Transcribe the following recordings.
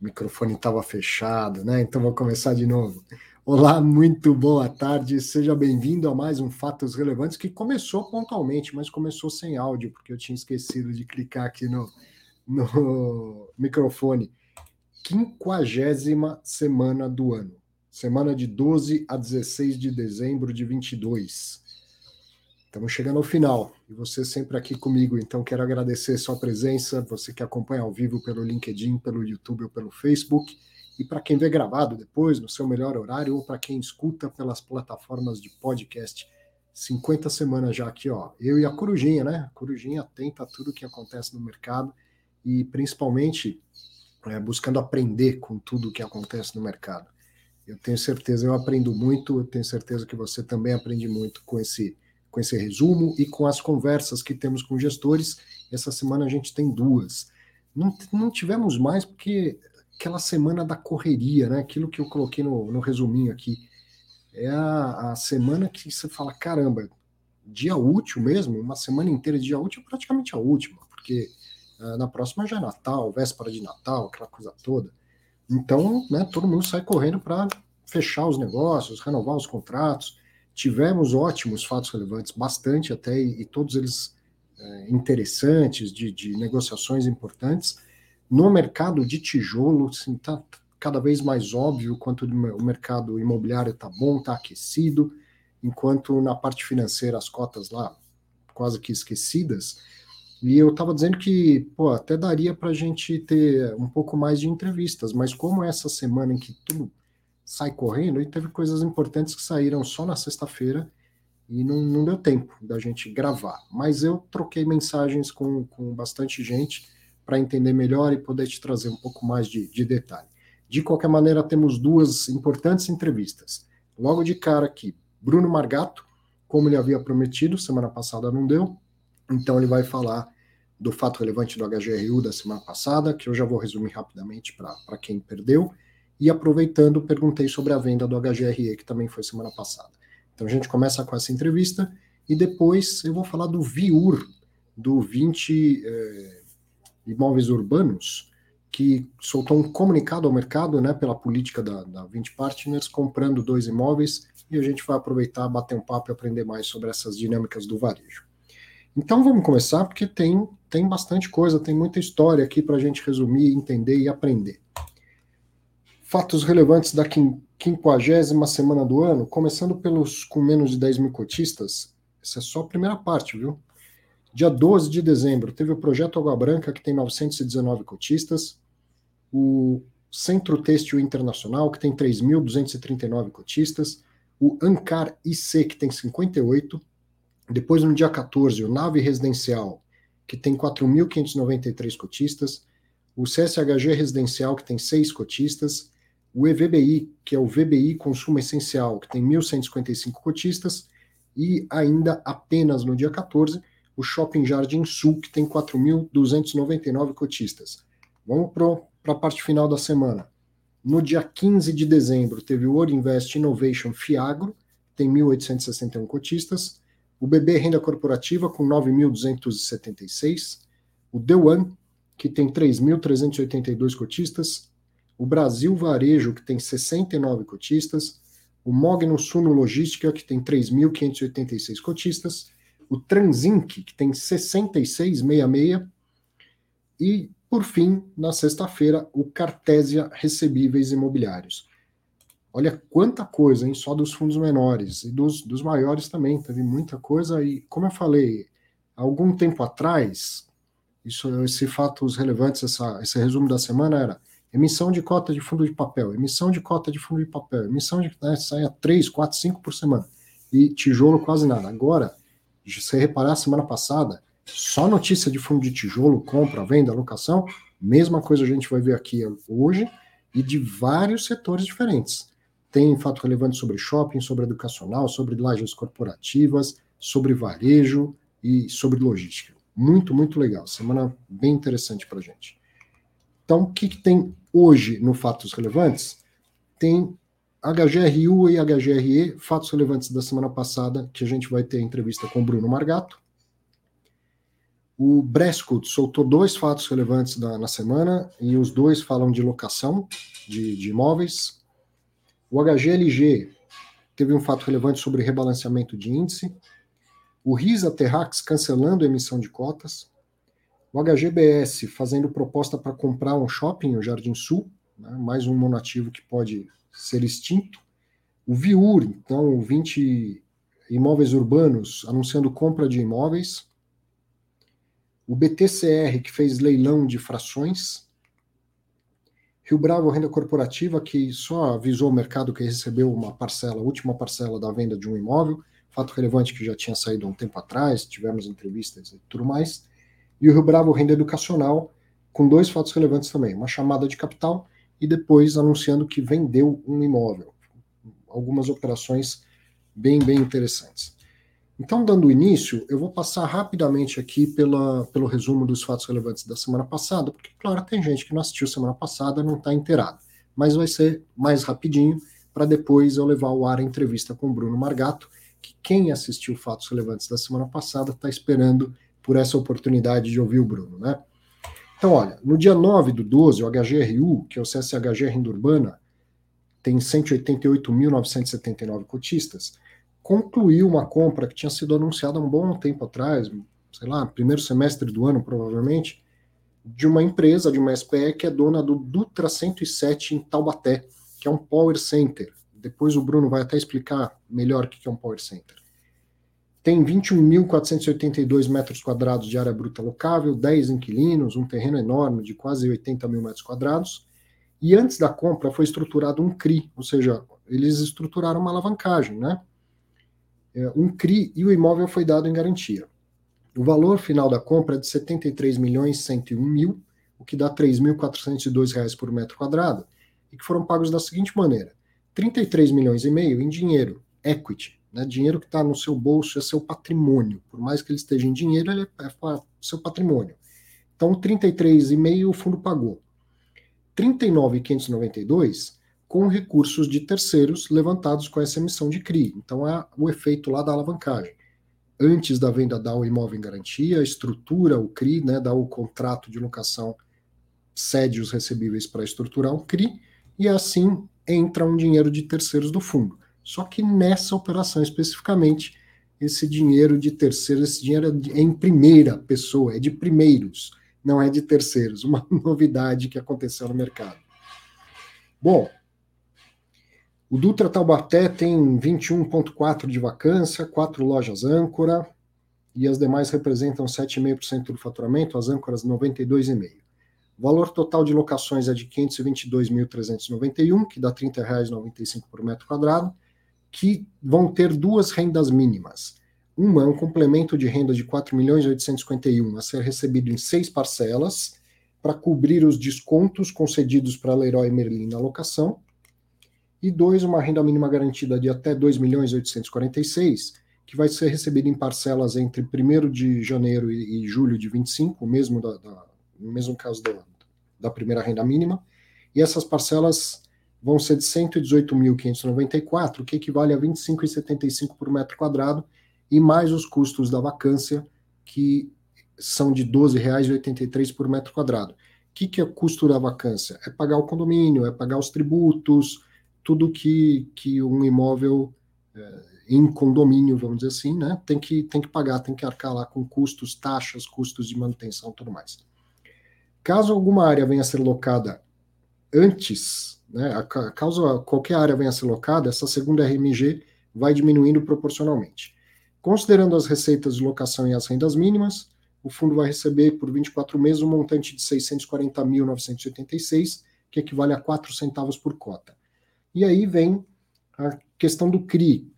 O microfone estava fechado, né? Então vou começar de novo. Olá, muito boa tarde. Seja bem-vindo a mais um Fatos Relevantes que começou pontualmente, mas começou sem áudio, porque eu tinha esquecido de clicar aqui no, no microfone. Quinquagésima semana do ano. Semana de 12 a 16 de dezembro de 22. Estamos chegando ao final e você sempre aqui comigo, então quero agradecer sua presença, você que acompanha ao vivo pelo LinkedIn, pelo YouTube ou pelo Facebook, e para quem vê gravado depois, no seu melhor horário, ou para quem escuta pelas plataformas de podcast. 50 semanas já aqui, ó. Eu e a Corujinha, né? A Corujinha atenta a tudo que acontece no mercado e principalmente é, buscando aprender com tudo que acontece no mercado. Eu tenho certeza, eu aprendo muito, eu tenho certeza que você também aprende muito com esse com esse resumo e com as conversas que temos com gestores. Essa semana a gente tem duas. Não, não tivemos mais porque aquela semana da correria, né? Aquilo que eu coloquei no, no resuminho aqui. É a, a semana que você fala, caramba, dia útil mesmo, uma semana inteira de dia útil, praticamente a última, porque uh, na próxima já é Natal, véspera de Natal, aquela coisa toda. Então, né, todo mundo sai correndo para fechar os negócios, renovar os contratos. Tivemos ótimos fatos relevantes, bastante até, e, e todos eles é, interessantes, de, de, negociações importantes. No mercado de tijolo, está assim, tá cada vez mais óbvio quanto o mercado imobiliário está bom, está aquecido, enquanto na parte financeira as cotas lá quase que esquecidas. E eu estava dizendo que, pô, até daria para a gente ter um pouco mais de entrevistas, mas como essa semana em que tudo sai correndo, e teve coisas importantes que saíram só na sexta-feira e não, não, deu tempo da gente gravar. Mas eu troquei mensagens com, com bastante gente para entender melhor e poder te trazer um pouco mais de, de detalhe. De qualquer maneira, temos duas importantes entrevistas. Logo de cara aqui, Bruno Margato, como ele havia prometido, semana passada não deu, então ele vai falar do fato relevante do HGRU da semana passada, que eu já vou resumir rapidamente para quem perdeu e aproveitando, perguntei sobre a venda do HGRE, que também foi semana passada. Então a gente começa com essa entrevista e depois eu vou falar do VIUR, do 20 eh, Imóveis Urbanos, que soltou um comunicado ao mercado, né, pela política da, da 20 Partners, comprando dois imóveis, e a gente vai aproveitar, bater um papo e aprender mais sobre essas dinâmicas do varejo. Então vamos começar, porque tem, tem bastante coisa, tem muita história aqui para a gente resumir, entender e aprender. Fatos relevantes da quinquagésima semana do ano, começando pelos com menos de 10 mil cotistas. Essa é só a primeira parte, viu? Dia 12 de dezembro, teve o Projeto Água Branca, que tem 919 cotistas. O Centro Têxtil Internacional, que tem 3.239 cotistas. O Ancar IC, que tem 58. Depois, no dia 14, o Nave Residencial, que tem 4.593 cotistas. O CSHG Residencial, que tem 6 cotistas o EVBI, que é o VBI Consumo Essencial, que tem 1.155 cotistas, e ainda apenas no dia 14, o Shopping Jardim Sul, que tem 4.299 cotistas. Vamos para a parte final da semana. No dia 15 de dezembro, teve o Ouro Invest Innovation Fiagro, tem 1.861 cotistas, o BB Renda Corporativa, com 9.276, o The One, que tem 3.382 cotistas, o Brasil Varejo, que tem 69 cotistas, o Mogno Suno Logística, que tem 3.586 cotistas, o Transinc, que tem 6666, e, por fim, na sexta-feira, o Cartésia Recebíveis Imobiliários. Olha quanta coisa, hein? Só dos fundos menores e dos, dos maiores também, teve muita coisa. E, como eu falei, algum tempo atrás, isso, esse fatos relevantes, essa, esse resumo da semana era emissão de cota de fundo de papel, emissão de cota de fundo de papel, emissão de né, saia 3, 4, 5 por semana. E tijolo quase nada. Agora, se você reparar semana passada, só notícia de fundo de tijolo, compra, venda, alocação, mesma coisa a gente vai ver aqui hoje, e de vários setores diferentes. Tem fato relevante sobre shopping, sobre educacional, sobre lajes corporativas, sobre varejo e sobre logística. Muito, muito legal. Semana bem interessante para gente. Então, o que, que tem hoje no Fatos Relevantes? Tem HGRU e HGRE, fatos relevantes da semana passada, que a gente vai ter entrevista com o Bruno Margato. O Brescott soltou dois fatos relevantes da, na semana e os dois falam de locação de, de imóveis. O HGLG teve um fato relevante sobre rebalanceamento de índice. O RISA Terrax cancelando a emissão de cotas. O HGBS fazendo proposta para comprar um shopping, o Jardim Sul, né, mais um monativo que pode ser extinto. O VIUR, então, 20 imóveis urbanos anunciando compra de imóveis. O BTCR, que fez leilão de frações, Rio Bravo Renda Corporativa, que só avisou o mercado que recebeu uma parcela, a última parcela da venda de um imóvel, fato relevante que já tinha saído há um tempo atrás, tivemos entrevistas e tudo mais, e o Rio Bravo Renda Educacional, com dois fatos relevantes também, uma chamada de capital e depois anunciando que vendeu um imóvel. Algumas operações bem, bem interessantes. Então, dando início, eu vou passar rapidamente aqui pela, pelo resumo dos fatos relevantes da semana passada, porque, claro, tem gente que não assistiu semana passada não está inteirado. Mas vai ser mais rapidinho, para depois eu levar ao ar a entrevista com o Bruno Margato, que quem assistiu fatos relevantes da semana passada está esperando por essa oportunidade de ouvir o Bruno, né? Então, olha, no dia 9 do 12, o HGRU, que é o CSHG Renda Urbana, tem 188.979 cotistas, concluiu uma compra que tinha sido anunciada há um bom tempo atrás, sei lá, primeiro semestre do ano, provavelmente, de uma empresa, de uma SPE, que é dona do Dutra 107 em Taubaté, que é um power center. Depois o Bruno vai até explicar melhor o que é um power center. Tem 21.482 metros quadrados de área bruta locável, 10 inquilinos, um terreno enorme de quase 80 mil metros quadrados. E antes da compra foi estruturado um CRI, ou seja, eles estruturaram uma alavancagem, né? É, um CRI e o imóvel foi dado em garantia. O valor final da compra é de 73 milhões 101 mil, o que dá 3.402 reais por metro quadrado, e que foram pagos da seguinte maneira: 33 milhões e meio em dinheiro, equity, né, dinheiro que está no seu bolso, é seu patrimônio. Por mais que ele esteja em dinheiro, ele é, é seu patrimônio. Então, 33,5 o fundo pagou. 39,592 com recursos de terceiros levantados com essa emissão de CRI. Então é o efeito lá da alavancagem. Antes da venda dá o imóvel em garantia, estrutura o CRI, né, dá o contrato de locação, cede os recebíveis para estruturar o CRI, e assim entra um dinheiro de terceiros do fundo. Só que nessa operação especificamente, esse dinheiro de terceiros, esse dinheiro é em primeira pessoa, é de primeiros, não é de terceiros. Uma novidade que aconteceu no mercado. Bom, o Dutra Taubaté tem 21,4% de vacância, quatro lojas âncora, e as demais representam 7,5% do faturamento, as âncoras 92,5%. O valor total de locações é de 522.391, que dá R$ 30,95 por metro quadrado, que vão ter duas rendas mínimas. Uma é um complemento de renda de 4.851 a ser recebido em seis parcelas, para cobrir os descontos concedidos para Leroy Merlin na locação, e dois, uma renda mínima garantida de até 2 milhões 846, que vai ser recebida em parcelas entre 1 de janeiro e, e julho de 25, o mesmo da, da, no mesmo caso da, da primeira renda mínima, e essas parcelas vão ser de 118.594, que equivale a 25,75 por metro quadrado, e mais os custos da vacância, que são de R$ 12,83 por metro quadrado. O que, que é o custo da vacância? É pagar o condomínio, é pagar os tributos, tudo que, que um imóvel é, em condomínio, vamos dizer assim, né, tem que, tem que pagar, tem que arcar lá com custos, taxas, custos de manutenção tudo mais. Caso alguma área venha a ser locada antes, né, a, caso qualquer área venha a ser locada, essa segunda RMG vai diminuindo proporcionalmente. Considerando as receitas de locação e as rendas mínimas, o fundo vai receber por 24 meses um montante de 640.986, que equivale a 4 centavos por cota. E aí vem a questão do CRI,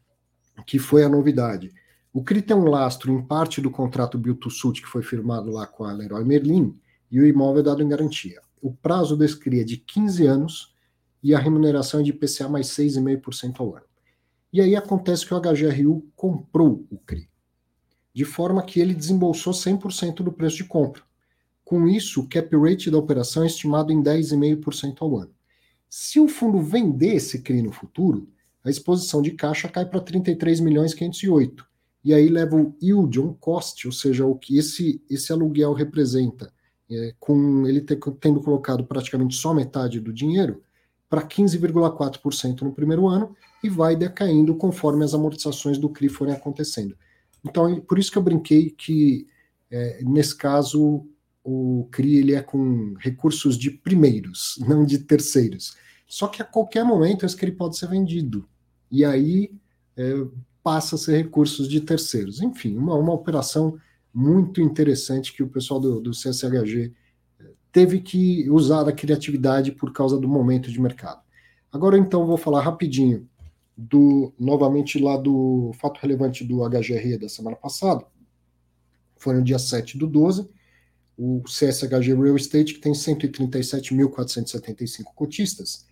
que foi a novidade. O CRI tem um lastro em parte do contrato Build-to-Suit que foi firmado lá com a Leroy Merlin e o imóvel é dado em garantia. O prazo desse CRI é de 15 anos e a remuneração é de IPCA mais 6,5% ao ano. E aí acontece que o HGRU comprou o CRI, de forma que ele desembolsou 100% do preço de compra. Com isso, o cap rate da operação é estimado em 10,5% ao ano. Se o fundo vender esse CRI no futuro, a exposição de caixa cai para 33 milhões 508. e aí leva o yield on cost, ou seja, o que esse, esse aluguel representa, é, com ele ter, tendo colocado praticamente só metade do dinheiro, para 15,4% no primeiro ano e vai decaindo conforme as amortizações do CRI forem acontecendo. Então, por isso que eu brinquei que, é, nesse caso, o CRI ele é com recursos de primeiros, não de terceiros. Só que a qualquer momento esse CRI pode ser vendido. E aí é, passa a ser recursos de terceiros. Enfim, uma, uma operação muito interessante que o pessoal do, do CSHG teve que usar a criatividade por causa do momento de mercado. Agora, então, vou falar rapidinho do novamente lá do fato relevante do HGRE da semana passada. Foi no dia 7 do 12. O CSHG Real Estate, que tem 137.475 cotistas,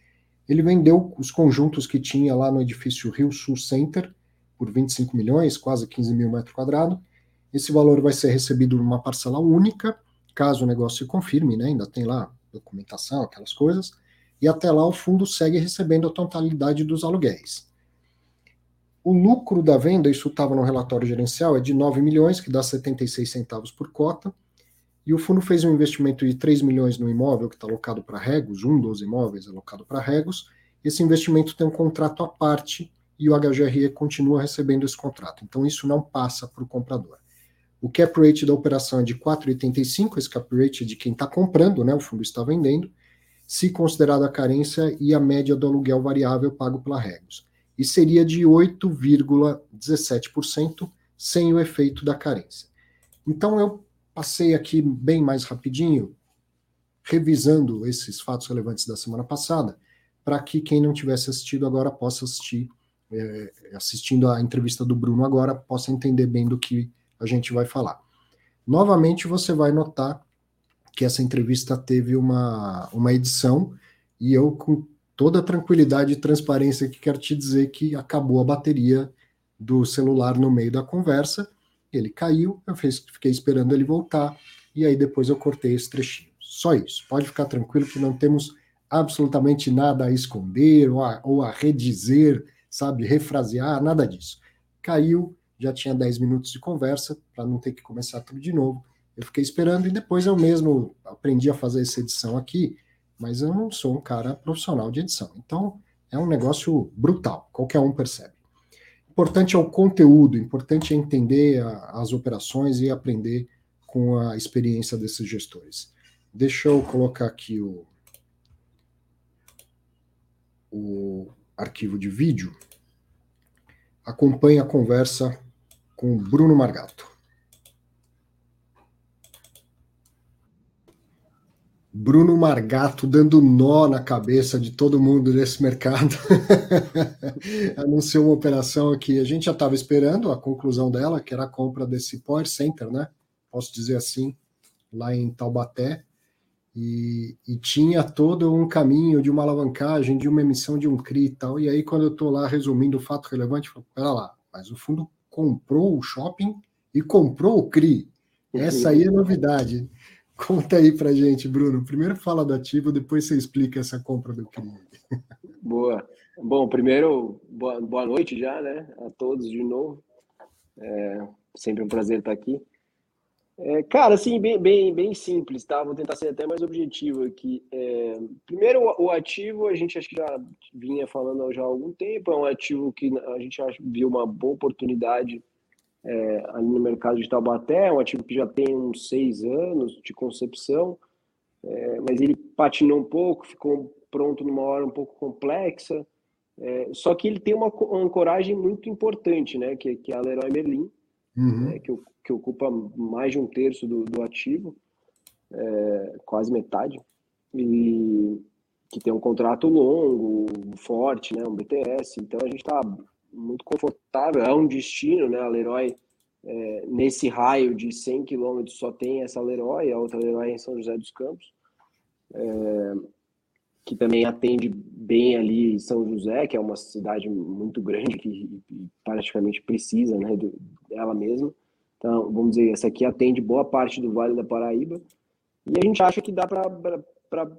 ele vendeu os conjuntos que tinha lá no edifício Rio Sul Center por 25 milhões, quase 15 mil metros quadrados. Esse valor vai ser recebido numa parcela única caso o negócio se confirme, né, ainda tem lá documentação, aquelas coisas, e até lá o fundo segue recebendo a totalidade dos aluguéis. O lucro da venda, isso estava no relatório gerencial, é de 9 milhões, que dá 76 centavos por cota, e o fundo fez um investimento de 3 milhões no imóvel que está alocado para Regos, um dos imóveis alocado para Regos. Esse investimento tem um contrato à parte e o HGRE continua recebendo esse contrato. Então isso não passa para o comprador. O cap rate da operação é de 4,85, esse cap rate é de quem está comprando, né, o fundo está vendendo, se considerada a carência e a média do aluguel variável pago pela Regos. E seria de 8,17% sem o efeito da carência. Então eu passei aqui bem mais rapidinho, revisando esses fatos relevantes da semana passada, para que quem não tivesse assistido agora possa assistir, é, assistindo a entrevista do Bruno agora, possa entender bem do que a gente vai falar. Novamente, você vai notar que essa entrevista teve uma, uma edição e eu, com toda a tranquilidade e transparência que quero te dizer que acabou a bateria do celular no meio da conversa, ele caiu, eu fiquei esperando ele voltar e aí depois eu cortei esse trechinho. Só isso. Pode ficar tranquilo que não temos absolutamente nada a esconder ou a, ou a redizer, sabe, refrasear, nada disso. Caiu, já tinha 10 minutos de conversa, para não ter que começar tudo de novo. Eu fiquei esperando e depois eu mesmo aprendi a fazer essa edição aqui, mas eu não sou um cara profissional de edição. Então é um negócio brutal, qualquer um percebe. Importante é o conteúdo, importante é entender a, as operações e aprender com a experiência desses gestores. Deixa eu colocar aqui o, o arquivo de vídeo. Acompanhe a conversa com Bruno Margato. Bruno Margato dando nó na cabeça de todo mundo nesse mercado. Anunciou uma operação que a gente já estava esperando a conclusão dela, que era a compra desse Power Center, né? Posso dizer assim, lá em Taubaté. E, e, tinha todo um caminho de uma alavancagem, de uma emissão de um CRI e tal. E aí, quando eu estou lá resumindo o fato relevante, eu falo, pera lá, mas o fundo comprou o shopping e comprou o CRI. Essa aí é novidade. Conta aí pra gente, Bruno. Primeiro fala do ativo, depois você explica essa compra do CRI. Boa. Bom, primeiro, boa, boa noite já, né? A todos de novo. É sempre um prazer estar aqui. É, cara, assim, bem, bem, bem simples, tá? Vou tentar ser até mais objetivo aqui. É, primeiro, o, ativo, a gente acho que já vinha falando já há algum tempo, é um ativo que a gente viu uma boa oportunidade é, ali no mercado de Taubaté, é um ativo que já tem uns seis anos de concepção, é, mas ele patinou um pouco, ficou pronto numa hora um pouco complexa, é, só que ele tem uma ancoragem muito importante, né? Que, que é a Leroy Merlin, uhum. Que eu que ocupa mais de um terço do, do ativo, é, quase metade, e que tem um contrato longo, forte, né, um BTS. Então a gente está muito confortável, é um destino, né? A Leroy, é, nesse raio de 100 quilômetros, só tem essa Leroy, a outra Leroy é em São José dos Campos, é, que também atende bem ali São José, que é uma cidade muito grande que praticamente precisa né, dela mesma. Então, vamos dizer, essa aqui atende boa parte do Vale da Paraíba. E a gente acha que dá para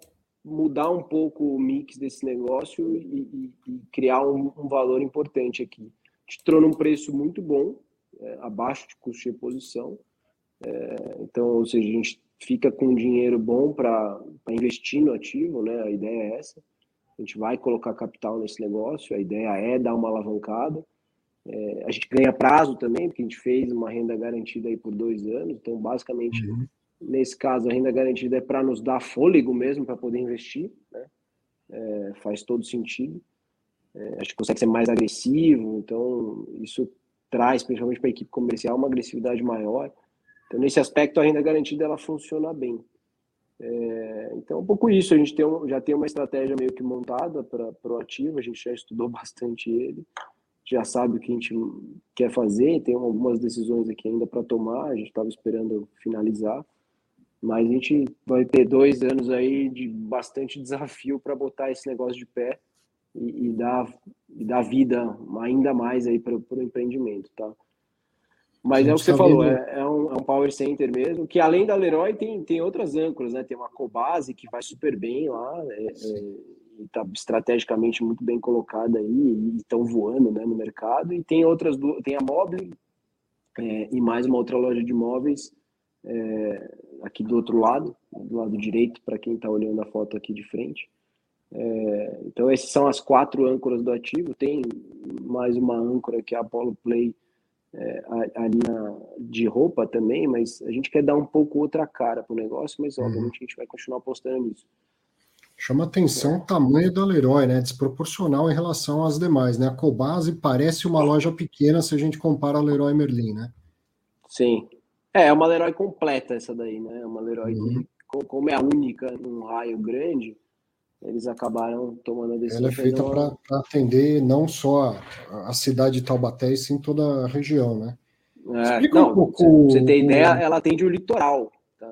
mudar um pouco o mix desse negócio e, e, e criar um, um, valor importante aqui. A gente trouxe um preço muito bom, é, abaixo de custo de reposição. É, então, ou seja, a gente fica com dinheiro bom para investir no ativo, né? A ideia é essa. A gente vai colocar capital nesse negócio, a ideia é dar uma alavancada. É, a gente ganha prazo também, porque a gente fez uma renda garantida aí por dois anos. Então, basicamente, uhum. nesse caso, a renda garantida é para nos dar fôlego mesmo para poder investir, né? É, faz todo sentido. É, acho que consegue ser mais agressivo, então isso traz, principalmente para a equipe comercial, uma agressividade maior. Então, nesse aspecto, a renda garantida ela funciona bem. É, então, um pouco isso. A gente tem já tem uma estratégia meio que montada para o ativo, a gente já estudou bastante ele, já sabe o que a gente quer fazer, tem algumas decisões aqui ainda para tomar, a gente estava esperando finalizar. Mas a gente vai ter dois anos aí de bastante desafio para botar esse negócio de pé e, e, dar, e dar vida ainda mais aí para o empreendimento, tá? Mas é o que você falou, é, é, um, é, um, power center mesmo, que além da Leroy tem, tem outras âncoras, né? Tem uma Cobase que vai super bem lá, é, é, está estrategicamente muito bem colocada aí, e estão voando né, no mercado, e tem outras, tem a Mobile é, e mais uma outra loja de móveis é, aqui do outro lado, do lado direito, para quem está olhando a foto aqui de frente. É, então, essas são as quatro âncoras do ativo. Tem mais uma âncora que é a Apollo Play é, ali na, de roupa também, mas a gente quer dar um pouco outra cara para o negócio, mas uhum. obviamente a gente vai continuar apostando nisso. Chama atenção o tamanho da Leroy, né? Desproporcional em relação às demais, né? A Cobase parece uma loja pequena se a gente compara a Leroy Merlin, né? Sim. É, é uma Leroy completa essa daí, né? É uma Leroy uhum. que, como é a única num raio grande, eles acabaram tomando a decisão. Ela é feita uma... para atender não só a, a, cidade de Taubaté, e sim toda a região, né? É, Explica não, um pouco. Você ter ideia, ela atende o litoral. Tá?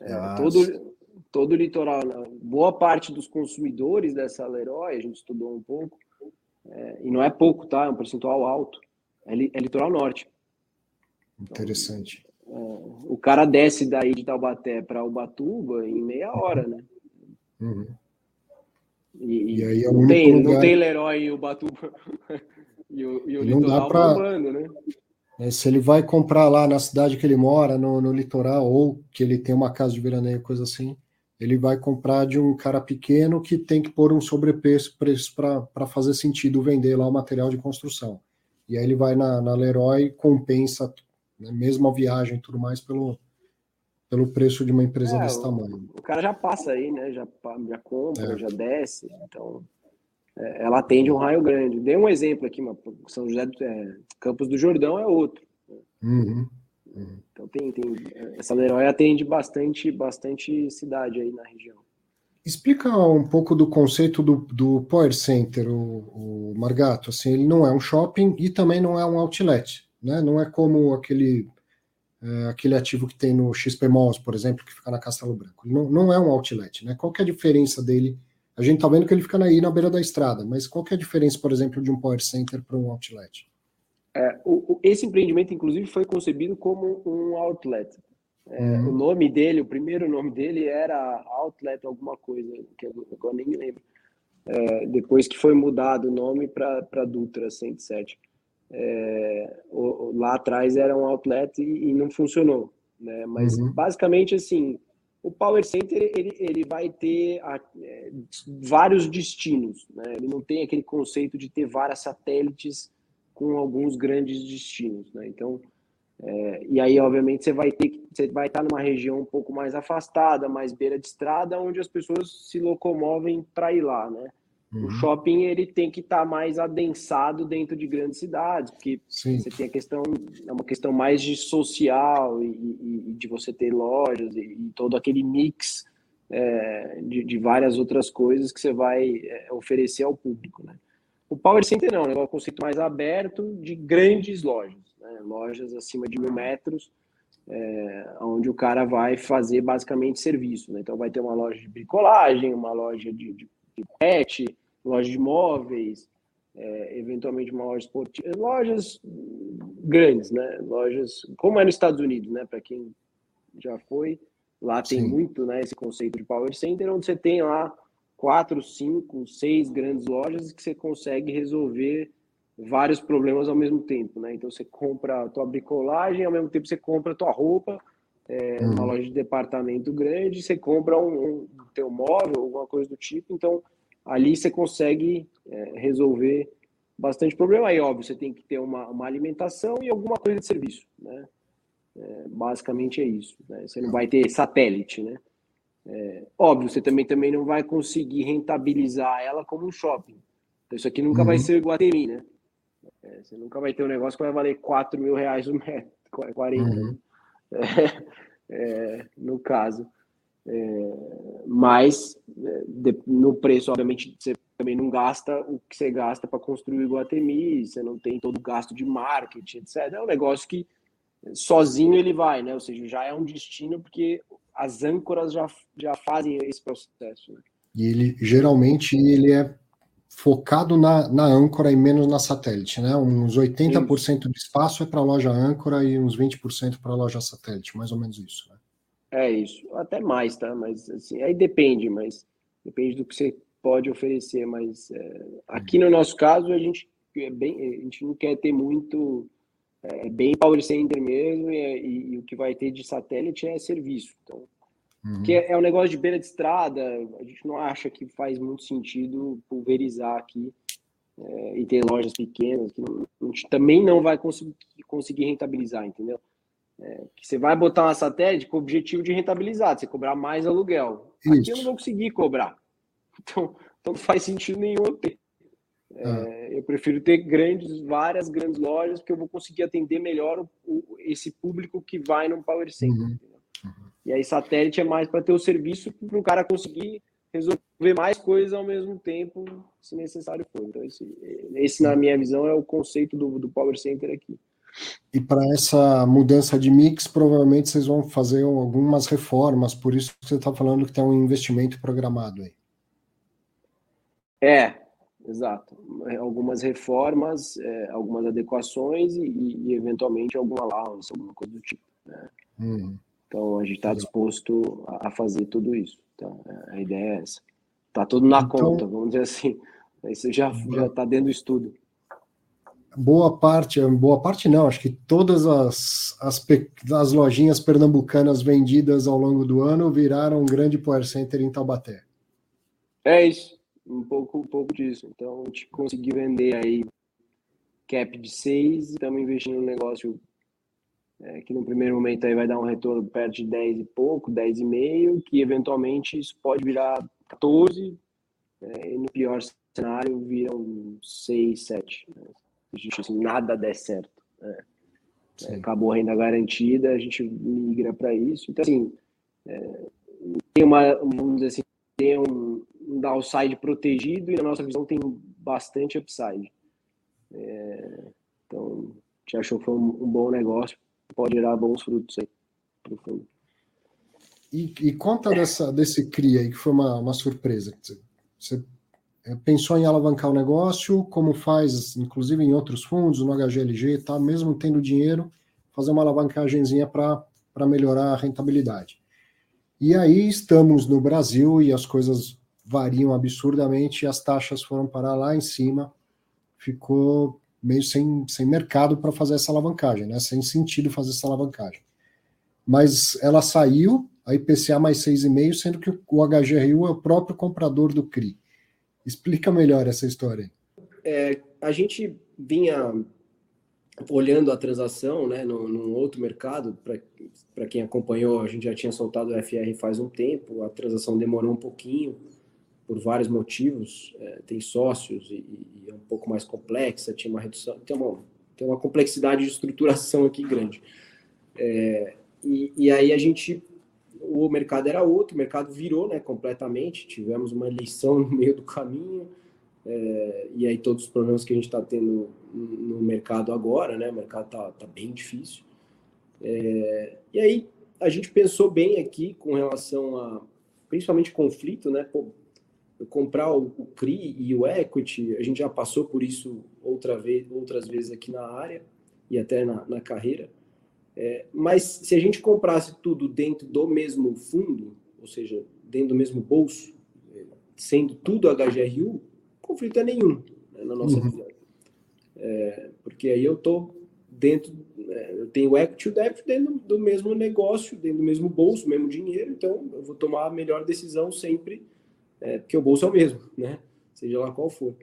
É, ah, todo, todo o litoral. Né? Boa parte dos consumidores dessa Leroy, a gente estudou um pouco, é, e não é pouco, tá? É um percentual alto. É, é litoral norte. Interessante. Então, o cara desce daí de Taubaté para Ubatuba em meia hora, né? Uhum. E, e aí é não, tem, lugar... não tem Leroy e o Batuba e o, e o não litoral dá pra... né? É, se ele vai comprar lá na cidade que ele mora, no, no litoral, ou que ele tem uma casa de veraneio, coisa assim, ele vai comprar de um cara pequeno que tem que pôr um sobrepreço para fazer sentido vender lá o material de construção. E aí ele vai na, na Leroy compensa, né, mesmo a viagem e tudo mais, pelo, pelo preço de uma empresa é, desse o, tamanho. O cara já passa aí, né? Já, já compra, é. já desce. Então, é, ela atende um raio grande. Dei um exemplo aqui, São José é, Campos do Jordão é outro. Uhum. Uhum. Então tem, tem essa Leroy atende bastante, bastante cidade aí na região. Explica um pouco do conceito do, do Power Center, o, o Margato. Assim, ele não é um shopping e também não é um outlet, né? Não é como aquele é, aquele ativo que tem no XP Malls, por exemplo, que fica na Castelo Branco. Não, não é um outlet, né? Qual é a diferença dele? A gente está vendo que ele fica aí na beira da estrada, mas qual é a diferença, por exemplo, de um power center para um outlet? É, o, o, esse empreendimento, inclusive, foi concebido como um outlet. É, uhum. O nome dele, o primeiro nome dele era Outlet alguma coisa, que eu agora nem lembro. É, depois que foi mudado o nome para Dutra 107 é, o, lá atrás era um outlet e, e não funcionou, né? Mas uhum. basicamente assim, o Power Center ele, ele vai ter a, é, vários destinos, né? Ele não tem aquele conceito de ter várias satélites com alguns grandes destinos, né? Então, é, e aí obviamente você vai ter você vai estar numa região um pouco mais afastada, mais beira de estrada, onde as pessoas se locomovem para ir lá, né? Uhum. O shopping ele tem que estar tá mais adensado dentro de grandes cidades, porque Sim. você tem a questão, é uma questão mais de social e, e, e de você ter lojas e, e todo aquele mix é, de, de, várias outras coisas que você vai é, oferecer ao público. Né? O Power Center não, é um conceito mais aberto de grandes lojas, né? lojas acima de mil metros, é, onde o cara vai fazer basicamente serviço. Né? Então vai ter uma loja de bricolagem, uma loja de, de pet, loja de móveis, é, eventualmente uma loja esportiva, lojas grandes, né? Lojas, como é nos Estados Unidos, né? Para quem já foi, lá tem Sim. muito, né? Esse conceito de power center, onde você tem lá quatro, cinco, seis grandes lojas que você consegue resolver vários problemas ao mesmo tempo, né? Então você compra a tua bricolagem, ao mesmo tempo você compra a tua roupa, é, uhum. uma loja de departamento grande, você compra um, um teu móvel, alguma coisa do tipo, então ali você consegue é, resolver bastante problema. Aí, óbvio, você tem que ter uma, uma alimentação e alguma coisa de serviço, né? É, basicamente é isso. Né? Você não vai ter satélite, né? É, óbvio, você também, também não vai conseguir rentabilizar ela como um shopping. Então, isso aqui nunca uhum. vai ser Guatemi, né? É, você nunca vai ter um negócio que vai valer 4 mil reais o metro, 40, uhum. é, é, no caso. É, mas é, de, no preço, obviamente, você também não gasta o que você gasta para construir o Iguatemi, você não tem todo o gasto de marketing, etc. É um negócio que sozinho ele vai, né? Ou seja, já é um destino porque as âncoras já, já fazem esse processo. Né? E ele geralmente ele é focado na, na âncora e menos na satélite, né? Uns 80% Sim. do espaço é para a loja âncora e uns 20% para a loja satélite, mais ou menos isso. Né? É isso, até mais, tá? Mas assim, aí depende, mas depende do que você pode oferecer. Mas é, aqui no nosso caso a gente é bem, a gente não quer ter muito é bem power center mesmo, e, e, e, o que vai ter de satélite é serviço. Então, uhum. que é, é, um negócio de beira de estrada, a gente não acha que faz muito sentido pulverizar aqui é, e ter lojas pequenas, que não, a gente também não vai conseguir, conseguir rentabilizar, entendeu? É, que você vai botar uma satélite com o objetivo de rentabilizar, de você cobrar mais aluguel. Isso. Aqui eu não vou conseguir cobrar. Então, então não faz sentido nenhum ter. É. Eu prefiro ter grandes, várias grandes lojas, porque eu vou conseguir atender melhor o, o, esse público que vai no Power Center. Uhum. Uhum. E aí, satélite é mais para ter o serviço para o cara conseguir resolver mais coisas ao mesmo tempo, se necessário for. Então, esse, esse na minha visão, é o conceito do, do Power Center aqui. E para essa mudança de mix, provavelmente vocês vão fazer algumas reformas, por isso que você está falando que tem um investimento programado aí. É, Exato. Algumas reformas, é, algumas adequações e, e, eventualmente alguma allowance, alguma coisa do tipo. Né? Uhum. Então a gente está disposto a, fazer tudo isso. É, a ideia é essa. Está tudo na então, conta, vamos dizer assim. Isso já já está dentro do estudo. Boa parte, boa parte não, acho que todas as, as, as lojinhas pernambucanas vendidas ao longo do ano viraram um grande power center em Taubaté. É isso um pouco, um pouco disso. Então, a gente conseguiu vender aí cap de 6, estamos investindo no negócio é, que no primeiro momento aí vai dar um retorno perto de 10 e pouco, 10 e meio, que eventualmente isso pode virar 14, é, e no pior cenário viram 6, 7. Né? A gente, assim, nada der certo. Né? É, acabou a renda garantida, a gente migra para isso. Então, assim, é, tem uma, vamos dizer assim, tem um, um downside protegido e na nossa visão tem bastante upside. É, então, a gente achou que foi um, um, bom negócio, pode gerar bons frutos aí fundo. E, e conta dessa, desse CRI aí, que foi uma, uma surpresa. Você é, pensou em alavancar o negócio, como faz, inclusive em outros fundos, no HGLG, tá? mesmo tendo dinheiro, fazer uma alavancagemzinha para melhorar a rentabilidade. E aí estamos no Brasil e as coisas variam absurdamente, as taxas foram parar lá em cima, ficou meio sem, sem mercado para fazer essa alavancagem, né? sem sentido fazer essa alavancagem. Mas ela saiu, a IPCA mais 6,5, sendo que o HGRU é o próprio comprador do CRI. Explica melhor essa história. É, a gente vinha olhando a transação né, num, num outro mercado, para quem acompanhou, a gente já tinha soltado o FR faz um tempo, a transação demorou um pouquinho, por vários motivos, é, tem sócios e, e, é um pouco mais complexa, tinha uma redução, tem uma, tem uma complexidade de estruturação aqui grande. É, e, e aí a gente, o mercado era outro, o mercado virou né, completamente, tivemos uma eleição no meio do caminho, é, e aí todos os problemas que a gente está tendo no mercado agora, né, o mercado está tá bem difícil. É, e aí a gente pensou bem aqui com relação a, principalmente conflito, né, pô, comprar o, o, CRI e o equity, a gente já passou por isso outra vez, outras vezes aqui na área e até na, na carreira. É, mas se a gente comprasse tudo dentro do mesmo fundo, ou seja, dentro do mesmo bolso, é, sendo tudo HGRU, conflito é nenhum né, na nossa uhum. visão. É, porque aí eu estou dentro, é, eu tenho equity e débito dentro do mesmo negócio, dentro do mesmo bolso, mesmo dinheiro, então eu vou tomar a melhor decisão sempre, é, porque o bolso é o mesmo, né? Seja lá qual for.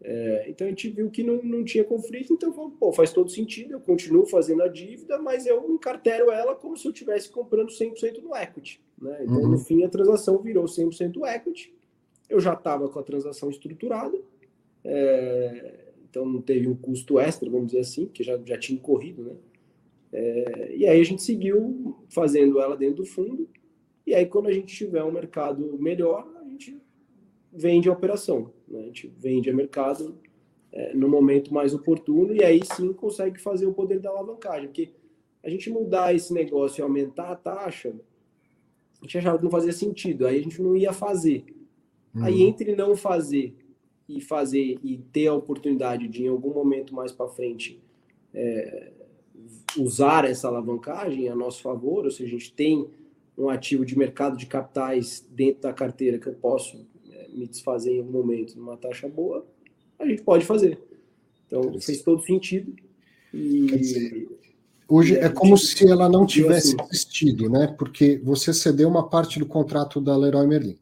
É, então a gente viu que não, não tinha conflito, então falou, pô, faz todo sentido, eu continuo fazendo a dívida, mas eu encartero ela como se eu estivesse comprando 100% no equity. Né? Então, uhum. no fim, a transação virou 100% equity, eu já estava com a transação estruturada, é, então não teve um custo extra, vamos dizer assim, que já, já tinha corrido, né? É, e aí a gente seguiu fazendo ela dentro do fundo, e aí quando a gente tiver um mercado melhor, a gente vende a operação. Né? A gente vende a mercado é, no momento mais oportuno e aí sim consegue fazer o poder da alavancagem. Porque a gente mudar esse negócio e aumentar a taxa, a gente achava que não fazia sentido, aí a gente não ia fazer. Uhum. Aí entre não fazer e fazer e ter a oportunidade de em algum momento mais para frente é, usar essa alavancagem a nosso favor, ou seja, a gente tem um ativo de mercado de capitais dentro da carteira que eu posso me desfazer em algum momento numa taxa boa, a gente pode fazer. Então fez todo sentido. E, dizer, hoje é como se ela não tivesse assim. existido, né? Porque você cedeu uma parte do contrato da Leroy Merlin.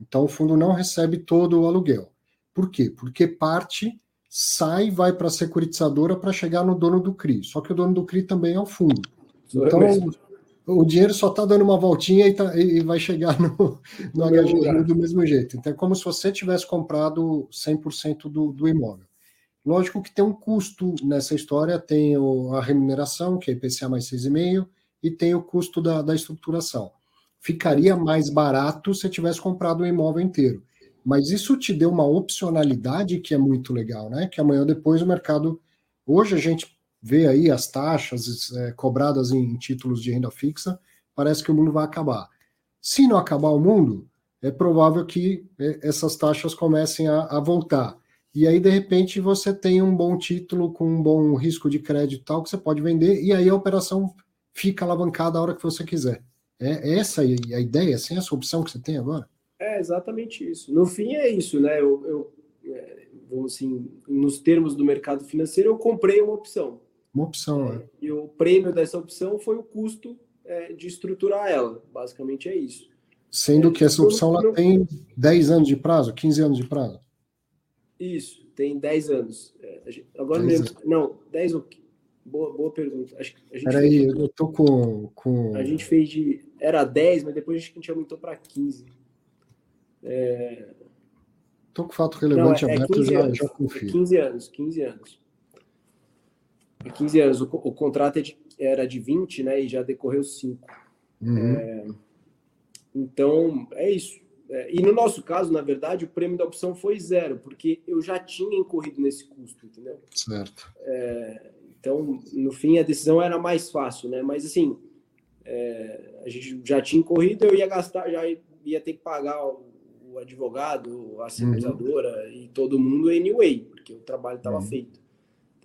Então o fundo não recebe todo o aluguel. Por quê? Porque parte sai vai para a securitizadora para chegar no dono do CRI. Só que o dono do CRI também é o fundo. Então, o dinheiro só está dando uma voltinha e, tá, e vai chegar no, no HGR do mesmo jeito. Então é como se você tivesse comprado 100% do, do imóvel. Lógico que tem um custo nessa história, tem o, a remuneração, que é IPCA mais 6,5, e tem o custo da, da estruturação. Ficaria mais barato se tivesse comprado o imóvel inteiro. Mas isso te deu uma opcionalidade que é muito legal, né? Que amanhã depois o mercado. Hoje a gente vê aí as taxas é, cobradas em títulos de renda fixa, parece que o mundo vai acabar. Se não acabar o mundo, é provável que é, essas taxas comecem a, a, voltar. E aí, de repente, você tem um bom título com um bom risco de crédito tal que você pode vender, e aí a operação fica alavancada a hora que você quiser. É, é essa a ideia, assim, essa opção que você tem agora? É exatamente isso. No fim é isso, né? Eu, eu é, assim, nos termos do mercado financeiro, eu comprei uma opção. Uma opção, é. E o prêmio dessa opção foi o custo é, de estruturar ela. Basicamente é isso. Sendo é, que essa opção não... tem 10 anos de prazo, 15 anos de prazo. Isso, tem 10 anos. É, agora mesmo. Não, 10 ou. Boa, boa pergunta. Acho que a gente Peraí, fez... eu tô com, com. A gente fez de. Era 10, mas depois a gente aumentou para 15. É... Tô com fato relevante não, é, aberto, já, já confio. 15 anos, 15 anos. 15 anos. O, o contrato é de, era de 20, né? E já decorreu 5. Uhum. É, então, é isso. É, e no nosso caso, na verdade, o prêmio da opção foi zero, porque eu já tinha incorrido nesse custo, entendeu? Certo. É, então, no fim, a decisão era mais fácil, né? Mas, assim, é, a gente já tinha incorrido, eu ia gastar, já ia ter que pagar o, o advogado, a seguradora uhum. e todo mundo anyway, porque o trabalho estava uhum. feito.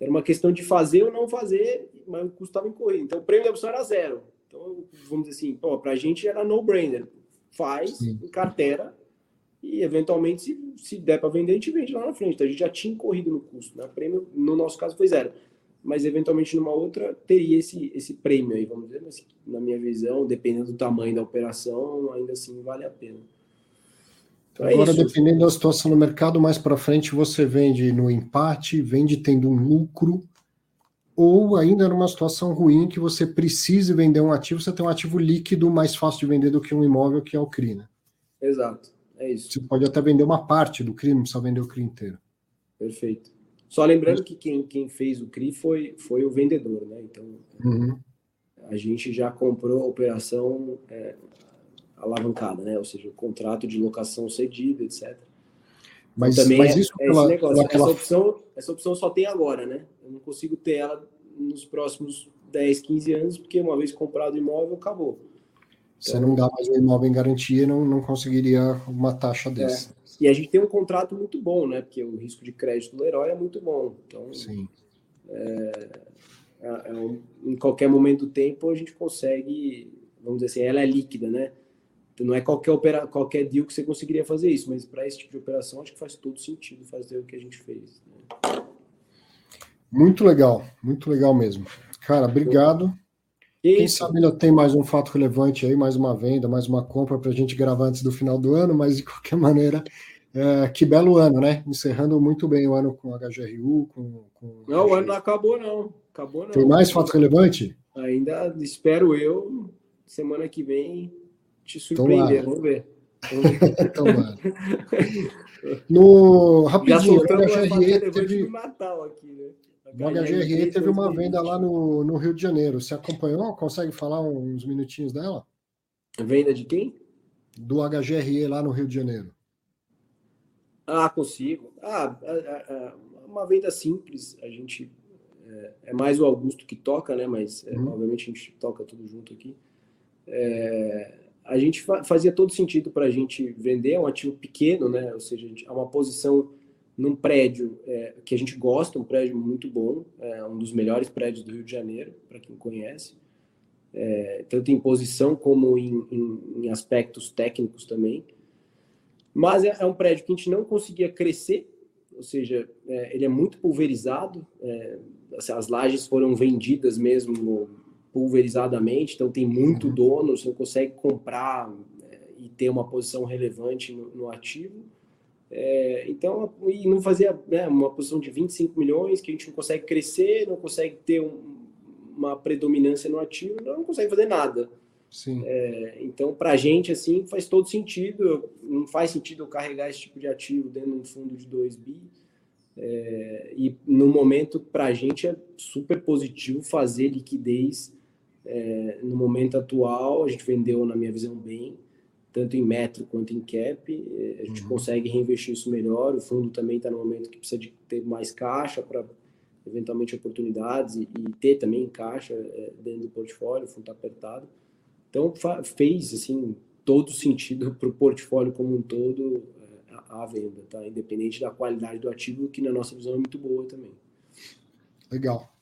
Era uma questão de fazer ou não fazer, mas o custo estava incorrido. Então, o prêmio da opção era zero. Então, vamos dizer assim, para a gente era no-brainer. Faz, Sim. em carteira, e eventualmente, se, se der para vender, a gente vende lá na frente. Então, a gente já tinha corrido no custo. Né? O prêmio, no nosso caso, foi zero. Mas, eventualmente, numa outra, teria esse, esse prêmio aí, vamos dizer. Mas, na minha visão, dependendo do tamanho da operação, ainda assim vale a pena. Então, é Agora, é dependendo da situação no mercado, mais para frente você vende no empate, vende tendo um lucro, ou ainda numa situação ruim que você precise vender um ativo, você tem um ativo líquido mais fácil de vender do que um imóvel, que é o CRI, né? Exato, é isso. Você pode até vender uma parte do CRI, não precisa vender o CRI inteiro. Perfeito. Só lembrando que quem, quem fez o CRI foi, foi o vendedor, né? Então, uhum. a gente já comprou a operação é, alavancada, né? Ou seja, o contrato de locação cedido, etc. Mas, também mas é, isso é pela, negócio. Pela... Essa, opção, essa opção só tem agora, né? Eu não consigo ter ela nos próximos 10, 15 anos, porque uma vez comprado o imóvel, acabou. Você não dá mais o imóvel em garantia, não, não conseguiria uma taxa dessa. É. E a gente tem um contrato muito bom, né? Porque o risco de crédito do herói é muito bom. Então, Sim. É, é, é um, em qualquer momento do tempo a gente consegue, vamos dizer assim, ela é líquida, né? Então, não é qualquer, opera, qualquer deal que você conseguiria fazer isso, mas para esse tipo de operação acho que faz todo sentido fazer o que a gente fez. Né? Muito legal, muito legal mesmo. Cara, obrigado. Quem sabe ainda tem mais um fato relevante aí, mais uma venda, mais uma compra para a gente gravar antes do final do ano, mas de qualquer maneira, é, que belo ano, né? Encerrando muito bem o ano com HGRU, com. com não, o ano não acabou, não. Acabou, não. Tem mais fato relevante? Ainda espero eu, semana que vem, te surpreender. Vamos ver. Ver. Tomara. No rapidinho, o HGRE teve. Natal aqui, né? O HGRE teve uma venda lá no, no Rio de Janeiro. Você acompanhou? Consegue falar uns minutinhos dela? Venda de quem? Do HGRE lá no Rio de Janeiro. Ah, consigo. Ah, uma venda simples. A gente é, é, mais o Augusto que toca, né? Mas é, uhum. obviamente a gente toca tudo junto aqui. É, a gente fa fazia todo sentido para a gente vender é um ativo pequeno, né? Ou seja, é uma posição num prédio é, que a gente gosta, um prédio muito bom, é um dos melhores prédios do Rio de Janeiro, para quem conhece, é, tanto em posição como em, em, em aspectos técnicos também. Mas é, é, um prédio que a gente não conseguia crescer, ou seja, é, ele é muito pulverizado, é, as lajes foram vendidas mesmo pulverizadamente, então tem muito uhum. dono, você não consegue comprar é, e ter uma posição relevante no, no ativo. É, então, e não fazia né, uma posição de 25 milhões, que a gente não consegue crescer, não consegue ter um, uma predominância no ativo, não consegue fazer nada. É, então, para a gente, assim, faz todo sentido. Não faz sentido eu carregar esse tipo de ativo dentro de um fundo de 2 bi. É, e no momento, para a gente, é super positivo fazer liquidez é, no momento atual. A gente vendeu, na minha visão, bem tanto em metro quanto em cap, eh, a gente uhum. consegue reinvestir isso melhor. O fundo também está no momento que precisa de ter mais caixa para eventualmente oportunidades e, e, ter também caixa é, dentro do portfólio, o fundo está apertado. Então fez assim todo sentido para o portfólio como um todo é, a, a, venda, tá? Independente da qualidade do ativo, que na nossa visão é muito boa também. Legal.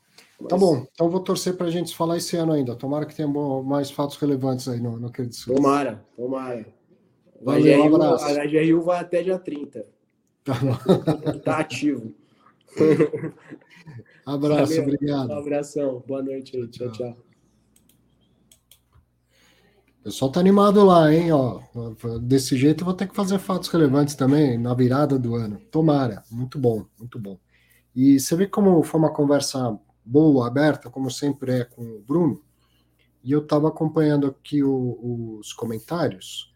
Tá Mas... Tá bom, então vou torcer para a gente falar esse ano ainda. Tomara que tenha mais fatos relevantes aí no, no Suisse. Tomara, tomara. Valeu, um abraço. A GRU vai até dia 30. Tá, tá ativo. abraço, Valeu. obrigado. Um abração, boa noite aí. Tchau, tchau. O pessoal tá animado lá, hein? Ó, desse jeito eu vou ter que fazer fatos relevantes também na virada do ano. Tomara, muito bom, muito bom. E você vê como foi uma conversa boa, aberta, como sempre é com o Bruno, e eu estava acompanhando aqui o, os comentários,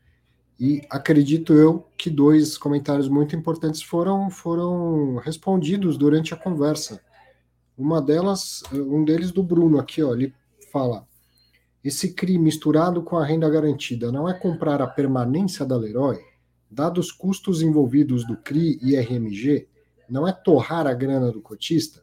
e acredito eu que dois comentários muito importantes foram, foram respondidos durante a conversa. Uma delas, um deles do Bruno aqui, ó, ele fala: esse CRI misturado com a renda garantida não é comprar a permanência da Leroy? Dados os custos envolvidos do CRI e RMG, não é torrar a grana do cotista?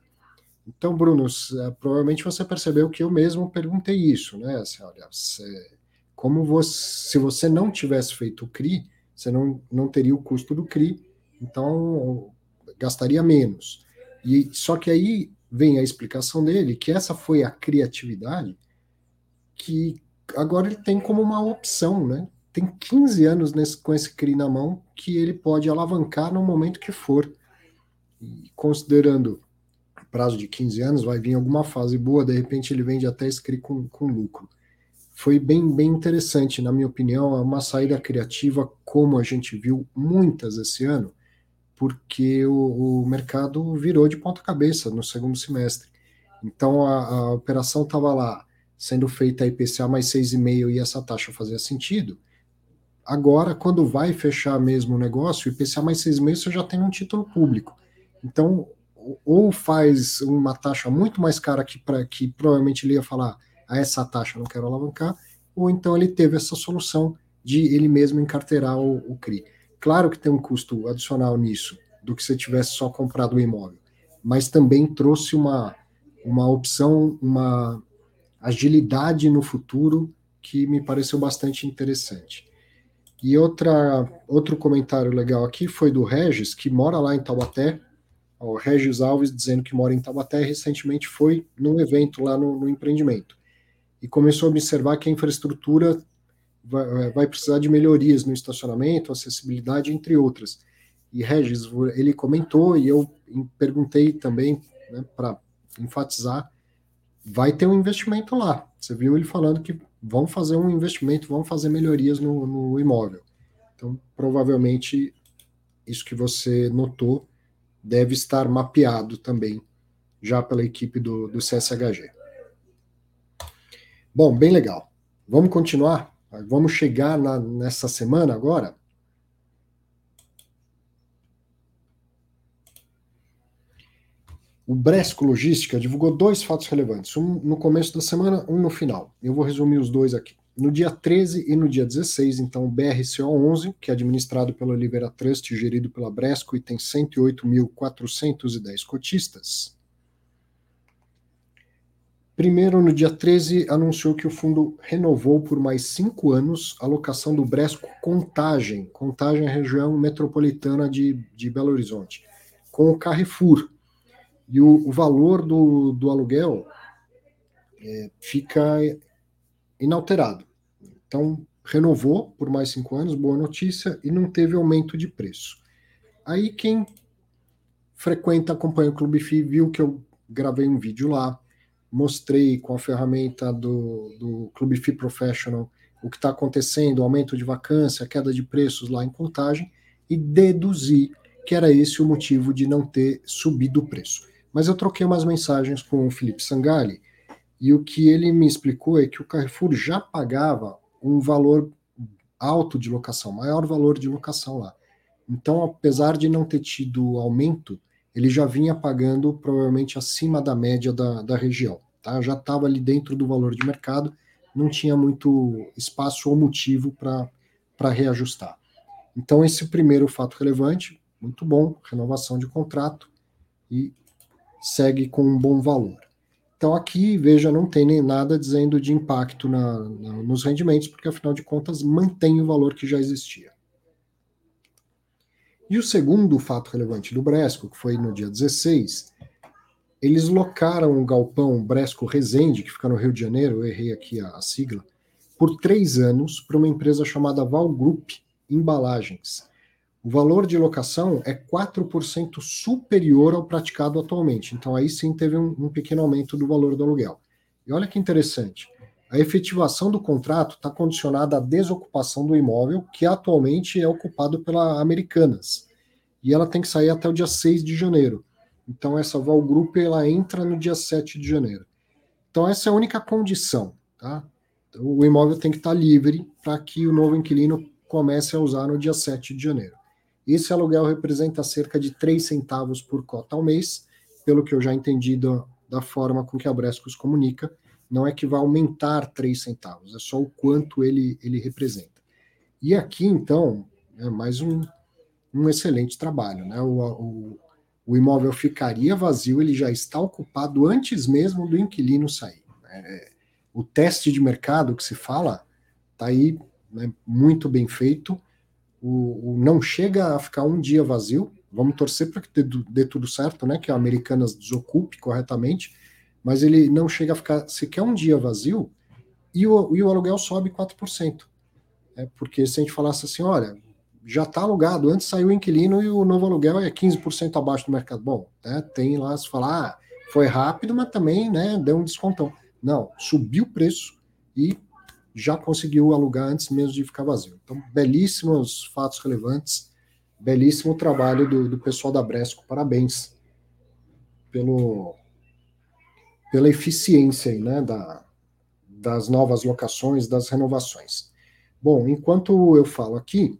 Então, Bruno, é, provavelmente você percebeu que eu mesmo perguntei isso, né? Assim, olha, você, como você, se você não tivesse feito o CRI, você não, não teria o custo do CRI, então gastaria menos. E só que aí vem a explicação dele que essa foi a criatividade que agora ele tem como uma opção, né? Tem 15 anos nesse, com esse CRI na mão que ele pode alavancar no momento que for. E considerando prazo de 15 anos, vai vir alguma fase boa, de repente ele vende até esse com, com lucro. Foi bem, bem interessante, na minha opinião, é uma saída criativa, como a gente viu muitas esse ano, porque o, o mercado virou de ponta cabeça no segundo semestre. Então a, a operação estava lá sendo feita a IPCA mais 6,5 e essa taxa fazia sentido. Agora, quando vai fechar mesmo o negócio, IPCA mais 6,5 você já tem um título público. Então, ou faz uma taxa muito mais cara que, pra, que provavelmente ele ia falar a ah, essa taxa não quero alavancar, ou então ele teve essa solução de ele mesmo encarteirar o, o CRI. Claro que tem um custo adicional nisso, do que se tivesse só comprado o imóvel, mas também trouxe uma, uma opção, uma agilidade no futuro que me pareceu bastante interessante. E outra, outro comentário legal aqui foi do Regis, que mora lá em Taubaté, o Regis Alves, dizendo que mora em Taubaté, recentemente foi num evento lá no, no empreendimento e começou a observar que a infraestrutura vai, vai, precisar de melhorias no estacionamento, acessibilidade, entre outras. E Regis, ele comentou e eu perguntei também né, para enfatizar, vai ter um investimento lá. Você viu ele falando que vão fazer um investimento, vão fazer melhorias no, no imóvel. Então, provavelmente, isso que você notou deve estar mapeado também já pela equipe do, do CSHG. Bom, bem legal. Vamos continuar? Vamos chegar na, nessa semana agora? O Bresco Logística divulgou dois fatos relevantes, um no começo da semana, um no final. Eu vou resumir os dois aqui. No dia 13 e no dia 16, então, o BRCO11, que é administrado pela Oliveira Trust gerido pela Bresco e tem 108.410 cotistas. Primeiro, no dia 13, anunciou que o fundo renovou por mais cinco anos a locação do Bresco Contagem, Contagem região metropolitana de, de Belo Horizonte, com o Carrefour. E o, o valor do, do aluguel é, fica inalterado. Então, renovou por mais cinco anos, boa notícia, e não teve aumento de preço. Aí quem frequenta, acompanha o Clube FI, viu que eu gravei um vídeo lá, mostrei com a ferramenta do, do Clube FI Professional o que está acontecendo, aumento de vacância, queda de preços lá em contagem, e deduzi que era esse o motivo de não ter subido o preço. Mas eu troquei umas mensagens com o Felipe Sangali, e o que ele me explicou é que o Carrefour já pagava um valor alto de locação, maior valor de locação lá. Então, apesar de não ter tido aumento, ele já vinha pagando provavelmente acima da média da, da região. Tá? Já estava ali dentro do valor de mercado, não tinha muito espaço ou motivo para reajustar. Então, esse primeiro fato relevante, muito bom, renovação de contrato e segue com um bom valor. Então aqui, veja, não tem nem nada dizendo de impacto na, na, nos rendimentos, porque afinal de contas mantém o valor que já existia. E o segundo fato relevante do Bresco, que foi no dia 16, eles locaram o galpão Bresco Resende, que fica no Rio de Janeiro, eu errei aqui a, a sigla, por três anos para uma empresa chamada Val Group Embalagens o valor de locação é 4% superior ao praticado atualmente. Então, aí sim teve um, um, pequeno aumento do valor do aluguel. E olha que interessante: a efetivação do contrato está condicionada à desocupação do imóvel, que atualmente é ocupado pela Americanas. E ela tem que sair até o dia 6 de janeiro. Então, essa Val Group ela entra no dia 7 de janeiro. Então, essa é a única condição. Tá? O imóvel tem que estar livre para que o novo inquilino comece a usar no dia 7 de janeiro. Esse aluguel representa cerca de 3 centavos por cota ao mês, pelo que eu já entendi da, da forma com que a Brescos comunica, não é que vai aumentar 3 centavos, é só o quanto ele, ele representa. E aqui, então, é mais um, um excelente trabalho. Né? O, o, o imóvel ficaria vazio, ele já está ocupado antes mesmo do inquilino sair. É, o teste de mercado que se fala está aí né, muito bem feito o, o, não chega a ficar um dia vazio. Vamos torcer para que dê, dê, tudo certo, né? Que a Americanas desocupe corretamente, mas ele não chega a ficar sequer um dia vazio e o, e o aluguel sobe 4%. É, porque se a gente falasse assim, olha, já está alugado, antes saiu o inquilino e o novo aluguel é 15% abaixo do mercado. Bom, né, tem lá se falar, ah, foi rápido, mas também né, deu um descontão. Não, subiu o preço e já conseguiu alugar antes mesmo de ficar vazio. Então, belíssimos fatos relevantes, belíssimo trabalho do, do pessoal da Bresco, parabéns pelo, pela eficiência aí, né, da, das novas locações, das renovações. Bom, enquanto eu falo aqui,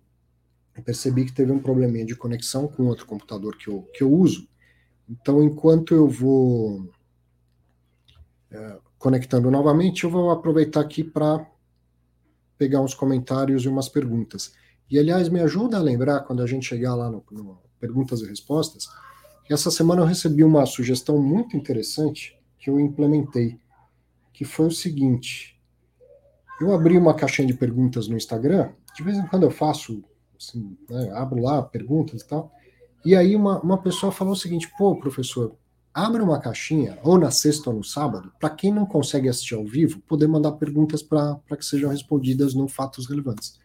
eu percebi que teve um probleminha de conexão com outro computador que eu, que eu uso. Então, enquanto eu vou é, conectando novamente, eu vou aproveitar aqui para pegar uns comentários e umas perguntas. E, aliás, me ajuda a lembrar, quando a gente chegar lá no, no Perguntas e Respostas, que essa semana eu recebi uma sugestão muito interessante que eu implementei, que foi o seguinte. Eu abri uma caixinha de perguntas no Instagram, de vez em quando eu faço, assim, né, abro lá perguntas e tal, e aí uma, uma pessoa falou o seguinte, pô, professor, abra uma caixinha, ou na sexta ou no sábado, para quem não consegue assistir ao vivo, poder mandar perguntas para que sejam respondidas no Fatos Relevantes.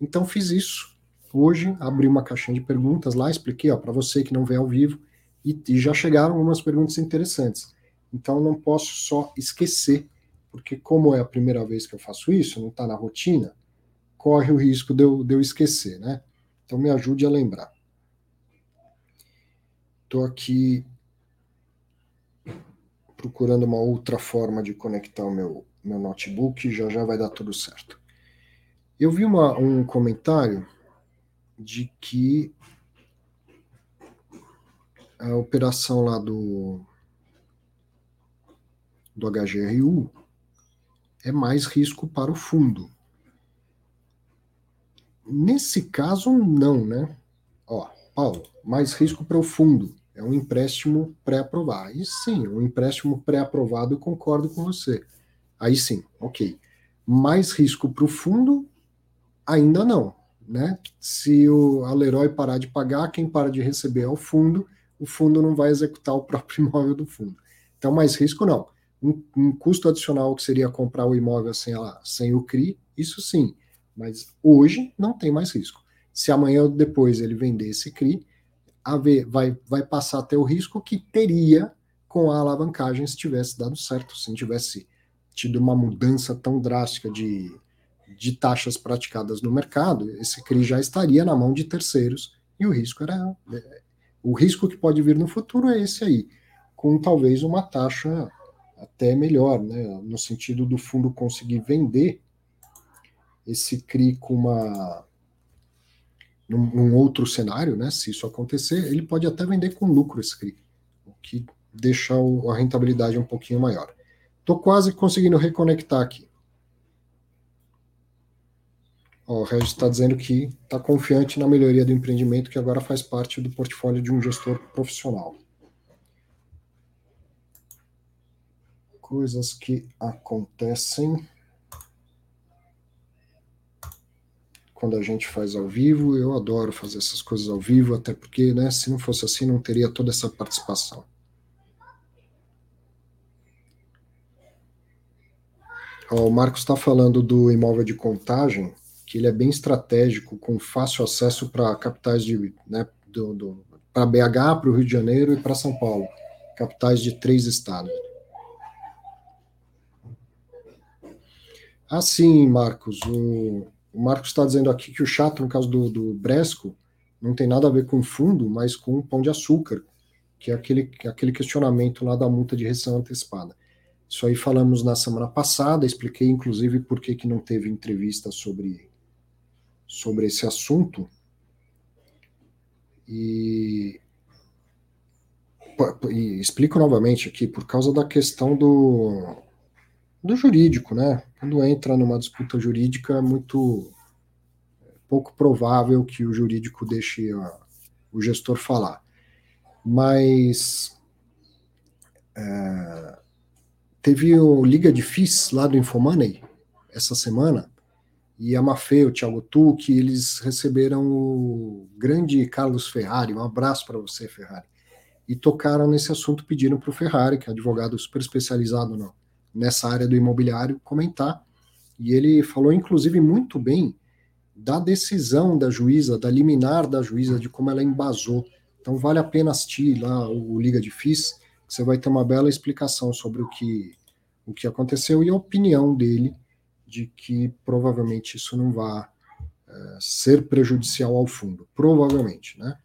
Então fiz isso. Hoje abri uma caixinha de perguntas lá, expliquei para você que não vê ao vivo, e, e, já chegaram algumas perguntas interessantes. Então não posso só esquecer, porque como é a primeira vez que eu faço isso, não está na rotina, corre o risco de eu, de eu esquecer, né? Então me ajude a lembrar. Estou aqui procurando uma outra forma de conectar o meu, meu notebook, já já vai dar tudo certo. Eu vi uma, um comentário de que a operação lá do, do HGRU é mais risco para o fundo. Nesse caso, não, né? Ó, Paulo, mais risco para o fundo. É um empréstimo pré-aprovado. Aí sim, um empréstimo pré-aprovado, concordo com você. Aí sim, ok. Mais risco para o fundo? Ainda não. Né? Se o Aleroy parar de pagar, quem para de receber é o fundo, o fundo não vai executar o próprio imóvel do fundo. Então, mais risco não. Um, um custo adicional que seria comprar o imóvel sem, sem o CRI, isso sim. Mas hoje não tem mais risco. Se amanhã ou depois ele vender esse CRI, vai, vai passar a ter o risco que teria com a alavancagem se tivesse dado certo, se não tivesse tido uma mudança tão drástica de, de taxas praticadas no mercado, esse CRI já estaria na mão de terceiros e o risco era o risco que pode vir no futuro é esse aí, com talvez uma taxa até melhor, né, no sentido do fundo conseguir vender esse CRI com uma num, num, outro cenário, né, se isso acontecer, ele pode até vender com lucro esse CRI, o que deixa o, a rentabilidade um pouquinho maior. Estou quase conseguindo reconectar aqui. Ó, o Regis está dizendo que está confiante na melhoria do empreendimento, que agora faz parte do portfólio de um gestor profissional. Coisas que acontecem. Quando a gente faz ao vivo. Eu adoro fazer essas coisas ao vivo, até porque, né, se não fosse assim, não teria toda essa participação. o Marcos está falando do imóvel de contagem, que ele é bem estratégico, com fácil acesso para capitais de, né, do, do para BH, para o Rio de Janeiro e para São Paulo, capitais de três estados. Assim, Marcos, o, o Marcos está dizendo aqui que o chato, no caso do, do Bresco, não tem nada a ver com fundo, mas com pão de açúcar, que é aquele, aquele questionamento lá da multa de rescisão antecipada. Isso aí falamos na semana passada, expliquei inclusive por que, que não teve entrevista sobre, sobre esse assunto. E, e explico novamente aqui, por causa da questão do, do jurídico, né? Quando entra numa disputa jurídica, é muito pouco provável que o jurídico deixe a, o gestor falar. Mas é, teve o Liga de FIS lá do Infomoney essa semana, e a Mafê, o Thiago Tucci, eles receberam o grande Carlos Ferrari, um abraço para você, Ferrari, e tocaram nesse assunto, pediram para o Ferrari, que é advogado super especializado no, nessa área do imobiliário comentar. E ele falou, inclusive, muito bem da decisão da juíza, da liminar da juíza, de como ela embasou. Então, vale a pena assistir lá o Liga de FIS, que você vai ter uma bela explicação sobre o que, o que aconteceu e a opinião dele de que provavelmente isso não vai é, ser prejudicial ao fundo. Provavelmente, né?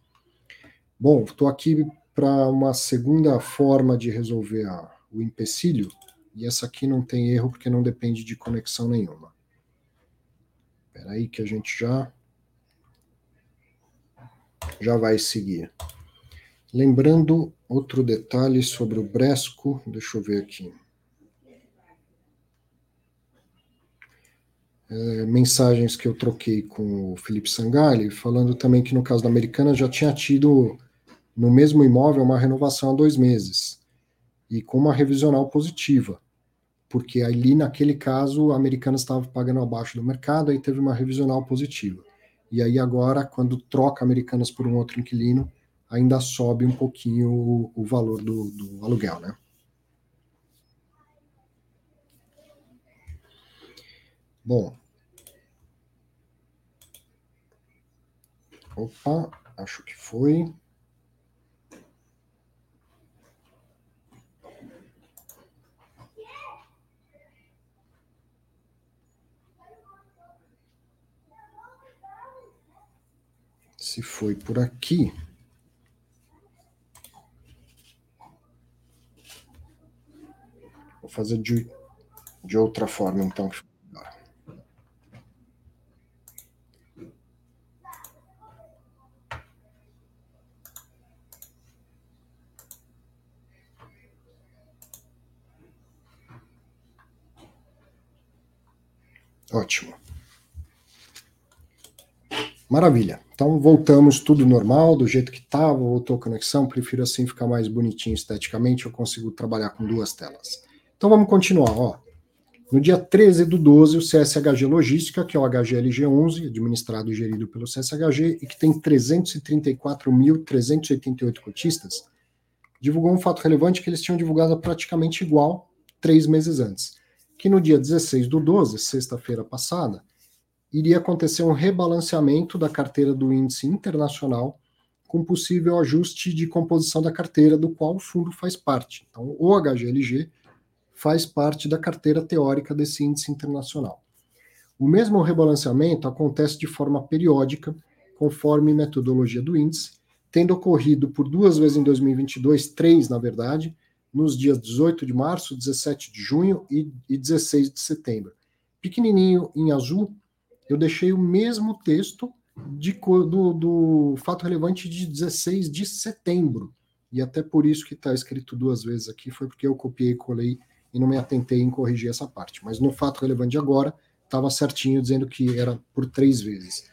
Bom, estou aqui para uma segunda forma de resolver a, o empecilho, e essa aqui não tem erro porque não depende de conexão nenhuma. Espera aí que a gente já já vai seguir. Lembrando outro detalhe sobre o Bresco, deixa eu ver aqui. É, mensagens que eu troquei com o Felipe Sangali, falando também que no caso da Americana já tinha tido no mesmo imóvel uma renovação há dois meses e com uma revisional positiva porque ali naquele caso a americana estava pagando abaixo do mercado, aí teve uma revisional positiva. E aí agora, quando troca Americanas por um outro inquilino, ainda sobe um pouquinho o, o valor do, do aluguel, né? Bom. Opa, acho que foi. Se foi por aqui. Vou fazer de, de outra forma, então. Ótimo. Maravilha. Então voltamos tudo normal, do jeito que estava, voltou a conexão. Prefiro assim ficar mais bonitinho esteticamente. Eu consigo trabalhar com duas telas. Então vamos continuar. Ó. No dia 13 do 12, o CSHG Logística, que é o HGLG11, administrado e gerido pelo CSHG, e que tem 334.388 cotistas, divulgou um fato relevante que eles tinham divulgado praticamente igual três meses antes. Que no dia 16 do 12, sexta-feira passada, iria acontecer um rebalanceamento da carteira do índice internacional com possível ajuste de composição da carteira do qual o fundo faz parte. Então, o HGLG faz parte da carteira teórica desse índice internacional. O mesmo rebalanceamento acontece de forma periódica, conforme metodologia do índice, tendo ocorrido por duas vezes em 2022, três na verdade, nos dias 18 de março, 17 de junho e 16 de setembro. Pequenininho em azul eu deixei o mesmo texto de, do, do fato relevante de 16 de setembro. E até por isso que está escrito duas vezes aqui, foi porque eu copiei e colei e não me atentei em corrigir essa parte. Mas no fato relevante de agora, estava certinho dizendo que era por três vezes.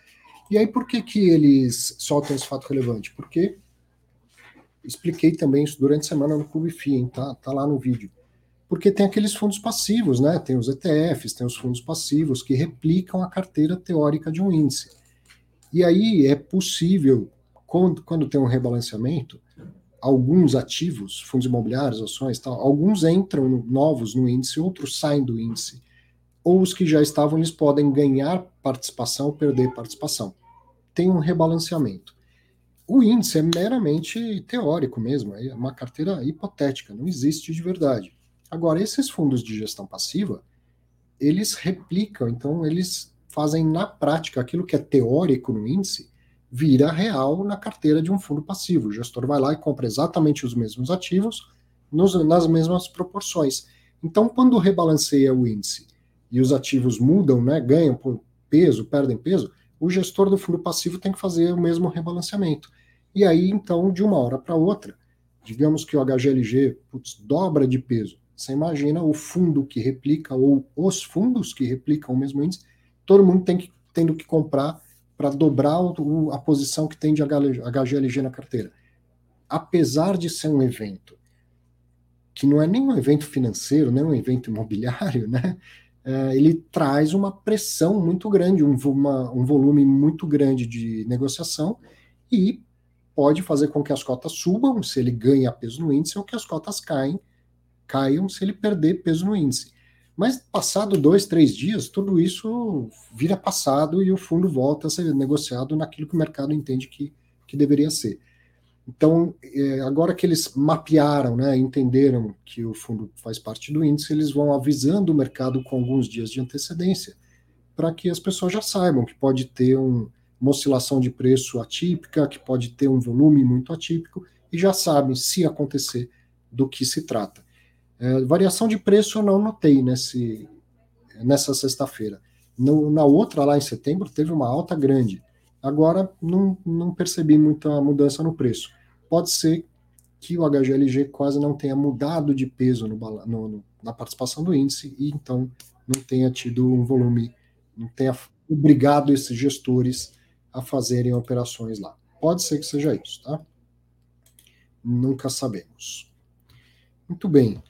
E aí, por que, que eles soltam esse fato relevante? Porque expliquei também isso durante a semana no Clube FIA, tá, tá lá no vídeo porque tem aqueles fundos passivos, né? Tem os ETFs, tem os fundos passivos que replicam a carteira teórica de um índice. E aí é possível, quando, quando tem um rebalanceamento, alguns ativos, fundos imobiliários, ações, tal, alguns entram novos no índice, outros saem do índice. Ou os que já estavam, eles podem ganhar participação ou perder participação. Tem um rebalanceamento. O índice é meramente teórico mesmo, é uma carteira hipotética, não existe de verdade. Agora, esses fundos de gestão passiva, eles replicam, então eles fazem na prática aquilo que é teórico no índice, vira real na carteira de um fundo passivo. O gestor vai lá e compra exatamente os mesmos ativos nos, nas mesmas proporções. Então, quando rebalanceia o índice e os ativos mudam, né, ganham por peso, perdem peso, o gestor do fundo passivo tem que fazer o mesmo rebalanceamento. E aí, então, de uma hora para outra, digamos que o HGLG putz, dobra de peso, você imagina o fundo que replica, ou os fundos que replicam o mesmo índice, todo mundo tem que, tendo que comprar para dobrar o, a posição que tem de HGLG na carteira. Apesar de ser um evento que não é nem um evento financeiro, nem um evento imobiliário, né? É, ele traz uma pressão muito grande, um, uma, um volume muito grande de negociação e pode fazer com que as cotas subam se ele ganha peso no índice ou que as cotas caem caiam se ele perder peso no índice. Mas passado dois, três dias, tudo isso vira passado e o fundo volta a ser negociado naquilo que o mercado entende que, que deveria ser. Então, é, agora que eles mapearam, né, entenderam que o fundo faz parte do índice, eles vão avisando o mercado com alguns dias de antecedência, para que as pessoas já saibam que pode ter um, uma oscilação de preço atípica, que pode ter um volume muito atípico, e já sabem, se acontecer, do que se trata. É, variação de preço eu não notei nesse, nessa sexta-feira. Na outra, lá em setembro, teve uma alta grande. Agora, não, não percebi muita mudança no preço. Pode ser que o HGLG quase não tenha mudado de peso no, no, na participação do índice e então não tenha tido um volume, não tenha obrigado esses gestores a fazerem operações lá. Pode ser que seja isso, tá? Nunca sabemos. Muito bem.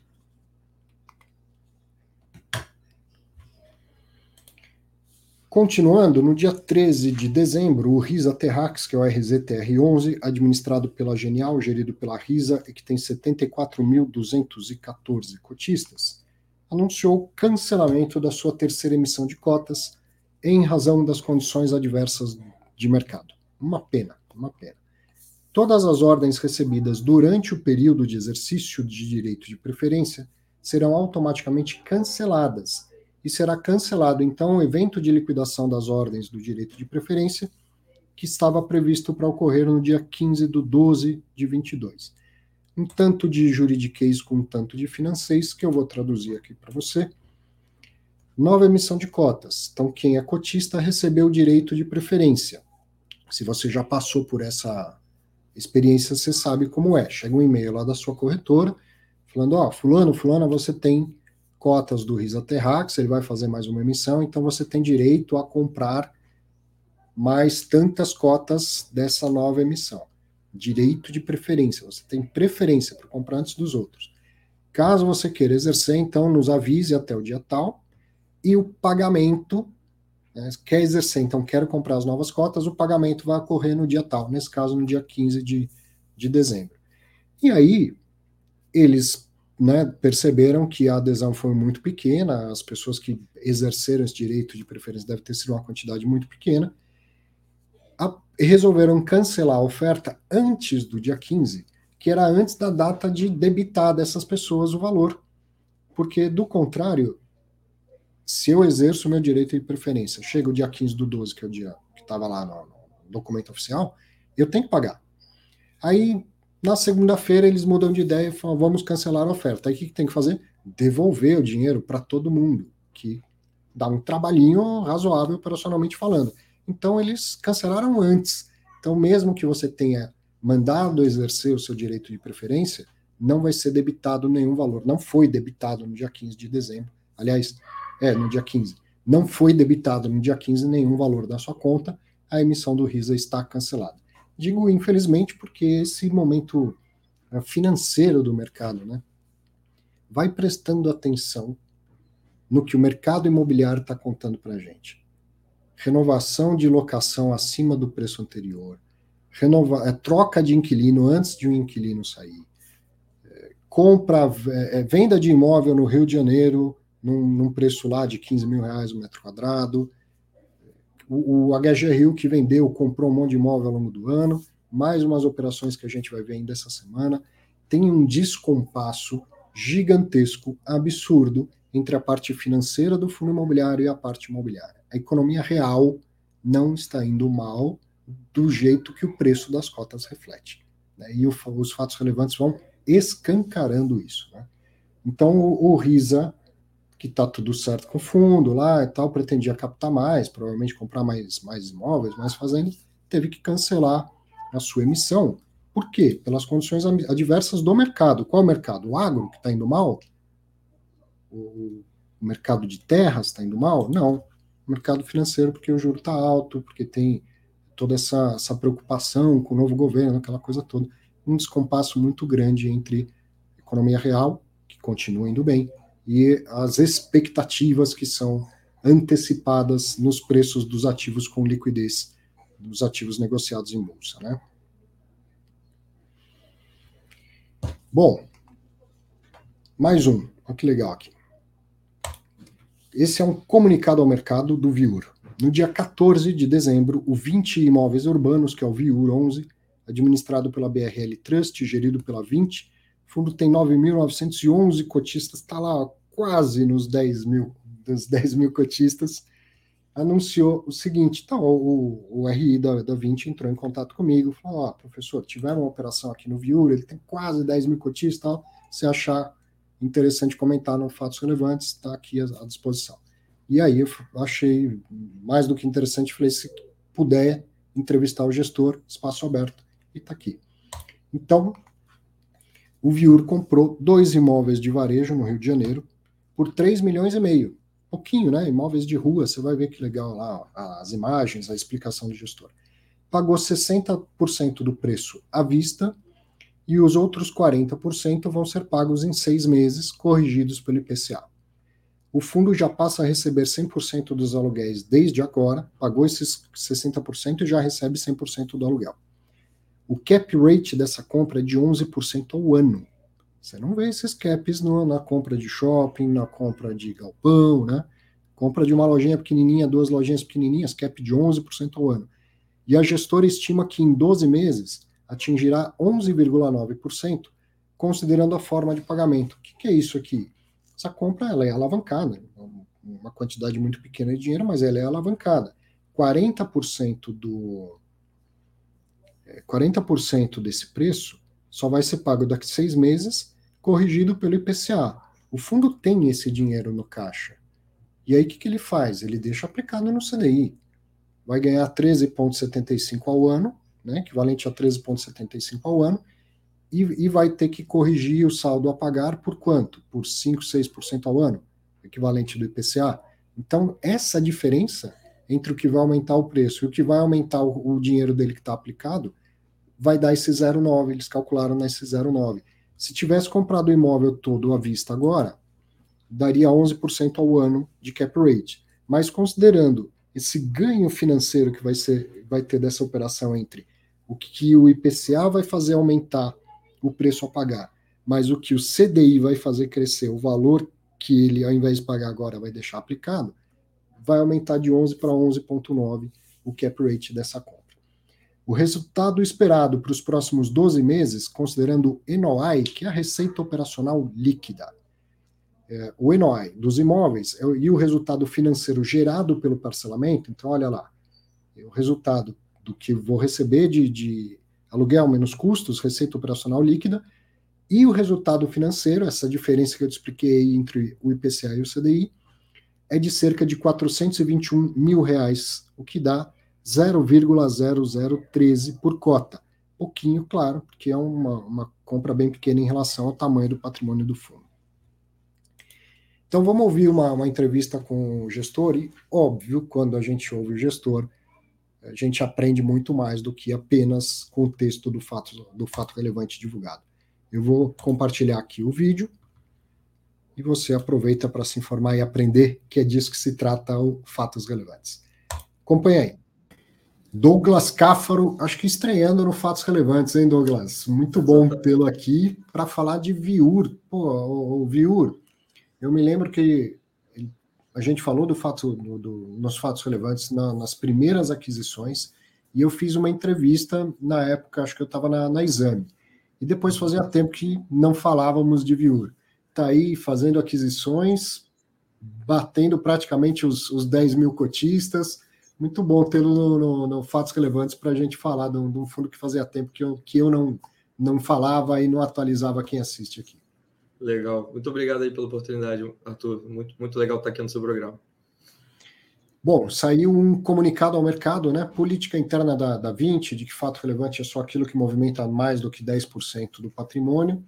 Continuando, no dia 13 de dezembro, o RISA Terrax, que é o RZTR11, administrado pela Genial, gerido pela RISA e que tem 74.214 cotistas, anunciou cancelamento da sua terceira emissão de cotas em razão das condições adversas de mercado. Uma pena, uma pena. Todas as ordens recebidas durante o período de exercício de direito de preferência serão automaticamente canceladas e será cancelado então o evento de liquidação das ordens do direito de preferência que estava previsto para ocorrer no dia 15 de 12 de 22. Um tanto de juridiquês com um tanto de financeis, que eu vou traduzir aqui para você. Nova emissão de cotas. Então, quem é cotista recebeu o direito de preferência. Se você já passou por essa experiência, você sabe como é. Chega um e-mail lá da sua corretora, falando: Ó, oh, Fulano, Fulana, você tem cotas do Risa Terrax, ele vai fazer mais uma emissão, então você tem direito a comprar mais tantas cotas dessa nova emissão. Direito de preferência, você tem preferência para comprar antes dos outros. Caso você queira exercer, então nos avise até o dia tal, e o pagamento, né, quer exercer, então quero comprar as novas cotas, o pagamento vai ocorrer no dia tal, nesse caso no dia 15 de, de dezembro. E aí, eles né, perceberam que a adesão foi muito pequena, as pessoas que exerceram esse direito de preferência deve ter sido uma quantidade muito pequena, a, resolveram cancelar a oferta antes do dia 15, que era antes da data de debitar dessas pessoas o valor. Porque, do contrário, se eu exerço o meu direito de preferência, chega o dia 15 do 12, que é o dia que estava lá no, no documento oficial, eu tenho que pagar. Aí, na segunda-feira, eles mudam de ideia e falam, vamos cancelar a oferta. Aí o que, que tem que fazer? Devolver o dinheiro para todo mundo, que dá um trabalhinho razoável operacionalmente falando. Então, eles cancelaram antes. Então, mesmo que você tenha mandado exercer o seu direito de preferência, não vai ser debitado nenhum valor. Não foi debitado no dia 15 de dezembro. Aliás, é, no dia 15. Não foi debitado no dia 15 nenhum valor da sua conta, a emissão do RISA está cancelada. Digo infelizmente porque esse momento é, financeiro do mercado, né, vai prestando atenção no que o mercado imobiliário está contando para a gente. Renovação de locação acima do preço anterior, renova, é, troca de inquilino antes de um inquilino sair, é, compra, é, venda de imóvel no Rio de Janeiro num, num preço lá de 15 mil reais o metro quadrado. O, o HG Rio que vendeu, comprou um monte de imóvel ao longo do ano, mais umas operações que a gente vai ver ainda essa semana. Tem um descompasso gigantesco, absurdo, entre a parte financeira do fundo imobiliário e a parte imobiliária. A economia real não está indo mal do jeito que o preço das cotas reflete. Né? E o, os fatos relevantes vão escancarando isso. Né? Então, o, o RISA que está tudo certo com o fundo lá e tal, pretendia captar mais, provavelmente comprar mais, mais imóveis, mais fazendas, teve que cancelar a sua emissão. Por quê? Pelas condições adversas do mercado. Qual o mercado? O agro, que está indo mal? O, o mercado de terras está indo mal? Não. O mercado financeiro, porque o juro está alto, porque tem toda essa, essa preocupação com o novo governo, aquela coisa toda. Um descompasso muito grande entre economia real, que continua indo bem, e as expectativas que são antecipadas nos preços dos ativos com liquidez, dos ativos negociados em bolsa, né? Bom, mais um, olha que legal aqui. Esse é um comunicado ao mercado do Viur. No dia 14 de dezembro, o 20 Imóveis Urbanos, que é o Viur 11, administrado pela BRL Trust, gerido pela 20, o fundo tem 9.911 cotistas, está lá quase nos 10 mil, dos 10 mil cotistas, anunciou o seguinte: então, o, o RI da, da 20 entrou em contato comigo, falou: Ó, professor, tiveram uma operação aqui no Viura, ele tem quase 10 mil cotistas tal. Se achar interessante comentar no Fatos Relevantes, está aqui à, à, disposição. E aí eu achei mais do que interessante, falei: se puder entrevistar o gestor, espaço aberto, e está aqui. Então, o Viur comprou dois imóveis de varejo no Rio de Janeiro por 3 milhões e meio. Pouquinho, né? Imóveis de rua, você vai ver que legal lá as imagens, a explicação do gestor. Pagou 60% do preço à vista e os outros 40% vão ser pagos em seis meses, corrigidos pelo IPCA. O fundo já passa a receber 100% dos aluguéis desde agora, pagou esses 60% e já recebe 100% do aluguel. O cap rate dessa compra é de 11% ao ano. Você não vê esses caps no, na compra de shopping, na compra de galpão, né? Compra de uma lojinha pequenininha, duas lojinhas pequenininhas, cap de 11% ao ano. E a gestora estima que em 12 meses atingirá 11,9%, considerando a forma de pagamento. O que, que é isso aqui? Essa compra ela é alavancada, uma quantidade muito pequena de dinheiro, mas ela é alavancada. 40% do, 40% desse preço só vai ser pago daqui a seis meses, corrigido pelo IPCA. O fundo tem esse dinheiro no caixa. E aí o que, que ele faz? Ele deixa aplicado no CDI. Vai ganhar 13,75 ao ano, né, equivalente a 13,75 ao ano, e, e, vai ter que corrigir o saldo a pagar por quanto? Por 5, 6% ao ano, equivalente do IPCA. Então, essa diferença entre o que vai aumentar o preço e o que vai aumentar o, o dinheiro dele que está aplicado, vai dar esse 0,9. Eles calcularam nesse 0,9. Se tivesse comprado o imóvel todo à vista agora, daria 11% ao ano de cap rate. Mas considerando esse ganho financeiro que vai, ser, vai ter dessa operação entre o que o IPCA vai fazer aumentar o preço a pagar, mas o que o CDI vai fazer crescer, o valor que ele, ao invés de pagar agora, vai deixar aplicado, vai aumentar de 11 para 11,9 o cap rate dessa compra. O resultado esperado para os próximos 12 meses, considerando o NOI, que é a receita operacional líquida, é, o NOI dos imóveis é, e o resultado financeiro gerado pelo parcelamento, então olha lá, o resultado do que vou receber de, de aluguel menos custos, receita operacional líquida, e o resultado financeiro, essa diferença que eu te expliquei entre o IPCA e o CDI, é de cerca de 421 mil reais, o que dá 0,0013 por cota. Pouquinho, claro, porque é uma, uma compra bem pequena em relação ao tamanho do patrimônio do fundo. Então vamos ouvir uma, uma entrevista com o gestor, e óbvio, quando a gente ouve o gestor, a gente aprende muito mais do que apenas com o texto do fato, do fato relevante divulgado. Eu vou compartilhar aqui o vídeo e você aproveita para se informar e aprender que é disso que se trata o Fatos Relevantes. Acompanhe aí. Douglas Cáfaro, acho que estreando no Fatos Relevantes, hein, Douglas? Muito bom tê-lo aqui para falar de Viur. Pô, o, o Viur, eu me lembro que a gente falou do fato do, do, nos fatos relevantes na, nas primeiras aquisições e eu fiz uma entrevista na época, acho que eu estava na, na, Exame. E depois fazia tempo que não falávamos de Viur. Está aí fazendo aquisições, batendo praticamente os, os 10 mil cotistas. Muito bom tê-lo no, no, no, Fatos Relevantes para a gente falar de um, fundo que fazia tempo que eu, que eu não, não falava e não atualizava quem assiste aqui. Legal. Muito obrigado aí pela oportunidade, Arthur. Muito, muito legal estar aqui no seu programa. Bom, saiu um comunicado ao mercado, né? Política interna da, da 20, de que fato relevante é só aquilo que movimenta mais do que 10% do patrimônio.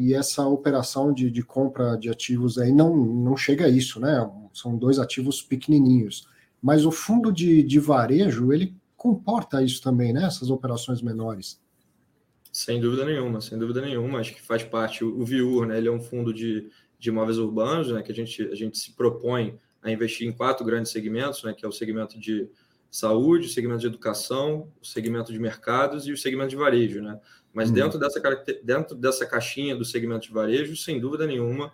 E essa operação de, de compra de ativos aí não, não chega a isso, né? São dois ativos pequenininhos. Mas o fundo de, de varejo, ele comporta isso também, né? Essas operações menores. Sem dúvida nenhuma, sem dúvida nenhuma. Acho que faz parte. O Viur, né? Ele é um fundo de, de imóveis urbanos, né? Que a gente, a gente se propõe a investir em quatro grandes segmentos, né? Que é o segmento de saúde, o segmento de educação, o segmento de mercados e o segmento de varejo, né? Mas uhum. dentro, dessa, dentro dessa caixinha do segmento de varejo, sem dúvida nenhuma,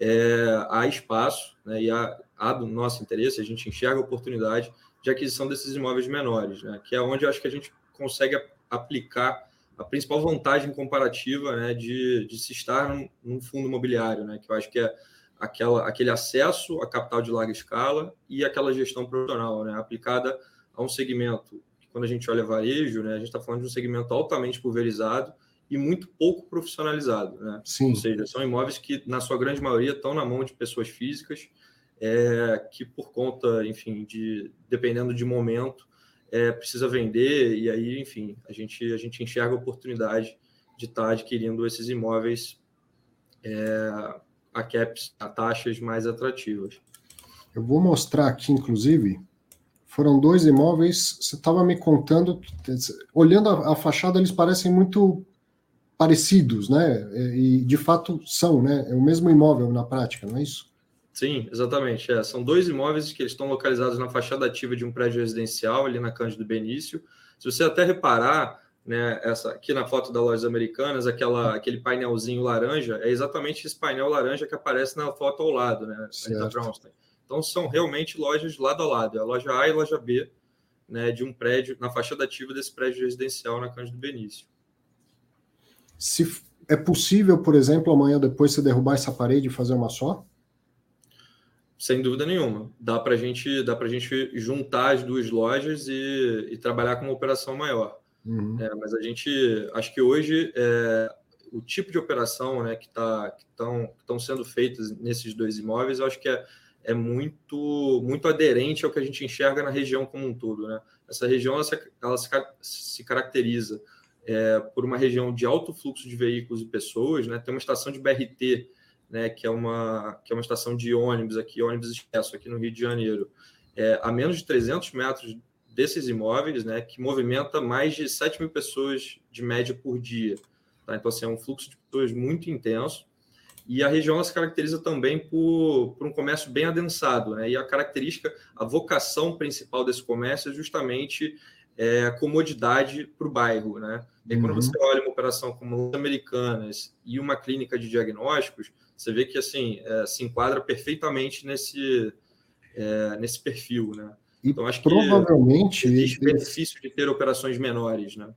é, há espaço né, e há, há, do nosso interesse, a gente enxerga a oportunidade de aquisição desses imóveis menores, né, que é onde eu acho que a gente consegue aplicar a principal vantagem comparativa né, de, de se estar num, num, fundo imobiliário, né, que eu acho que é aquela, aquele acesso a capital de larga escala e aquela gestão profissional né, aplicada a um segmento. Quando a gente olha varejo, né, a gente está falando de um segmento altamente pulverizado e muito pouco profissionalizado. Né? Sim. Ou seja, são imóveis que, na sua grande maioria, estão na mão de pessoas físicas é, que, por conta, enfim, de dependendo de momento, é, precisa vender, e aí, enfim, a gente, a gente enxerga a oportunidade de estar tá adquirindo esses imóveis é, a caps, a taxas mais atrativas. Eu vou mostrar aqui, inclusive, foram dois imóveis, você estava me contando, olhando a, a, fachada, eles parecem muito parecidos, né? E de fato são, né? É o mesmo imóvel na prática, não é isso? Sim, exatamente. É. São dois imóveis que estão localizados na fachada ativa de um prédio residencial, ali na Cândido Benício. Se você até reparar, né, essa, aqui na foto da Lojas Americanas, aquela, aquele painelzinho laranja, é exatamente esse painel laranja que aparece na foto ao lado, né? Então são realmente lojas lado a lado, é a loja A e a loja B, né, de um prédio, na fachada ativa desse prédio residencial na Cândido Benício. Se é possível, por exemplo, amanhã depois você derrubar essa parede e fazer uma só? Sem dúvida nenhuma. Dá para gente, dá a gente juntar as duas lojas e, e, trabalhar com uma operação maior. Uhum. É, mas a gente, acho que hoje é, o tipo de operação né, que tá, estão sendo feitas nesses dois imóveis, eu acho que é, é muito, muito aderente ao que a gente enxerga na região como um todo. Né? Essa região ela se, ela se, se caracteriza é, por uma região de alto fluxo de veículos e pessoas, né? tem uma estação de BRT, né, que, é uma, que é uma estação de ônibus aqui, ônibus expresso aqui no Rio de Janeiro, é, a menos de 300 metros desses imóveis, né, que movimenta mais de 7 mil pessoas de média por dia. Tá? Então, assim, é um fluxo de pessoas muito intenso. E a região se caracteriza também por, por um comércio bem adensado. Né? E a característica, a vocação principal desse comércio é justamente é, comodidade para o bairro. Né? E quando uhum. você olha uma operação como Americanas e uma clínica de diagnósticos, você vê que assim é, se enquadra perfeitamente nesse, é, nesse perfil. Né? E então, acho provavelmente que existe benefício de ter operações menores, né?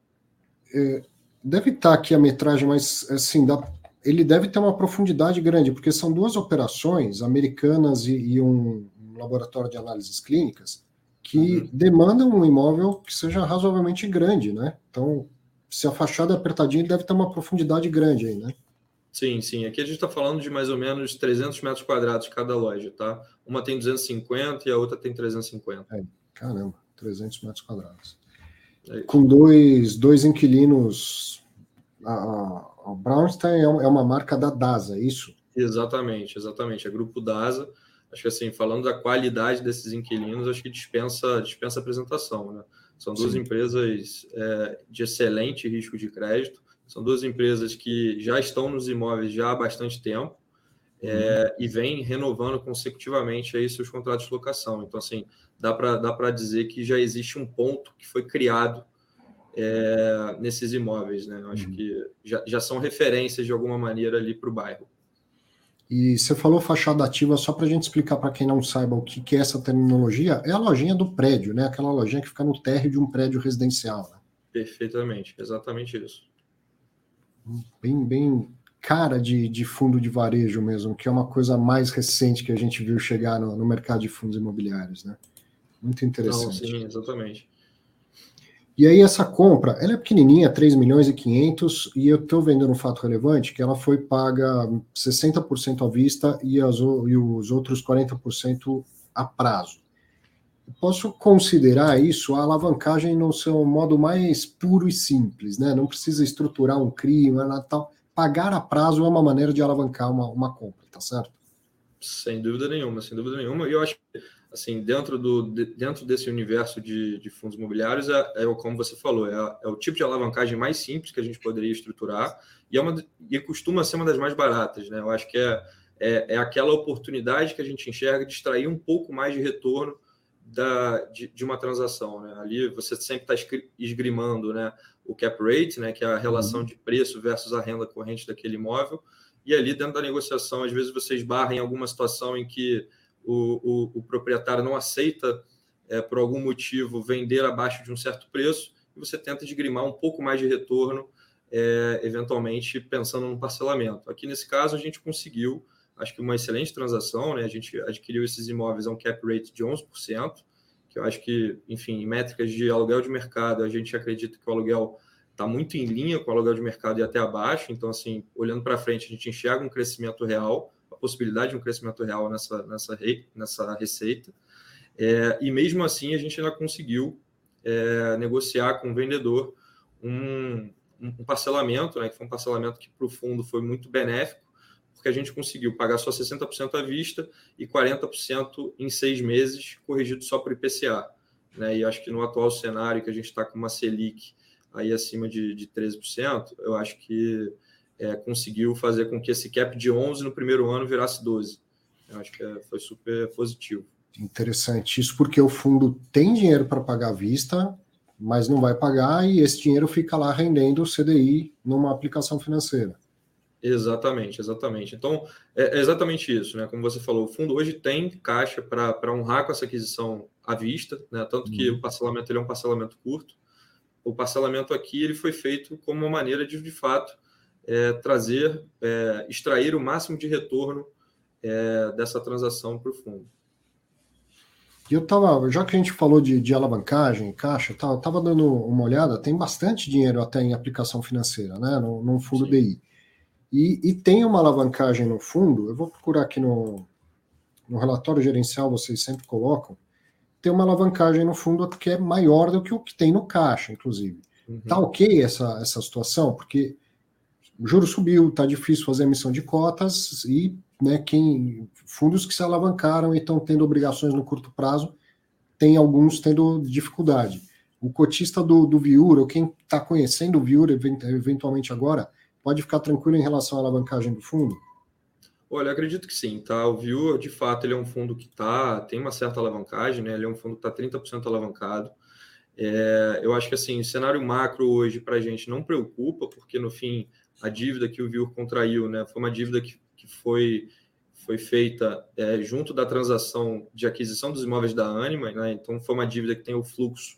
É, deve estar aqui a metragem, mas assim, dá, ele deve ter uma profundidade grande, porque são duas operações americanas e, e um, um, laboratório de análises clínicas que uhum. demandam um imóvel que seja razoavelmente grande, né? Então, se a fachada é apertadinha, ele deve ter uma profundidade grande aí, né? Sim, sim. Aqui a gente está falando de mais ou menos 300 metros quadrados cada loja, tá? Uma tem 250 e a outra tem 350. É, caramba, 300 metros quadrados. É Com dois, dois inquilinos. A, a, a Brownstein é, é uma marca da DASA, é isso? Exatamente, exatamente. É grupo DASA. Acho que assim, falando da qualidade desses inquilinos, acho que dispensa, dispensa apresentação, né? São duas Sim. empresas é, de excelente risco de crédito são duas empresas que já estão nos imóveis já há bastante tempo é, uhum. e vêm renovando consecutivamente aí seus contratos de locação. Então, assim, dá para dá dizer que já existe um ponto que foi criado é, nesses imóveis. Né? Eu acho uhum. que já, já são referências de alguma maneira ali para o bairro. E você falou fachada ativa, só para a gente explicar para quem não saiba o que, que é essa terminologia, é a lojinha do prédio, né? Aquela lojinha que fica no térreo de um prédio residencial. Né? Perfeitamente, exatamente isso bem, bem cara de, de fundo de varejo mesmo, que é uma coisa mais recente que a gente viu chegar no, no mercado de fundos imobiliários, né? Muito interessante. Não, sim, exatamente. E aí essa compra, ela é pequenininha, 3 milhões e 500, e eu estou vendo um fato relevante que ela foi paga 60% à vista e, as, e os outros 40% a prazo posso considerar isso a alavancagem no seu modo mais puro e simples, né? Não precisa estruturar um CRI, tal. Pagar a prazo é uma maneira de alavancar uma, uma compra, tá certo? Sem dúvida nenhuma, sem dúvida nenhuma. E eu acho que, assim, dentro, do, dentro desse universo de, de fundos imobiliários, é, é, como você falou, é, é, o tipo de alavancagem mais simples que a gente poderia estruturar e, é uma, e costuma ser uma das mais baratas, né? Eu acho que é, é, é aquela oportunidade que a gente enxerga de extrair um pouco mais de retorno da, de, de, uma transação. Né? Ali você sempre está esgrimando né, o cap rate, né, que é a relação uhum. de preço versus a renda corrente daquele imóvel, e ali dentro da negociação, às vezes você esbarra em alguma situação em que o, o, o proprietário não aceita, é, por algum motivo, vender abaixo de um certo preço, e você tenta esgrimar um pouco mais de retorno, é, eventualmente pensando no parcelamento. Aqui nesse caso, a gente conseguiu acho que uma excelente transação, né? A gente adquiriu esses imóveis a um cap rate de 11%, que eu acho que, enfim, em métricas de aluguel de mercado, a gente acredita que o aluguel está muito em linha com o aluguel de mercado e até abaixo. Então, assim, olhando para frente, a gente enxerga um crescimento real, possibilidade de um crescimento real nessa, nessa, rei, nessa receita. É, e mesmo assim, a gente ainda conseguiu é, negociar com o vendedor um, um parcelamento, né, que foi um parcelamento que para o fundo foi muito benéfico, porque a gente conseguiu pagar só 60% à vista e 40% em seis meses, corrigido só por IPCA. Né? E acho que no atual cenário, que a gente está com uma Selic aí acima de, de 13%, eu acho que é, conseguiu fazer com que esse cap de 11 no primeiro ano virasse 12. Eu acho que é, foi super positivo. Interessante. Isso porque o fundo tem dinheiro para pagar à vista, mas não vai pagar e esse dinheiro fica lá rendendo o CDI numa aplicação financeira. Exatamente, exatamente. Então, é, é exatamente isso, né? Como você falou, o fundo hoje tem caixa para honrar com essa aquisição à vista, né? Tanto que uhum. o parcelamento ele é um parcelamento curto. O parcelamento aqui ele foi feito como uma maneira de, de fato, é, trazer, é, extrair o máximo de retorno é, dessa transação para o fundo. E eu tava, já que a gente falou de, de alavancagem, caixa, tava, tava dando uma olhada, tem bastante dinheiro até em aplicação financeira, né? No, no fundo Sim. DI. E, e, tem uma alavancagem no fundo, eu vou procurar aqui no, no relatório gerencial, vocês sempre colocam, tem uma alavancagem no fundo que é maior do que o que tem no caixa, inclusive. Uhum. Tá ok essa, essa situação? Porque o juro subiu, tá difícil fazer emissão de cotas e né, quem fundos que se alavancaram e estão tendo obrigações no curto prazo, tem alguns tendo dificuldade. O cotista do, do Viura, ou quem está conhecendo o Viura eventualmente agora, pode ficar tranquilo em relação à alavancagem do fundo? Olha, acredito que sim, tá? O Viura, de fato, ele é um fundo que tá, tem uma certa alavancagem, né? Ele é um fundo que está 30% alavancado. É, eu acho que assim, o cenário macro hoje para a gente não preocupa, porque no fim a dívida que o Viur contraiu, né, foi uma dívida que que foi, foi feita é, junto da transação de aquisição dos imóveis da Anima, né? então foi uma dívida que tem o fluxo,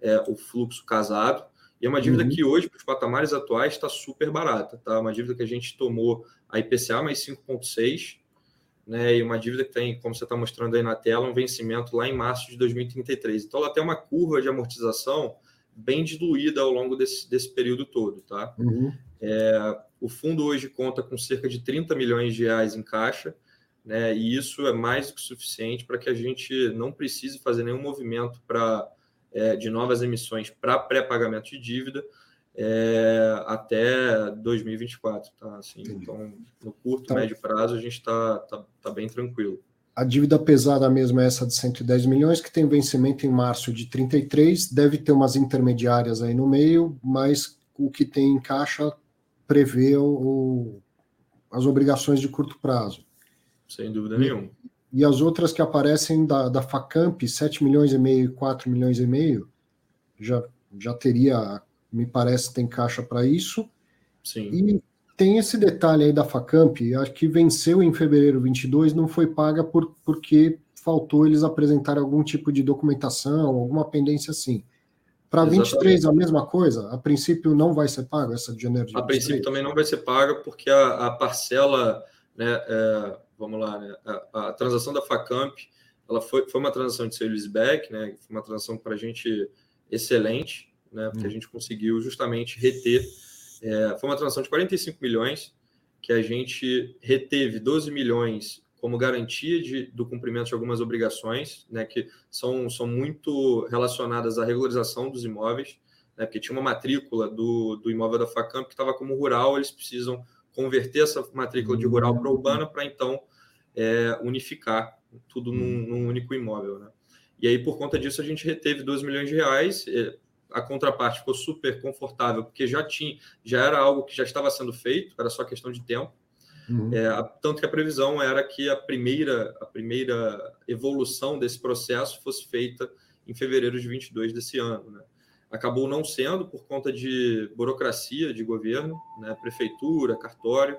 é, o fluxo casado, e é uma dívida uhum. que hoje, para os patamares atuais, está super barata. Tá? Uma dívida que a gente tomou a IPCA mais 5,6, né? e uma dívida que tem, como você está mostrando aí na tela, um vencimento lá em março de 2033. Então, ela tem uma curva de amortização bem diluída ao longo desse, desse período todo. Tá? Uhum. É, o fundo hoje conta com cerca de 30 milhões de reais em caixa, né, e isso é mais do que suficiente para que a gente não precise fazer nenhum movimento para é, de novas emissões para pré-pagamento de dívida é, até 2024. Tá? Assim, então, no curto, tá. médio prazo, a gente está tá, tá bem tranquilo. A dívida pesada mesmo é essa de 110 milhões, que tem vencimento em março de 33, deve ter umas intermediárias aí no meio, mas o que tem em caixa prevê o, as obrigações de curto prazo. Sem dúvida nenhuma. E as outras que aparecem da, da Facamp, 7 milhões e meio e 4 milhões e meio, já, já teria, me parece, tem caixa para isso. Sim. E tem esse detalhe aí da Facamp, acho que venceu em fevereiro 22, não foi paga por, porque faltou eles apresentarem algum tipo de documentação, alguma pendência assim. Para 23 a mesma coisa? A princípio não vai ser pago essa de janeiro de A princípio também não vai ser paga porque a, a parcela, né, é, vamos lá, né, a, a, transação da Facamp, ela foi, foi uma transação de sale back, né, foi uma transação para a gente excelente, né, porque hum. a gente conseguiu justamente reter, é, foi uma transação de 45 milhões, que a gente reteve 12 milhões como garantia de, do cumprimento de algumas obrigações, né, que são, são muito relacionadas à regularização dos imóveis, né, porque tinha uma matrícula do, do imóvel da Facamp que estava como rural, eles precisam converter essa matrícula de rural para urbana para então é, unificar tudo num, num, único imóvel. Né? E aí, por conta disso, a gente reteve 2 milhões de reais. A contraparte ficou super confortável, porque já tinha, já era algo que já estava sendo feito, era só questão de tempo. Uhum. É, tanto que a previsão era que a primeira, a primeira evolução desse processo fosse feita em fevereiro de 22 desse ano. Né? Acabou não sendo por conta de burocracia de governo, né? prefeitura, cartório,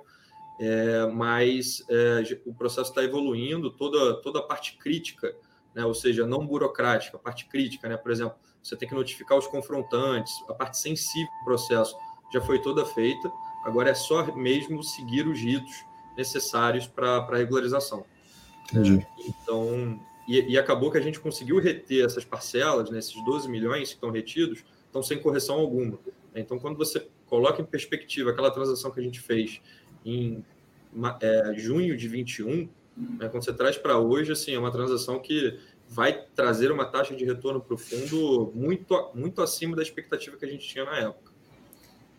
é, mas é, o processo está evoluindo, toda, toda a parte crítica, né? ou seja, não burocrática, a parte crítica, né? por exemplo, você tem que notificar os confrontantes, a parte sensível do processo já foi toda feita, Agora é só mesmo seguir os ritos necessários para a regularização. Entendi. Então, e, e, acabou que a gente conseguiu reter essas parcelas, né, esses 12 milhões que estão retidos, estão sem correção alguma. Então, quando você coloca em perspectiva aquela transação que a gente fez em é, junho de 21, né, quando você traz para hoje, assim, é uma transação que vai trazer uma taxa de retorno para o fundo muito, muito acima da expectativa que a gente tinha na época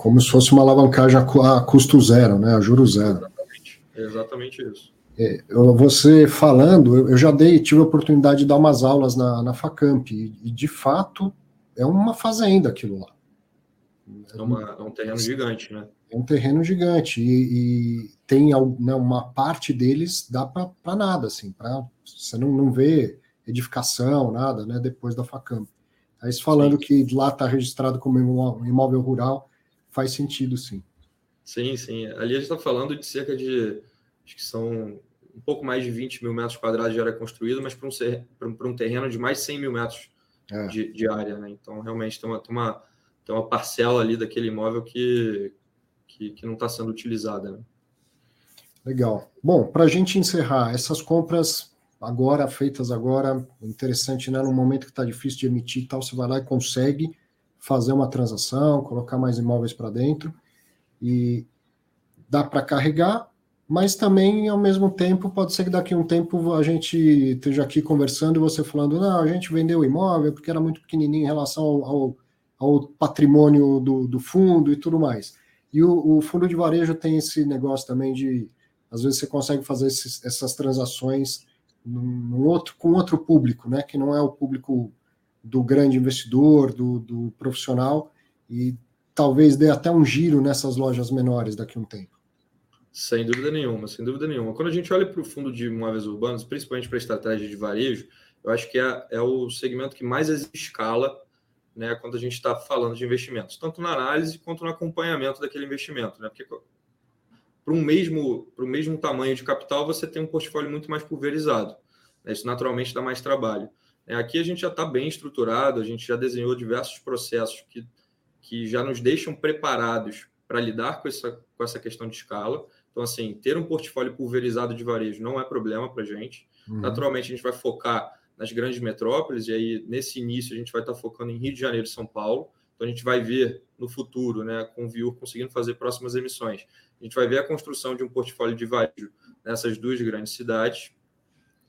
como se fosse uma alavancagem a custo zero, né, a juro zero. Exatamente, exatamente isso. É, você falando, eu já dei, tive a oportunidade de dar umas aulas na, na Facamp, e, e de fato é uma fazenda aquilo lá. É, uma, é um terreno gigante, né? É um terreno gigante, e, e tem né, uma parte deles dá para nada, assim, para você não, não vê edificação, nada, né, depois da Facamp. Aí falando que lá está registrado como imóvel rural, faz sentido, sim. Sim, sim. Ali a gente está falando de cerca de, acho que são um pouco mais de 20 mil metros quadrados de área construída, mas para um, um terreno de mais 100 mil metros é. de, de, área, né? Então, realmente tem uma, tem uma, tem uma parcela ali daquele imóvel que, que, que não está sendo utilizada, né? Legal. Bom, para a gente encerrar, essas compras agora, feitas agora, interessante, né? No momento que está difícil de emitir e tal, você vai lá e consegue fazer uma transação, colocar mais imóveis para dentro e dá para carregar, mas também ao mesmo tempo pode ser que daqui a um tempo a gente esteja aqui conversando e você falando, não, a gente vendeu o imóvel porque era muito pequenininho em relação ao, ao, ao patrimônio do, do, fundo e tudo mais. E o, o, fundo de varejo tem esse negócio também de, às vezes você consegue fazer esses, essas transações num outro, com outro público, né, que não é o público do grande investidor, do, do profissional, e talvez dê até um giro nessas lojas menores daqui a um tempo. Sem dúvida nenhuma, sem dúvida nenhuma. Quando a gente olha para o fundo de imóveis urbanos, principalmente para a estratégia de varejo, eu acho que é, é o segmento que mais escala né, quando a gente está falando de investimentos, tanto na análise quanto no acompanhamento daquele investimento. Né? Porque para um mesmo, o mesmo tamanho de capital, você tem um portfólio muito mais pulverizado. Né? Isso naturalmente dá mais trabalho. É, aqui a gente já está bem estruturado, a gente já desenhou diversos processos que, que já nos deixam preparados para lidar com essa, com essa questão de escala. Então, assim, ter um portfólio pulverizado de varejo não é problema para a gente. Uhum. Naturalmente, a gente vai focar nas grandes metrópoles, e aí, nesse início, a gente vai estar tá focando em Rio de Janeiro e São Paulo. Então, a gente vai ver no futuro, né, com o Viur conseguindo fazer próximas emissões, a gente vai ver a construção de um portfólio de varejo nessas duas grandes cidades,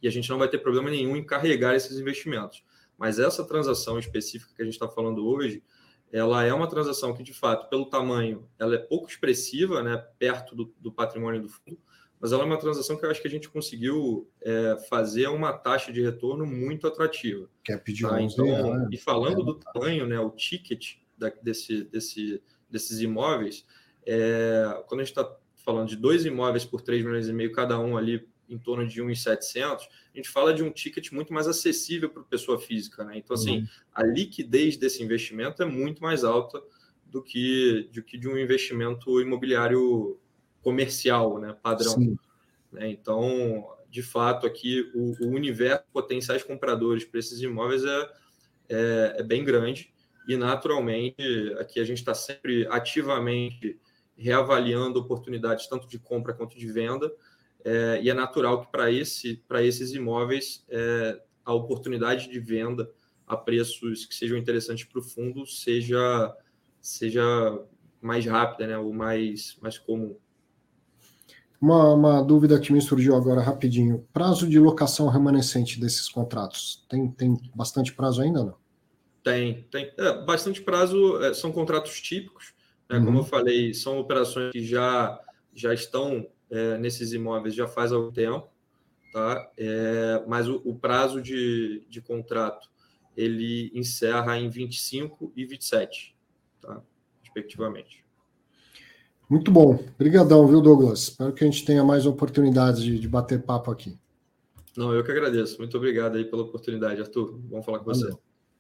e a gente não vai ter problema nenhum em carregar esses investimentos. Mas essa transação específica que a gente está falando hoje, ela é uma transação que, de fato, pelo tamanho, ela é pouco expressiva, né, perto do, do patrimônio do fundo, mas ela é uma transação que eu acho que a gente conseguiu é, fazer uma taxa de retorno muito atrativa. Quer pedir tá? então, né? E falando é, do tamanho, né, o ticket da, desse, desse, desses imóveis, é, quando a gente está falando de dois imóveis por 3 milhões e meio cada um ali em torno de 1,700, a gente fala de um ticket muito mais acessível para pessoa física, né? Então, assim, uhum. a liquidez desse investimento é muito mais alta do que, do que de um investimento imobiliário comercial, né? Padrão. Né? Então, de fato, aqui o, o universo potenciais compradores para esses imóveis é, é, é bem grande e, naturalmente, aqui a gente está sempre ativamente reavaliando oportunidades tanto de compra quanto de venda é, e é natural que para esse, esses imóveis é, a oportunidade de venda a preços que sejam interessantes para o fundo seja, seja mais rápida, né, ou mais, mais comum. Uma, uma, dúvida que me surgiu agora rapidinho. Prazo de locação remanescente desses contratos? Tem, tem bastante prazo ainda, não? Tem, tem. É, bastante prazo, é, são contratos típicos. Né? Uhum. Como eu falei, são operações que já, já estão é, nesses imóveis já faz algum tempo, tá? É, mas o, o, prazo de, de contrato ele encerra em 25 e 27, tá? respectivamente. Muito bom. Obrigadão, viu, Douglas? Espero que a gente tenha mais oportunidades de, de bater papo aqui. Não, eu que agradeço. Muito obrigado aí pela oportunidade, Arthur. Vamos falar com Valeu. você.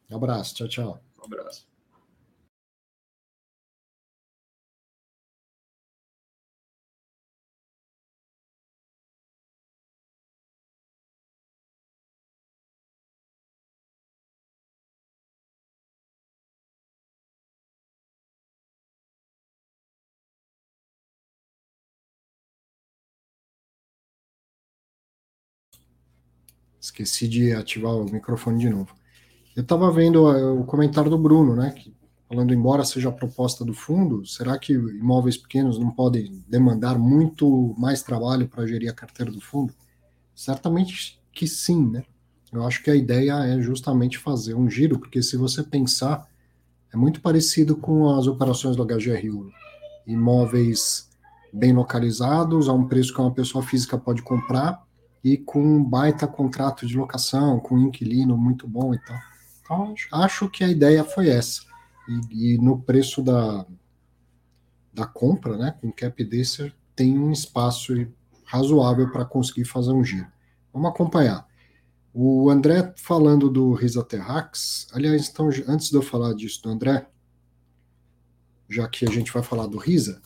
Um abraço. Tchau, tchau. Um abraço. Esqueci de ativar o microfone de novo. Eu estava vendo eh, o comentário do Bruno, né? Que, falando, embora seja a proposta do fundo, será que imóveis pequenos não podem demandar muito mais trabalho para gerir a carteira do fundo? Certamente que sim, né? Eu acho que a ideia é justamente fazer um giro, porque se você pensar, é muito parecido com as operações do HGRU. Imóveis bem localizados, a um preço que uma pessoa física pode comprar, e com um baita contrato de locação, com um inquilino muito bom e tal. Então, acho que a ideia foi essa. E, e no preço da, da compra, né, com cap desse, tem um espaço razoável para conseguir fazer um giro. Vamos acompanhar. O André falando do Risa Terrax, aliás, então, antes de eu falar disso do André, já que a gente vai falar do Risa,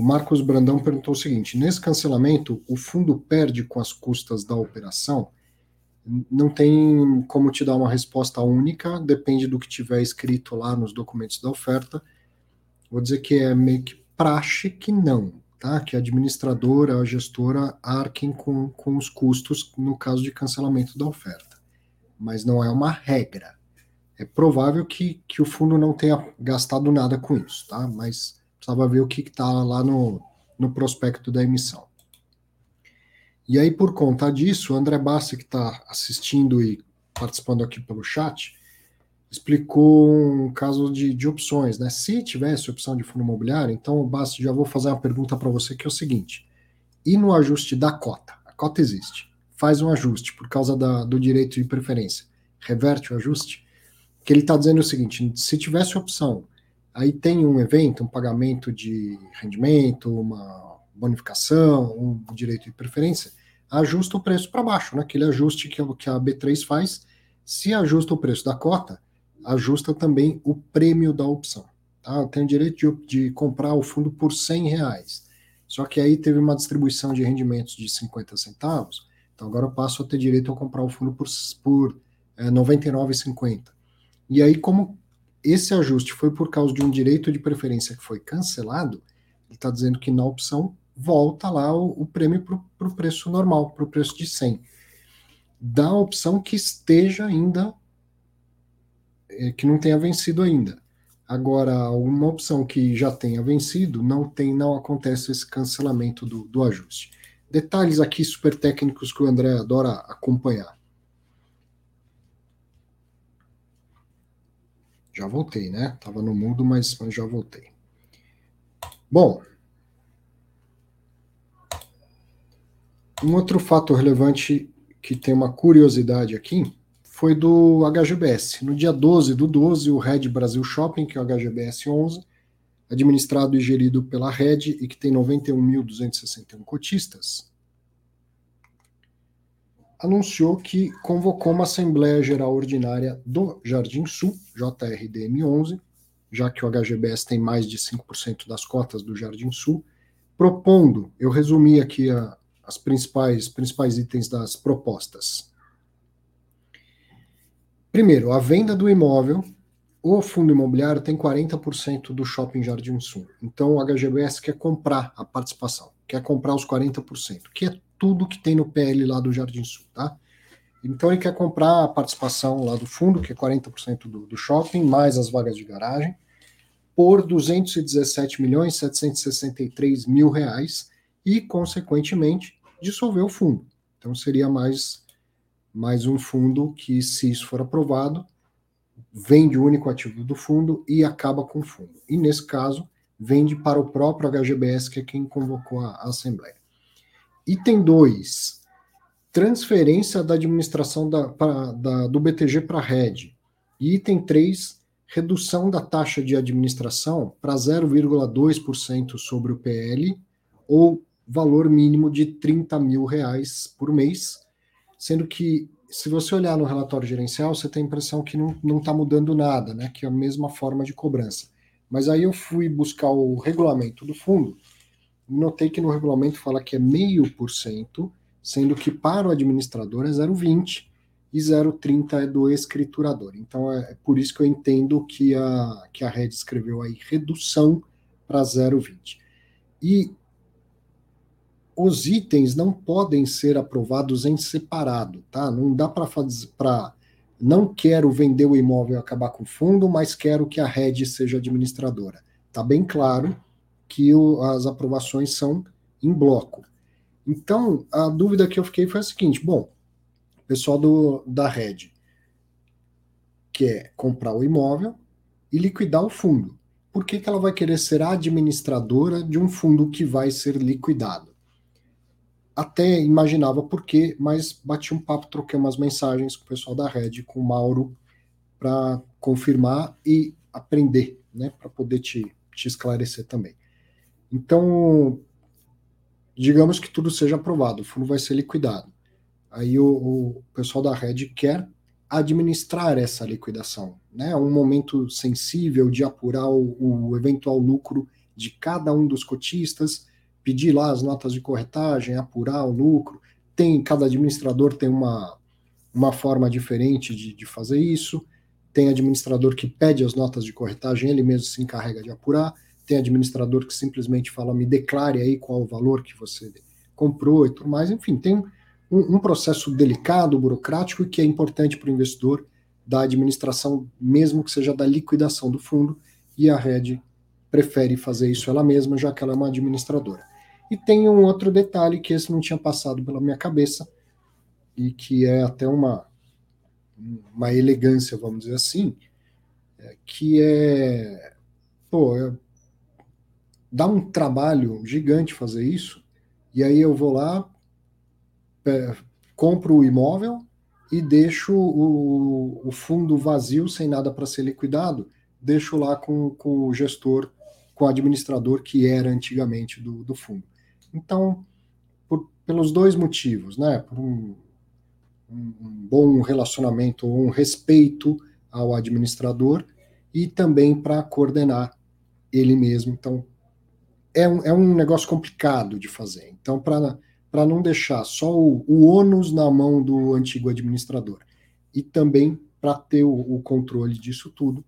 o Marcos Brandão perguntou o seguinte: nesse cancelamento, o fundo perde com as custas da operação? Não tem como te dar uma resposta única, depende do que tiver escrito lá nos documentos da oferta. Vou dizer que é meio que praxe que não, tá? Que a administradora, a gestora arquem com, com os custos no caso de cancelamento da oferta. Mas não é uma regra. É provável que, que o fundo não tenha gastado nada com isso, tá? Mas precisava ver o que está lá no, no prospecto da emissão. E aí, por conta disso, o André Bassi, que está assistindo e participando aqui pelo chat, explicou um caso de, de opções, né? Se tivesse opção de fundo imobiliário, então, Bassi, já vou fazer uma pergunta para você que é o seguinte: e no ajuste da cota? A cota existe. Faz um ajuste por causa da, do direito de preferência. Reverte o ajuste. Que ele está dizendo o seguinte: se tivesse opção Aí tem um evento, um pagamento de rendimento, uma bonificação, um direito de preferência, ajusta o preço para baixo, né? aquele ajuste que, a B3 faz. Se ajusta o preço da cota, ajusta também o prêmio da opção. Tá? Eu tenho direito de, de comprar o fundo por 100 reais. Só que aí teve uma distribuição de rendimentos de 50 centavos, então agora eu passo a ter direito a comprar o fundo por, por é, eh, 99,50. E aí, como esse ajuste foi por causa de um direito de preferência que foi cancelado, ele está dizendo que na opção volta lá o, o prêmio para o preço normal, para o preço de 100. Da opção que esteja ainda, é, que não tenha vencido ainda. Agora, uma opção que já tenha vencido, não tem, não acontece esse cancelamento do, do ajuste. Detalhes aqui super técnicos que o André adora acompanhar. Já voltei, né? Tava no mudo, mas, mas já voltei. Bom, um outro fato relevante que tem uma curiosidade aqui foi do HGBS. No dia 12 do 12, o Red Brasil Shopping, que é o HGBS 11, administrado e gerido pela Red e que tem 91.261 cotistas, anunciou que convocou uma Assembleia Geral Ordinária do Jardim Sul, JRDM11, já que o HGBS tem mais de 5% das cotas do Jardim Sul, propondo, eu resumi aqui a, as principais, principais itens das propostas. Primeiro, a venda do imóvel. O fundo imobiliário tem 40% do Shopping Jardim Sul. Então, o HGBS quer comprar a participação, quer comprar os 40%, que é tudo que tem no PL lá do Jardim Sul, tá? Então ele quer comprar a participação lá do fundo, que é 40% do, do shopping, mais as vagas de garagem, por 217 milhões 763 mil reais e, consequentemente, dissolver o fundo. Então seria mais, mais um fundo que, se isso for aprovado, vende o único ativo do fundo e acaba com o fundo. E nesse caso, vende para o próprio HGBS, que é quem convocou a, a Assembleia. Item 2. Transferência da administração da, pra, da, do BTG para a rede. E item 3. Redução da taxa de administração para 0,2% sobre o PL, ou valor mínimo de 30 mil reais por mês, sendo que se você olhar no relatório gerencial, você tem a impressão que não está mudando nada, né? Que é a mesma forma de cobrança. Mas aí eu fui buscar o regulamento do fundo notei que no regulamento fala que é meio por cento, sendo que para o administrador é 0,20 e 0,30 é do escriturador. Então é, é, por isso que eu entendo que a, que a Red escreveu aí redução para 0,20. E os itens não podem ser aprovados em separado, tá? Não dá para fazer para não quero vender o imóvel e acabar com o fundo, mas quero que a Red seja administradora. Tá bem claro que o, as aprovações são em bloco. Então, a dúvida que eu fiquei foi a seguinte: bom, o pessoal do, da rede quer comprar o imóvel e liquidar o fundo. Por que, que ela vai querer ser administradora de um fundo que vai ser liquidado? Até imaginava por quê, mas bati um papo, troquei umas mensagens com o pessoal da rede, com o Mauro, para confirmar e aprender, né, para poder te, te esclarecer também. Então, digamos que tudo seja aprovado, o fundo vai ser liquidado. Aí o, o pessoal da Red quer administrar essa liquidação, né? É um momento sensível de apurar o, o, eventual lucro de cada um dos cotistas, pedir lá as notas de corretagem, apurar o lucro. Tem cada administrador tem uma, uma forma diferente de, de fazer isso. Tem administrador que pede as notas de corretagem, ele mesmo se encarrega de apurar tem administrador que simplesmente fala, me declare aí qual o valor que você comprou e tudo mais. Enfim, tem um, um processo delicado, burocrático, que é importante para o investidor da administração, mesmo que seja da liquidação do fundo, e a rede prefere fazer isso ela mesma, já que ela é uma administradora. E tem um outro detalhe que esse não tinha passado pela minha cabeça, e que é até uma, uma elegância, vamos dizer assim, é, que é, pô, é, dá um trabalho gigante fazer isso, e aí eu vou lá, é, compro o imóvel e deixo o, o fundo vazio, sem nada para ser liquidado, deixo lá com, com o gestor, com o administrador que era antigamente do, do fundo. Então, por, pelos dois motivos, né? Por um, um, bom relacionamento um respeito ao administrador e também para coordenar ele mesmo. Então, é um, é um negócio complicado de fazer. Então, para não deixar só o, o ônus na mão do antigo administrador e também para ter o, o, controle disso tudo,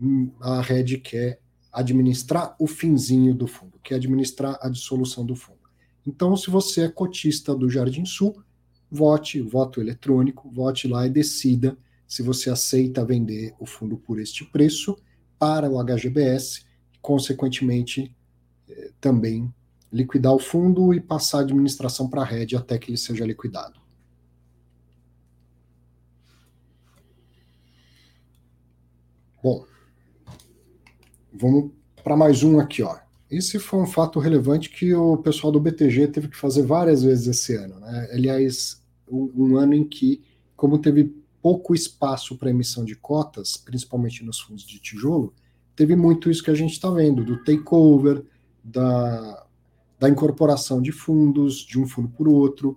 hum, a Red quer administrar o finzinho do fundo, quer administrar a dissolução do fundo. Então, se você é cotista do Jardim Sul, vote, voto eletrônico, vote lá e decida se você aceita vender o fundo por este preço para o HGBS, e, consequentemente, também liquidar o fundo e passar a administração para a rede até que ele seja liquidado. Bom, vamos para mais um aqui, ó. Esse foi um fato relevante que o pessoal do BTG teve que fazer várias vezes esse ano. Né? Aliás, um, um ano em que, como teve pouco espaço para emissão de cotas, principalmente nos fundos de tijolo, teve muito isso que a gente está vendo, do takeover, da, da incorporação de fundos de um fundo por outro,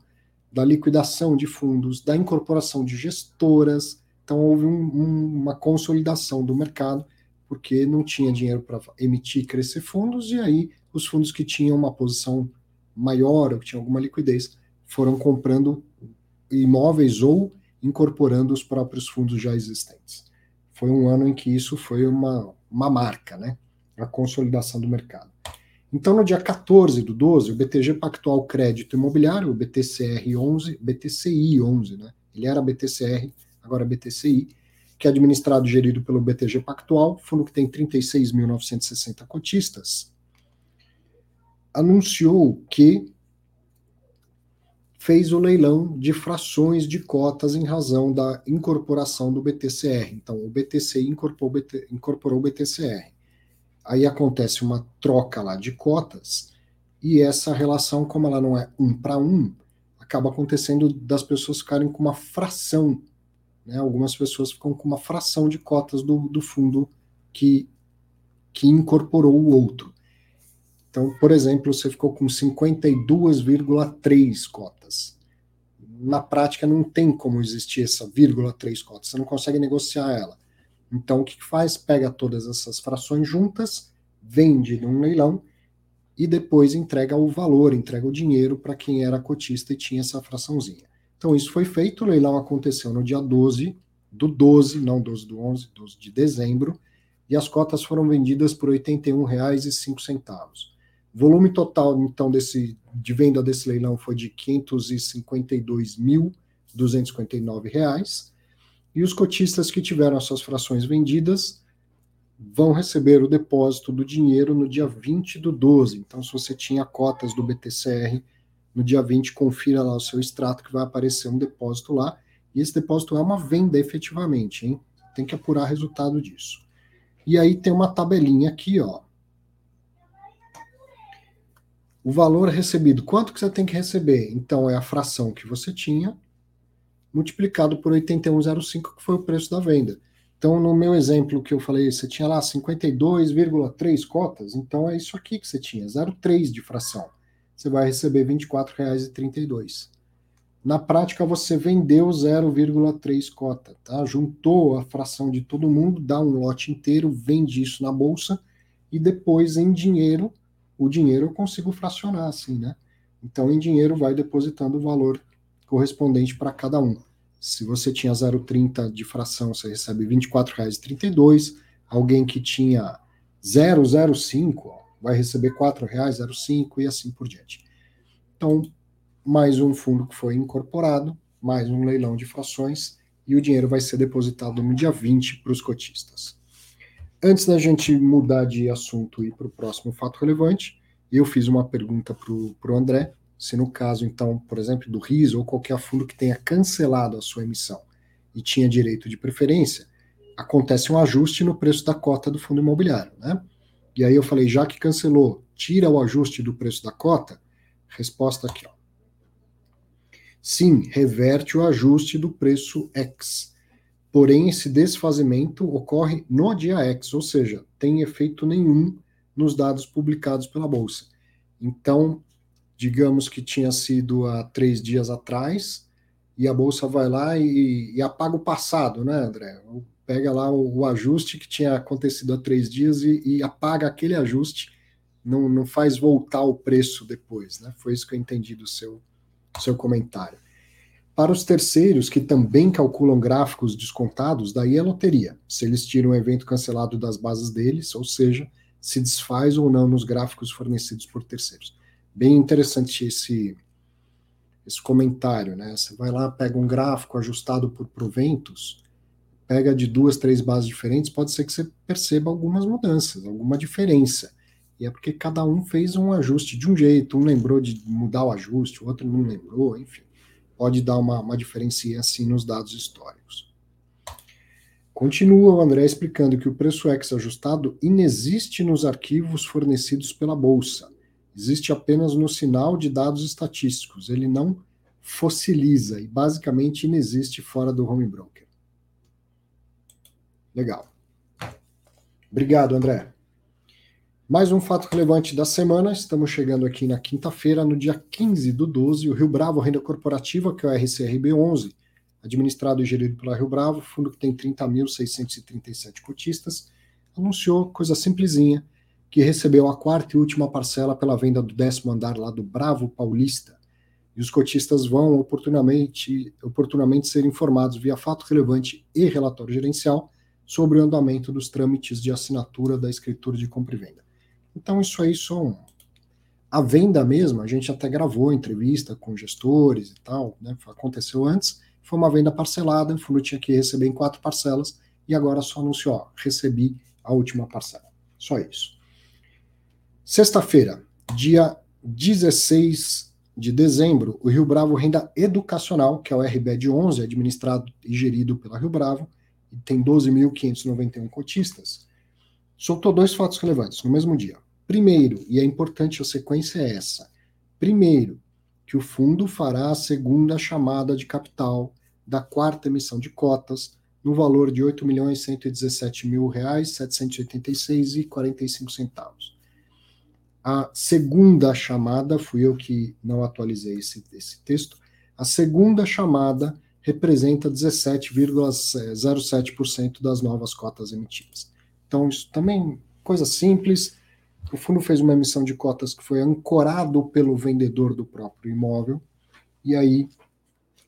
da liquidação de fundos, da incorporação de gestoras. Então, houve um, um, uma consolidação do mercado, porque não tinha dinheiro para emitir e crescer fundos, e aí os fundos que tinham uma posição maior ou que tinham alguma liquidez foram comprando imóveis ou incorporando os próprios fundos já existentes. Foi um ano em que isso foi uma, uma marca, né? A consolidação do mercado. Então, no dia 14 do 12, o BTG Pactual Crédito Imobiliário, o BTCR 11, BTCI 11, né? Ele era BTCR, agora é BTCI, que é administrado e gerido pelo BTG Pactual, fundo que tem 36.960 cotistas, anunciou que fez o leilão de frações de cotas em razão da incorporação do BTCR. Então, o BTCI incorporou, incorporou o BTCR. Aí acontece uma troca lá de cotas, e essa relação, como ela não é um para um, acaba acontecendo das pessoas ficarem com uma fração. Né? Algumas pessoas ficam com uma fração de cotas do, do fundo que, que incorporou o outro. Então, por exemplo, você ficou com 52,3 cotas. Na prática, não tem como existir essa vírgula 3 cotas, você não consegue negociar ela. Então, o que faz? Pega todas essas frações juntas, vende num leilão e depois entrega o valor, entrega o dinheiro para quem era cotista e tinha essa fraçãozinha. Então, isso foi feito, o leilão aconteceu no dia 12 do 12, não 12 do 11, 12 de dezembro, e as cotas foram vendidas por R$ 81,05. Volume total, então, desse, de venda desse leilão foi de R$ 552.259. E os cotistas que tiveram as suas frações vendidas vão receber o depósito do dinheiro no dia 20 do 12. Então, se você tinha cotas do BTCR, no dia 20, confira lá o seu extrato que vai aparecer um depósito lá. E esse depósito é uma venda efetivamente, hein? Tem que apurar resultado disso. E aí tem uma tabelinha aqui, ó, o valor recebido, quanto que você tem que receber? Então, é a fração que você tinha, multiplicado por 81,05, que foi o preço da venda. Então, no meu exemplo que eu falei, você tinha lá 52,3 cotas, então é isso aqui que você tinha, 0,3 de fração. Você vai receber R$ 24,32. Na prática, você vendeu 0,3 cota, tá? Juntou a fração de todo mundo, dá um lote inteiro, vende isso na bolsa e depois em dinheiro o dinheiro eu consigo fracionar assim, né? Então, em dinheiro, vai depositando o valor correspondente para cada um. Se você tinha 0,30 de fração, você recebe R$ 24,32. Alguém que tinha 005 ó, vai receber R$ 4,05 e assim por diante. Então, mais um fundo que foi incorporado, mais um leilão de frações e o dinheiro vai ser depositado no dia 20 para os cotistas. Antes da gente mudar de assunto e ir para o próximo fato relevante, eu fiz uma pergunta para o André, se no caso, então, por exemplo, do RIS ou qualquer fundo que tenha cancelado a sua emissão e tinha direito de preferência, acontece um ajuste no preço da cota do fundo imobiliário, né? E aí eu falei, já que cancelou, tira o ajuste do preço da cota? Resposta aqui, ó. Sim, reverte o ajuste do preço X. Porém, esse desfazimento ocorre no dia X, ou seja, tem efeito nenhum nos dados publicados pela Bolsa. Então, digamos que tinha sido há três dias atrás, e a Bolsa vai lá e, e apaga o passado, né, André? Pega lá o, o, ajuste que tinha acontecido há três dias e, e apaga aquele ajuste, não, não faz voltar o preço depois, né? Foi isso que eu entendi do seu seu comentário. Para os terceiros, que também calculam gráficos descontados, daí é loteria. Se eles tiram o evento cancelado das bases deles, ou seja, se desfaz ou não nos gráficos fornecidos por terceiros. Bem interessante esse, esse comentário, né? Você vai lá, pega um gráfico ajustado por proventos, pega de duas, três bases diferentes, pode ser que você perceba algumas mudanças, alguma diferença. E é porque cada um fez um ajuste de um jeito, um lembrou de mudar o ajuste, o outro não lembrou, enfim. Pode dar uma, uma diferença assim nos dados históricos. Continua o André explicando que o preço X ajustado inexiste nos arquivos fornecidos pela Bolsa. Existe apenas no sinal de dados estatísticos. Ele não fossiliza e basicamente inexiste fora do home broker. Legal. Obrigado, André. Mais um fato relevante da semana, estamos chegando aqui na quinta-feira, no dia 15 do 12, o Rio Bravo Renda Corporativa, que é o RCRB11, administrado e gerido pela Rio Bravo, fundo que tem 30.637 cotistas, anunciou coisa simplesinha, que recebeu a quarta e última parcela pela venda do décimo andar lá do Bravo Paulista. E os cotistas vão oportunamente, oportunamente ser informados via fato relevante e relatório gerencial sobre o andamento dos trâmites de assinatura da escritura de compra e venda. Então, isso aí são. A venda mesmo, a gente até gravou entrevista com gestores e tal, né? Aconteceu antes, foi uma venda parcelada, o fundo tinha que receber em quatro parcelas, e agora só anunciou, ó, recebi a última parcela. Só isso. Sexta-feira, dia 16 de dezembro, o Rio Bravo Renda Educacional, que é o RBED 11, administrado e gerido pela Rio Bravo, e tem 12.591 cotistas, soltou dois fatos relevantes no mesmo dia. Primeiro, e é importante a sequência é essa. Primeiro, que o fundo fará a segunda chamada de capital da quarta emissão de cotas no valor de R$ 8.117.786,45 centavos. A segunda chamada, fui eu que não atualizei esse, esse texto, a segunda chamada representa 17,07% das novas cotas emitidas. Então, isso também coisa simples, o fundo fez uma emissão de cotas que foi ancorado pelo vendedor do próprio imóvel, e aí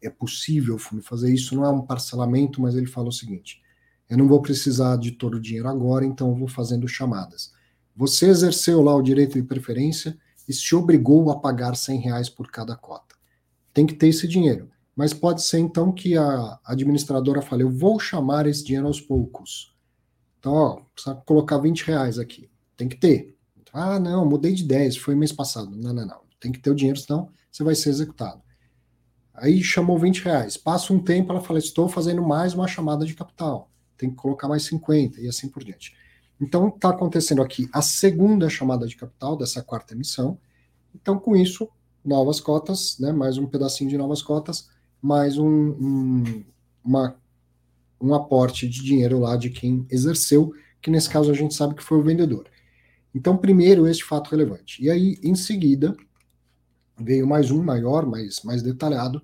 é possível o fundo fazer isso, não é um parcelamento, mas ele fala o seguinte: eu não vou precisar de todo o dinheiro agora, então eu vou fazendo chamadas. Você exerceu lá o direito de preferência e se obrigou a pagar 100 reais por cada cota. Tem que ter esse dinheiro. Mas pode ser então que a administradora fale: eu vou chamar esse dinheiro aos poucos. Então, ó, precisa colocar 20 reais aqui. Tem que ter. Ah, não, mudei de 10, foi mês passado. Não, não, não. Tem que ter o dinheiro, senão você vai ser executado. Aí chamou 20 reais. Passa um tempo, ela fala: estou fazendo mais uma chamada de capital. Tem que colocar mais 50 e assim por diante. Então, está acontecendo aqui a segunda chamada de capital dessa quarta emissão. Então, com isso, novas cotas, né, mais um pedacinho de novas cotas, mais um, um, uma, um aporte de dinheiro lá de quem exerceu, que nesse caso a gente sabe que foi o vendedor. Então, primeiro, este fato relevante. E aí, em seguida, veio mais um maior, mais, mais detalhado,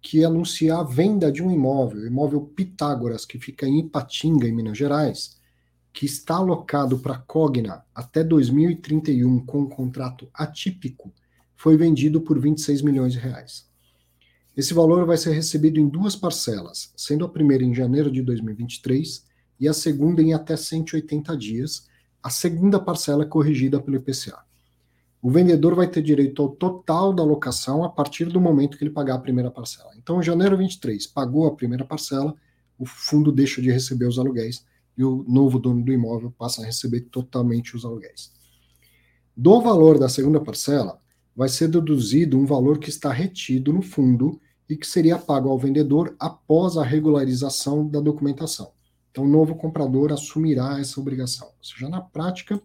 que anuncia a venda de um imóvel, o imóvel Pitágoras, que fica em Ipatinga, em Minas Gerais, que está alocado para Cogna até 2031 com um contrato atípico, foi vendido por 26 milhões de reais. Esse valor vai ser recebido em duas parcelas, sendo a primeira em janeiro de 2023 e a segunda em até 180 dias, a segunda parcela corrigida pelo IPCA. O vendedor vai ter direito ao total da locação a partir do momento que ele pagar a primeira parcela. Então, em janeiro 23, pagou a primeira parcela, o fundo deixa de receber os aluguéis e o novo dono do imóvel passa a receber totalmente os aluguéis. Do valor da segunda parcela, vai ser deduzido um valor que está retido no fundo e que seria pago ao vendedor após a regularização da documentação. Então, o novo comprador assumirá essa obrigação. Ou seja, na prática,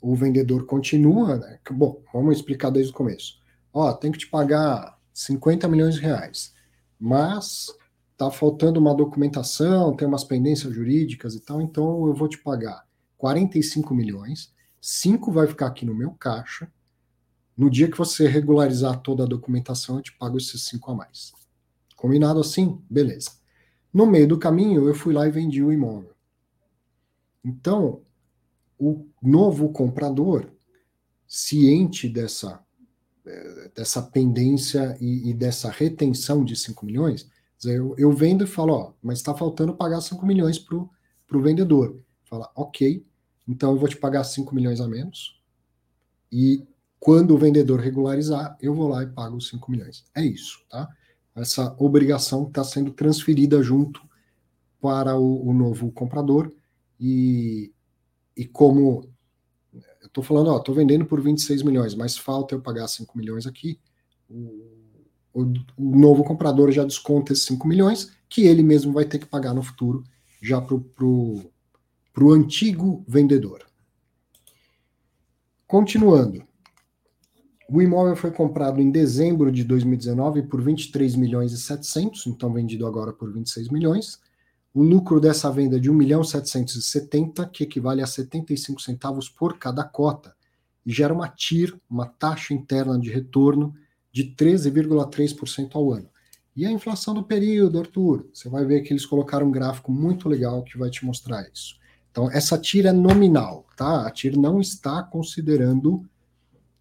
o vendedor continua, né? Bom, vamos explicar desde o começo. Ó, tem que te pagar 50 milhões de reais, mas tá faltando uma documentação, tem umas pendências jurídicas e tal, então eu vou te pagar 45 milhões, 5 vai ficar aqui no meu caixa. No dia que você regularizar toda a documentação, eu te pago esses 5 a mais. Combinado assim? Beleza. No meio do caminho, eu fui lá e vendi o imóvel. Então, o novo comprador, ciente dessa, eh, dessa pendência e, e dessa retenção de 5 milhões, eu, eu vendo e falo, ó, mas está faltando pagar 5 milhões para o vendedor. Fala, ok, então eu vou te pagar 5 milhões a menos. E quando o vendedor regularizar, eu vou lá e pago os 5 milhões. É isso, tá? Essa obrigação está sendo transferida junto para o, o novo comprador e, e como eu estou falando, ó, estou vendendo por 26 milhões, mas falta eu pagar 5 milhões aqui, o, o, o, novo comprador já desconta esses 5 milhões, que ele mesmo vai ter que pagar no futuro, já para o antigo vendedor. Continuando. O imóvel foi comprado em dezembro de 2019 por 23 milhões e 700, então vendido agora por 26 milhões. O lucro dessa venda é de 1 milhão 770, que equivale a 75 centavos por cada cota, e gera uma TIR, uma taxa interna de retorno, de 13,3% ao ano. E a inflação do período, Arthur, você vai ver que eles colocaram um gráfico muito legal que vai te mostrar isso. Então, essa TIR é nominal, tá? A TIR não está considerando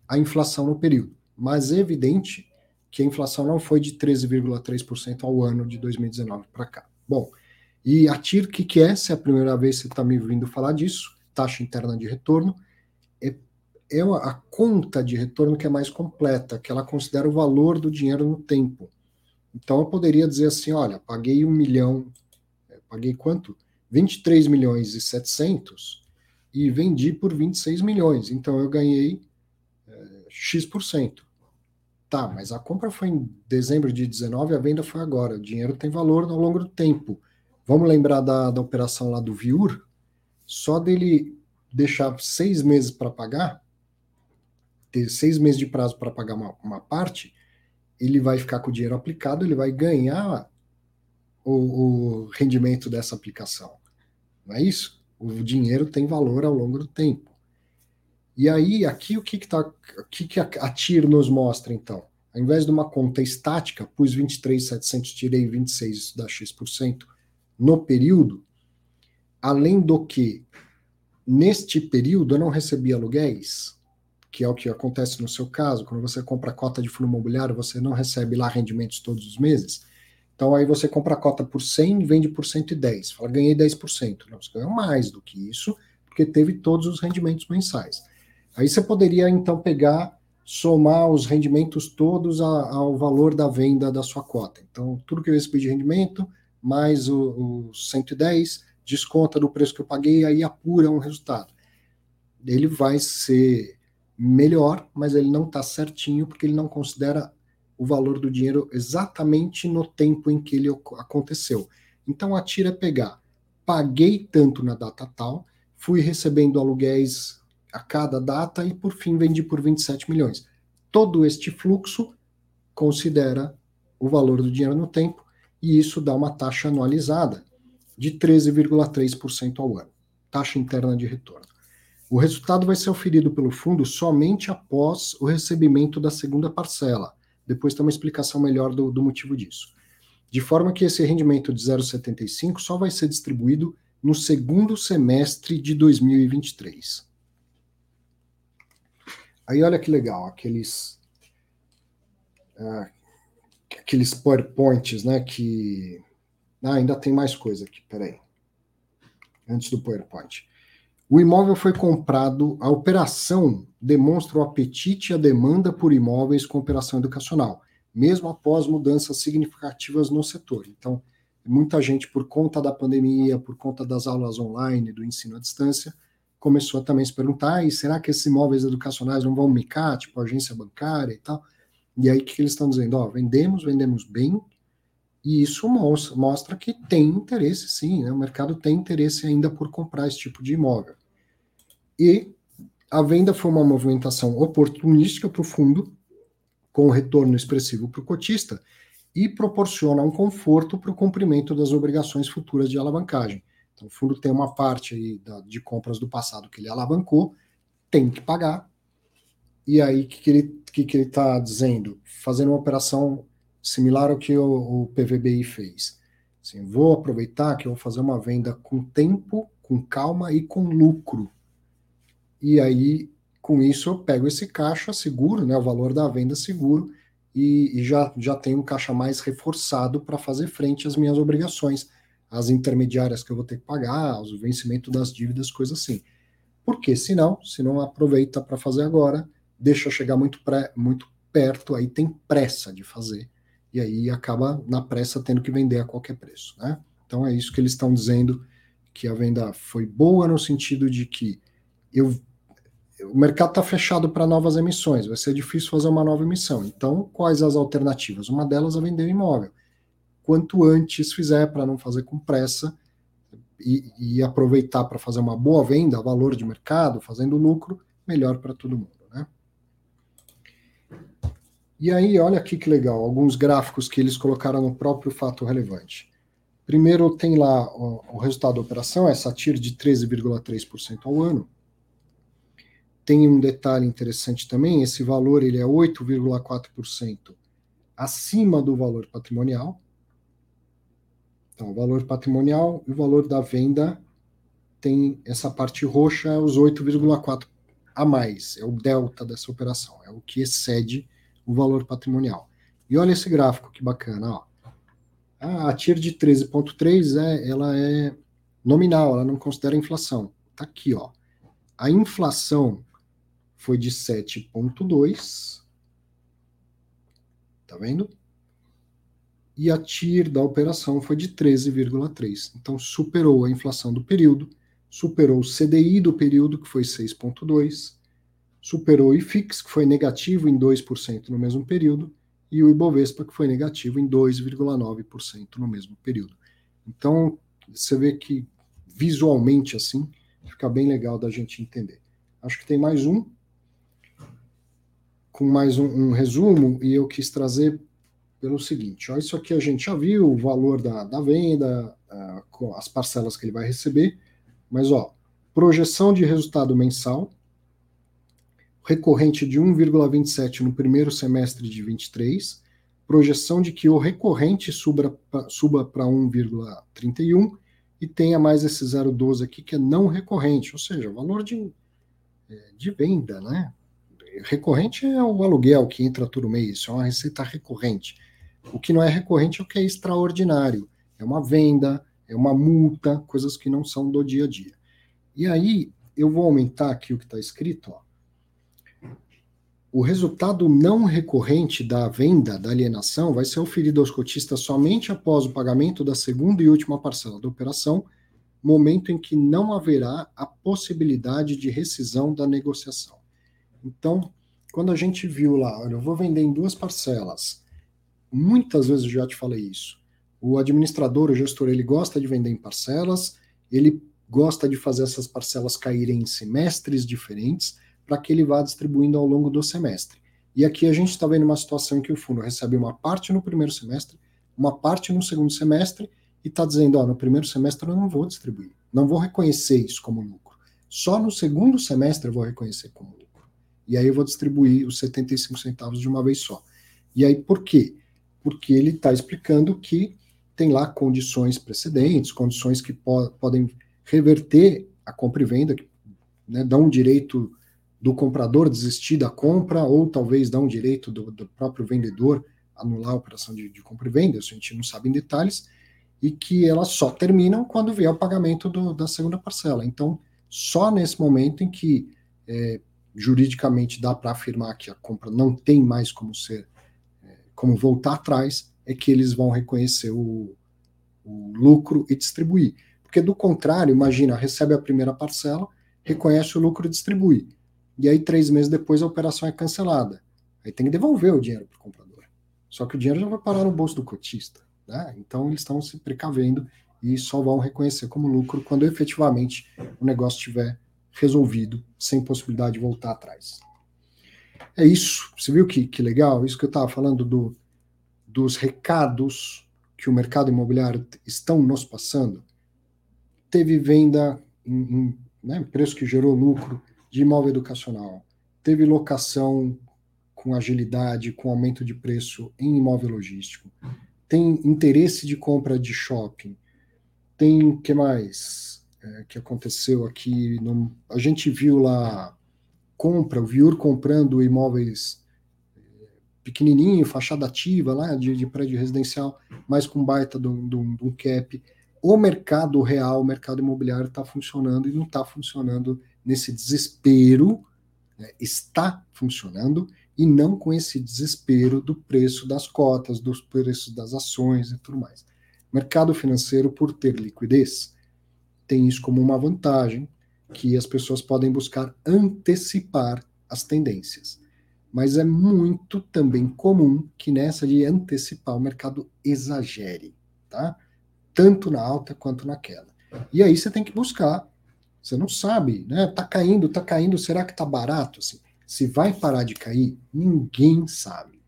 a inflação no período, mas é evidente que a inflação não foi de 13,3% ao ano de 2019 para cá. Bom, e a TIR, o que, que é? Se é a primeira vez que você está me ouvindo falar disso, taxa interna de retorno, é a conta de retorno que é mais completa, que ela considera o valor do dinheiro no tempo. Então eu poderia dizer assim, olha, paguei um milhão, é, paguei quanto? 23 milhões e 700 e vendi por 26 milhões. Então eu ganhei é, X%. Tá, mas a compra foi em dezembro de 19, a venda foi agora. O dinheiro tem valor ao longo do tempo. Vamos lembrar da, da operação lá do Viur? Só dele deixar seis meses para pagar, ter seis meses de prazo para pagar uma, uma, parte, ele vai ficar com o dinheiro aplicado, ele vai ganhar o, o rendimento dessa aplicação. Não é isso? O dinheiro tem valor ao longo do tempo. E aí, aqui o que, que, tá, o que, que a, a TIR nos mostra, então? Ao invés de uma conta estática, pus 23,700, tirei 26, isso dá X%, no período, além do que neste período eu não recebi aluguéis, que é o que acontece no seu caso, quando você compra cota de fundo imobiliário, você não recebe lá rendimentos todos os meses. Então aí você compra a cota por 100 e vende por 110. Fala, ganhei 10%. Não, você ganhou mais do que isso, porque teve todos os rendimentos mensais. Aí você poderia então pegar, somar os rendimentos todos ao valor da venda da sua cota. Então, tudo que eu recebi de rendimento, mais o, o 110, desconta do preço que eu paguei, aí apura um resultado. Ele vai ser melhor, mas ele não está certinho, porque ele não considera o valor do dinheiro exatamente no tempo em que ele aconteceu. Então a tira é pegar, paguei tanto na data tal, fui recebendo aluguéis a cada data e por fim vendi por 27 milhões. Todo este fluxo considera o valor do dinheiro no tempo e isso dá uma taxa anualizada de 13,3% ao ano, taxa interna de retorno. O resultado vai ser oferido pelo fundo somente após o recebimento da segunda parcela. Depois tem uma explicação melhor do, do motivo disso. De forma que esse rendimento de 0,75 só vai ser distribuído no segundo semestre de 2023. Aí olha que legal, aqueles. Uh, aqueles PowerPoints, né? Que. Ah, ainda tem mais coisa aqui, peraí. Antes do PowerPoint. O imóvel foi comprado, a operação demonstra o apetite e a demanda por imóveis com operação educacional, mesmo após mudanças significativas no setor. Então, muita gente, por conta da pandemia, por conta das aulas online, do ensino à distância, começou a também se perguntar: e será que esses imóveis educacionais não vão micar, tipo agência bancária e tal? E aí, o que eles estão dizendo? Ó, vendemos, vendemos bem, e isso mostra, que tem interesse, sim, né? o mercado tem interesse ainda por comprar esse tipo de imóvel. E a venda foi uma movimentação oportunística para o fundo, com retorno expressivo para o cotista, e proporciona um conforto para o cumprimento das obrigações futuras de alavancagem. Então, o fundo tem uma parte aí da, de compras do passado que ele alavancou, tem que pagar. E aí, o que, que ele que, que ele está dizendo? Fazendo uma operação similar ao que o, o PVBI fez. Assim, vou aproveitar que eu vou fazer uma venda com tempo, com calma e com lucro. E aí, com isso, eu pego esse caixa seguro, né, o valor da venda seguro, e, e já, já tenho um caixa mais reforçado para fazer frente às minhas obrigações, às intermediárias que eu vou ter que pagar, aos vencimento das dívidas, coisas assim. Porque senão, se não aproveita para fazer agora, deixa chegar muito, pré, muito perto, aí tem pressa de fazer, e aí acaba na pressa tendo que vender a qualquer preço. Né? Então é isso que eles estão dizendo, que a venda foi boa no sentido de que eu o mercado está fechado para novas emissões, vai ser difícil fazer uma nova emissão. Então, quais as alternativas? Uma delas é vender o imóvel. Quanto antes fizer, para não fazer com pressa e, e aproveitar para fazer uma boa venda, valor de mercado, fazendo lucro, melhor para todo mundo. Né? E aí, olha aqui que legal, alguns gráficos que eles colocaram no próprio fato relevante. Primeiro, tem lá o, o resultado da operação, essa TIR de 13,3% ao ano tem um detalhe interessante também, esse valor ele é 8,4% acima do valor patrimonial. Então, o valor patrimonial e o valor da venda tem essa parte roxa, é os 8,4 a mais, é o delta dessa operação, é o que excede o valor patrimonial. E olha esse gráfico que bacana, ó. A TIR de 13.3 é, ela é nominal, ela não considera inflação. Tá aqui, ó. A inflação foi de 7,2. Tá vendo? E a TIR da operação foi de 13,3. Então superou a inflação do período, superou o CDI do período, que foi 6,2, superou o IFIX, que foi negativo em 2% no mesmo período, e o Ibovespa, que foi negativo em 2,9% no mesmo período. Então, você vê que visualmente assim, fica bem legal da gente entender. Acho que tem mais um com mais um, um, resumo e eu quis trazer pelo seguinte: ó, isso aqui a gente já viu, o valor da, da venda, uh, as parcelas que ele vai receber, mas ó, projeção de resultado mensal recorrente de 1,27 no primeiro semestre de 23, projeção de que o recorrente suba, suba para 1,31 e tenha mais esse 0,12 aqui que é não recorrente, ou seja, valor de, é, de venda, né? Recorrente é o aluguel que entra todo mês, isso é uma receita recorrente. O que não é recorrente é o que é extraordinário, é uma venda, é uma multa, coisas que não são do dia a dia. E aí eu vou aumentar aqui o que está escrito. Ó. O resultado não recorrente da venda, da alienação, vai ser oferido aos cotistas somente após o pagamento da segunda e última parcela da operação, momento em que não haverá a possibilidade de rescisão da negociação. Então, quando a gente viu lá, olha, eu vou vender em duas parcelas. Muitas vezes eu já te falei isso. O administrador, o gestor, ele gosta de vender em parcelas, ele gosta de fazer essas parcelas caírem em semestres diferentes para que ele vá distribuindo ao longo do semestre. E aqui a gente está vendo uma situação em que o fundo recebe uma parte no primeiro semestre, uma parte no segundo semestre e está dizendo, ó, no primeiro semestre eu não vou distribuir, não vou reconhecer isso como lucro. Só no segundo semestre eu vou reconhecer como lucro. E aí eu vou distribuir os 75 centavos de uma vez só. E aí por quê? Porque ele está explicando que tem lá condições precedentes, condições que po podem reverter a compra e venda, que né, dão um direito do comprador desistir da compra, ou talvez dão um direito do, do próprio vendedor anular a operação de, de, compra e venda, isso a gente não sabe em detalhes, e que elas só terminam quando vier o pagamento do, da segunda parcela. Então, Só nesse momento em que é, juridicamente dá para afirmar que a compra não tem mais como ser, é, como voltar atrás, é que eles vão reconhecer o, o lucro e distribuir. Porque do contrário, imagina, recebe a primeira parcela, reconhece o lucro e distribui. E aí, três meses depois, a operação é cancelada. Aí tem que devolver o dinheiro para o comprador. Só que o dinheiro já vai parar no bolso do cotista. Né? Então, eles estão se precavendo e só vão reconhecer como lucro quando efetivamente o negócio estiver resolvido, sem possibilidade de voltar atrás. É isso. Você viu que, que legal? Isso que eu estava falando do, dos recados que o mercado imobiliário estão nos passando. Teve venda em, em né, preço que gerou lucro de imóvel educacional. Teve locação com agilidade, com aumento de preço em imóvel logístico. Tem interesse de compra de shopping. Tem o que mais é, que aconteceu aqui? No, a gente viu lá compra, o Viur comprando imóveis é, pequenininho, fachada ativa lá de, de prédio residencial, mas com baita de um cap. O mercado real, o mercado imobiliário está funcionando e não está funcionando nesse desespero, né, está funcionando e não com esse desespero do preço das cotas, dos preços das ações e tudo mais. Mercado financeiro, por ter liquidez, tem isso como uma vantagem, que as pessoas podem buscar antecipar as tendências. Mas é muito também comum que nessa de antecipar o mercado exagere, tá? Tanto na alta quanto na queda. E aí você tem que buscar. Você não sabe, né? Tá caindo, tá caindo, será que tá barato assim? Se vai parar de cair, ninguém sabe.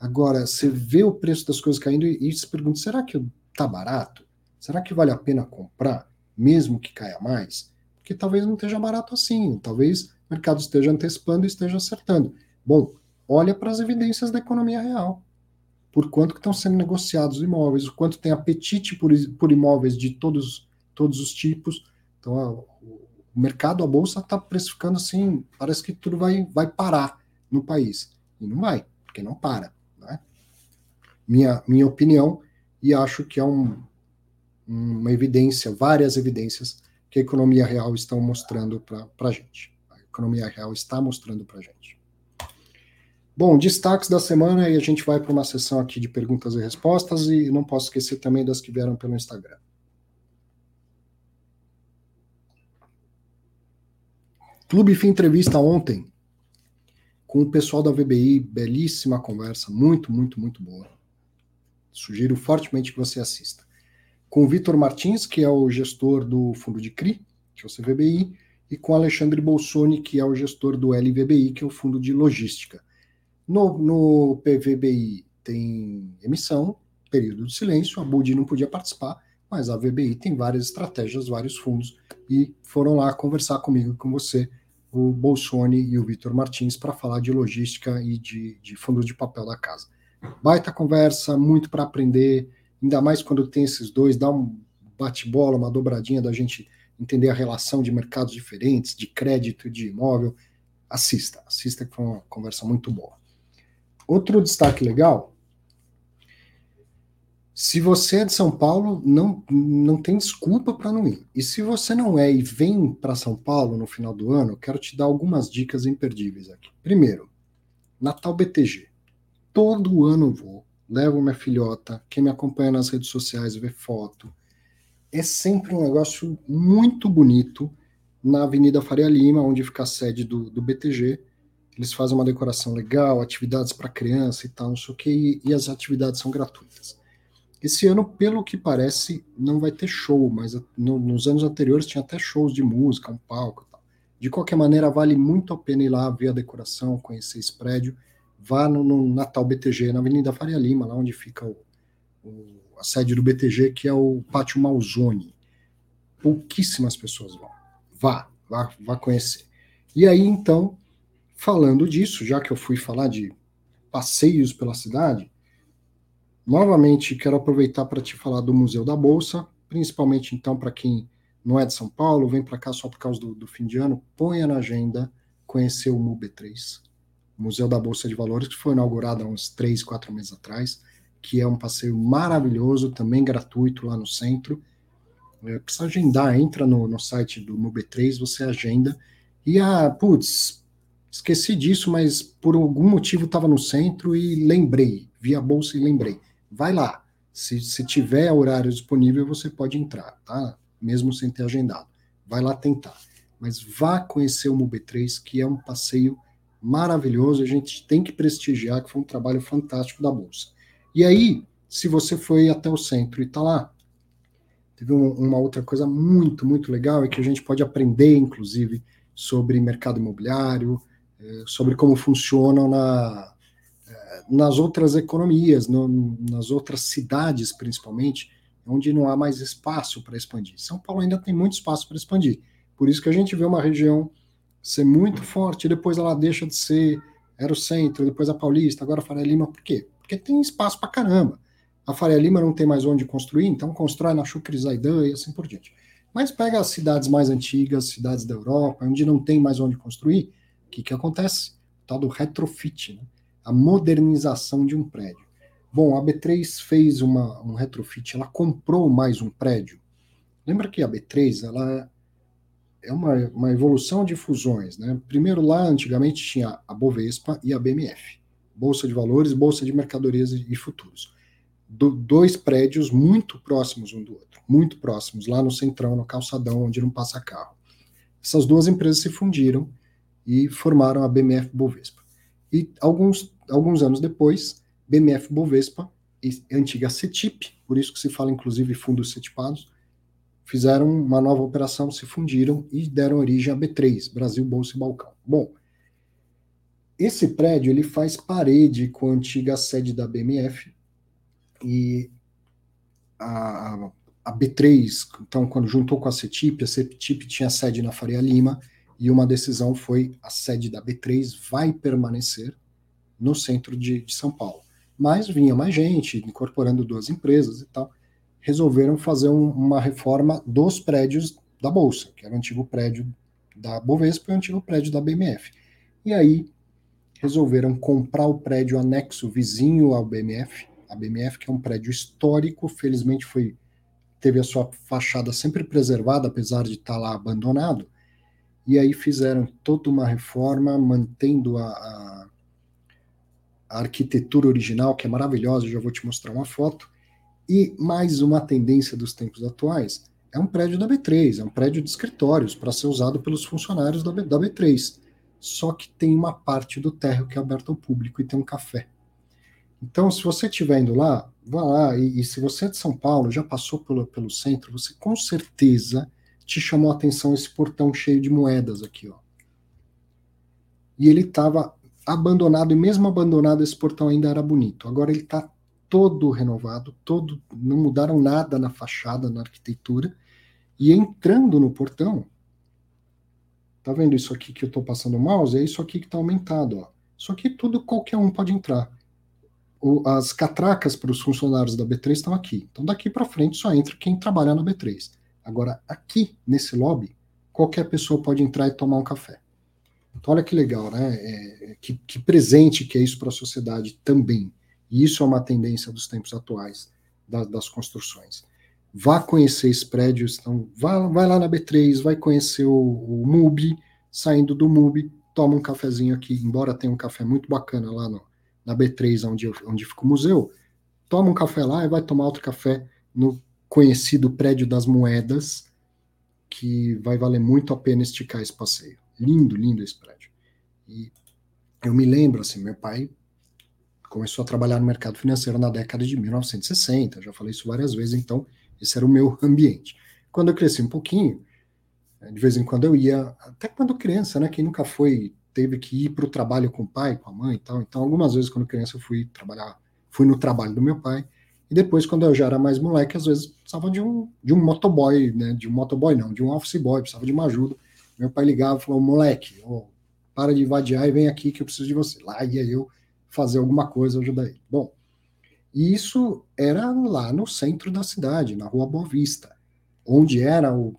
Agora, você vê o preço das coisas caindo e, e se pergunta: será que está barato? Será que vale a pena comprar, mesmo que caia mais? Porque talvez não esteja barato assim, talvez o mercado esteja antecipando e esteja acertando. Bom, olha para as evidências da economia real. Por quanto que estão sendo negociados imóveis, o quanto tem apetite por, por imóveis de todos, todos os tipos. Então, o mercado, a bolsa está precificando assim, parece que tudo vai, vai parar no país. E não vai, porque não para. Né? Minha, minha opinião e acho que é um, uma evidência, várias evidências que a economia real estão mostrando para a gente. A economia real está mostrando para a gente. Bom, destaques da semana e a gente vai para uma sessão aqui de perguntas e respostas e não posso esquecer também das que vieram pelo Instagram. Clube Fim Entrevista ontem com o pessoal da VBI, belíssima conversa, muito, muito, muito boa. Sugiro fortemente que você assista. Com o Vitor Martins, que é o gestor do fundo de CRI, que é o CVBI, e com Alexandre Bolsoni, que é o gestor do LVBI, que é o fundo de logística. No, no PVBI tem emissão, período de silêncio, a Budi não podia participar, mas a VBI tem várias estratégias, vários fundos, e foram lá conversar comigo com você, o Bolsoni e o Vitor Martins, para falar de logística e de, de fundos de papel da casa. Baita conversa, muito para aprender, ainda mais quando tem esses dois, dá um bate-bola, uma dobradinha da gente entender a relação de mercados diferentes, de crédito, de imóvel. Assista, assista que foi uma conversa muito boa. Outro destaque legal, se você é de São Paulo, não, não tem desculpa para não ir. E se você não é e vem para São Paulo no final do ano, eu quero te dar algumas dicas imperdíveis aqui. Primeiro, Natal BTG todo ano vou, levo minha filhota, quem me acompanha nas redes sociais vê foto. É sempre um negócio muito bonito na Avenida Faria Lima, onde fica a sede do, do BTG. Eles fazem uma decoração legal, atividades para criança e tal, não sei o que, e, e as atividades são gratuitas. Esse ano, pelo que parece, não vai ter show, mas no, nos anos anteriores tinha até shows de música, um palco e tal. De qualquer maneira, vale muito a pena ir lá ver a decoração, conhecer esse prédio vá no, no, Natal BTG, na Avenida Faria Lima, lá onde fica o, o, a sede do BTG, que é o Pátio Malzone. Pouquíssimas pessoas vão. Vá, vá, vá conhecer. E aí, então, falando disso, já que eu fui falar de passeios pela cidade, novamente quero aproveitar para te falar do Museu da Bolsa, principalmente então para quem não é de São Paulo, vem para cá só por causa do, do, fim de ano, ponha na agenda conhecer o MUB3. Museu da Bolsa de Valores, que foi inaugurado há uns três, quatro meses atrás, que é um passeio maravilhoso, também gratuito lá no centro. é, precisa agendar, entra no, no site do MUB3, você agenda, e ah, putz, esqueci disso, mas por algum motivo estava no centro e lembrei, vi a bolsa e lembrei. Vai lá, se, se tiver horário disponível, você pode entrar, tá? Mesmo sem ter agendado. Vai lá tentar. Mas vá conhecer o MUB3, que é um passeio maravilhoso, a gente tem que prestigiar, que foi um trabalho fantástico da Bolsa. E aí, se você foi até o centro e está lá, teve um, uma outra coisa muito, muito legal, e que a gente pode aprender, inclusive, sobre mercado imobiliário, eh, sobre como funcionam na, eh, nas outras economias, no, nas outras cidades, principalmente, onde não há mais espaço para expandir. São Paulo ainda tem muito espaço para expandir. Por isso que a gente vê uma região ser muito forte, depois ela deixa de ser, era o centro, depois a Paulista, agora a Faria Lima. Por quê? Porque tem espaço para caramba. A Faria Lima não tem mais onde construir, então constrói na Chucre Zaidan e assim por diante. Mas pega as cidades mais antigas, cidades da Europa, onde não tem mais onde construir, o que, que acontece? O tal do retrofit, né? a modernização de um prédio. Bom, a B3 fez uma, um retrofit, ela comprou mais um prédio. Lembra que a B3 ela é uma, uma evolução de fusões. Né? Primeiro lá, antigamente, tinha a Bovespa e a BMF. Bolsa de Valores, Bolsa de Mercadorias e Futuros. Do, dois prédios muito próximos um do outro, muito próximos, lá no centrão, no calçadão, onde não passa carro. Essas duas empresas se fundiram e formaram a BMF Bovespa. E alguns, alguns anos depois, BMF Bovespa, antiga CETIP, por isso que se fala inclusive fundos cetipados, fizeram uma nova operação, se fundiram e deram origem à B3, Brasil Bolsa e Balcão. Bom, esse prédio ele faz parede com a antiga sede da BMF e a, a B3, então quando juntou com a CETIP, a CETIP tinha sede na Faria Lima e uma decisão foi a sede da B3 vai permanecer no centro de, de São Paulo. Mas vinha mais gente, incorporando duas empresas e tal resolveram fazer um, uma reforma dos prédios da Bolsa, que era o antigo prédio da Bovespa e o antigo prédio da BMF. E aí resolveram comprar o prédio anexo vizinho ao BMF, a BMF, que é um prédio histórico, felizmente foi teve a sua fachada sempre preservada, apesar de estar lá abandonado. E aí fizeram toda uma reforma, mantendo a, a, a arquitetura original, que é maravilhosa, já vou te mostrar uma foto, e mais uma tendência dos tempos atuais é um prédio da B3, é um prédio de escritórios para ser usado pelos funcionários da, B, da B3. Só que tem uma parte do térreo que é aberta ao público e tem um café. Então, se você estiver indo lá, vá lá. E, e, se você é de São Paulo, já passou pelo, pelo centro, você com certeza te chamou a atenção esse portão cheio de moedas aqui, ó. E ele estava abandonado, e mesmo abandonado, esse portão ainda era bonito. Agora ele está todo renovado, todo, não mudaram nada na fachada, na arquitetura. E entrando no portão, tá vendo isso aqui que eu estou passando o mouse? É isso aqui que está aumentado, ó. Isso aqui tudo qualquer um pode entrar. O, as catracas para os funcionários da B3 estão aqui. Então daqui para frente só entra quem trabalha na B3. Agora aqui nesse lobby, qualquer pessoa pode entrar e tomar um café. Então olha que legal, né? É, que, que presente que é isso para a sociedade também. E isso é uma tendência dos tempos atuais das, das construções. Vá conhecer esses prédios, então vá, vai lá na B3, vai conhecer o, o MUBI, saindo do MUBI, toma um cafezinho aqui, embora tenha um café muito bacana lá no, na B3, onde, onde fica o museu, toma um café lá e vai tomar outro café no conhecido prédio das moedas, que vai valer muito a pena esticar esse passeio. Lindo, lindo esse prédio. E eu me lembro, assim, meu pai começou a trabalhar no mercado financeiro na década de 1960, já falei isso várias vezes, então esse era o meu ambiente. Quando eu cresci um pouquinho, eh, de vez em quando eu ia, até quando criança, né? Quem nunca foi, teve que ir para o trabalho com o pai, com a mãe e tal. Então, algumas vezes, quando criança, eu fui trabalhar, fui no trabalho do meu pai. E depois, quando eu já era mais moleque, às vezes precisava de um, de um motoboy, né? De um motoboy, não, de um office boy, precisava de uma ajuda. Meu pai ligava e falou: moleque, oh, para de vadiar e vem aqui que eu preciso de você. Lá ia eu fazer alguma coisa, ajudar ele. Bom, isso era lá no centro da cidade, na Rua Boa Vista, onde era o,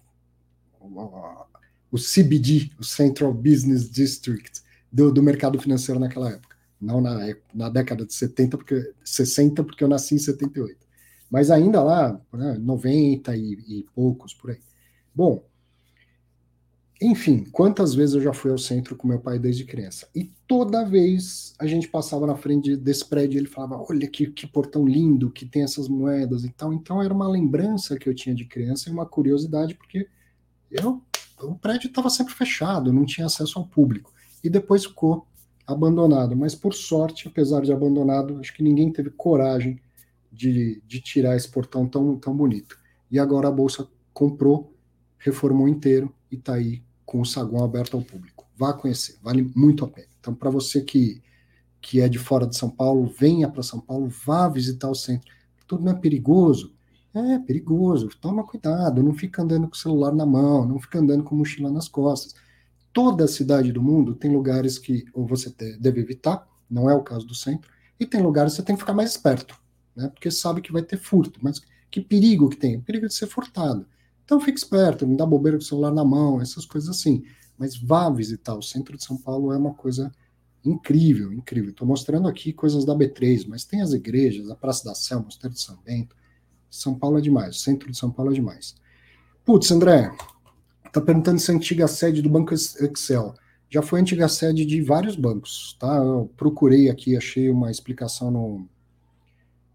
o, o CBD, o Central Business District, do, do mercado financeiro naquela época. Não na, na década de 70, porque, 60, porque eu nasci em 78. mas ainda lá, né, 90 e, e poucos por aí. Bom, enfim, quantas vezes eu já fui ao centro com meu pai desde criança? E toda vez a gente passava na frente desse prédio e ele falava: Olha que, que portão lindo, que tem essas moedas e tal. Então era uma lembrança que eu tinha de criança e uma curiosidade, porque eu, o prédio estava sempre fechado, não tinha acesso ao público. E depois ficou abandonado. Mas por sorte, apesar de abandonado, acho que ninguém teve coragem de, de tirar esse portão tão, tão bonito. E agora a Bolsa comprou, reformou inteiro e está aí com o saguão aberto ao público. Vá conhecer, vale muito a pena. Então, para você que, que é de fora de São Paulo, venha para São Paulo, vá visitar o centro. Tudo não é perigoso? É perigoso, toma cuidado, não fica andando com o celular na mão, não fica andando com mochila nas costas. Toda cidade do mundo tem lugares que ou você deve evitar, não é o caso do centro, e tem lugares que você tem que ficar mais esperto, né? Porque sabe que vai ter furto, mas que perigo que tem? O perigo de ser furtado. Então fique esperto, não dá bobeira com o celular na mão, essas coisas assim. Mas vá visitar o centro de São Paulo, é uma coisa incrível, incrível. Estou mostrando aqui coisas da B3, mas tem as igrejas, a Praça da Sé, o Mosteiro de São Bento. São Paulo é demais, o centro de São Paulo é demais. Putz, André, tá perguntando se a antiga sede do Banco Excel. Já foi antiga sede de vários bancos, tá? Eu procurei aqui, achei uma explicação no,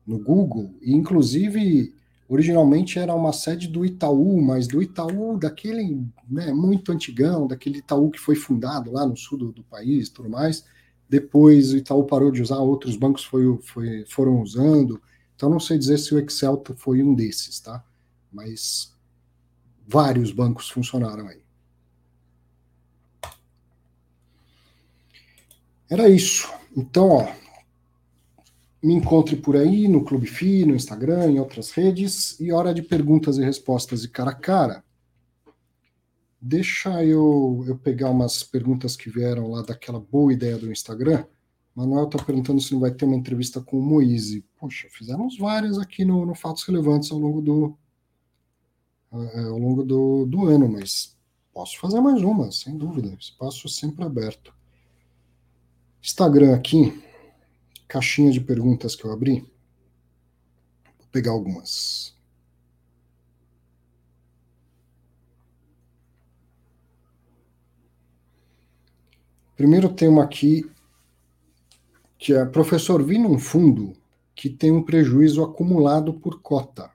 no Google, e inclusive Originalmente era uma sede do Itaú, mas do Itaú, daquele né, muito antigão, daquele Itaú que foi fundado lá no sul do, do país tudo mais. Depois o Itaú parou de usar, outros bancos foi, foi, foram usando. Então não sei dizer se o Excel foi um desses, tá? Mas vários bancos funcionaram aí. Era isso. Então, ó, me encontre por aí no Clube FI, no Instagram, em outras redes. E hora de perguntas e respostas de cara a cara. Deixa eu, eu pegar umas perguntas que vieram lá daquela boa ideia do Instagram. Manuel está perguntando se não vai ter uma entrevista com o Moise. Poxa, fizemos várias aqui no, no Fatos Relevantes ao longo do, é, ao longo do, do ano, mas posso fazer mais uma, sem dúvida. Espaço sempre aberto. Instagram aqui, caixinha de perguntas que eu abri. Vou pegar algumas. Primeiro tem uma aqui que é professor, vi num fundo que tem um prejuízo acumulado por cota.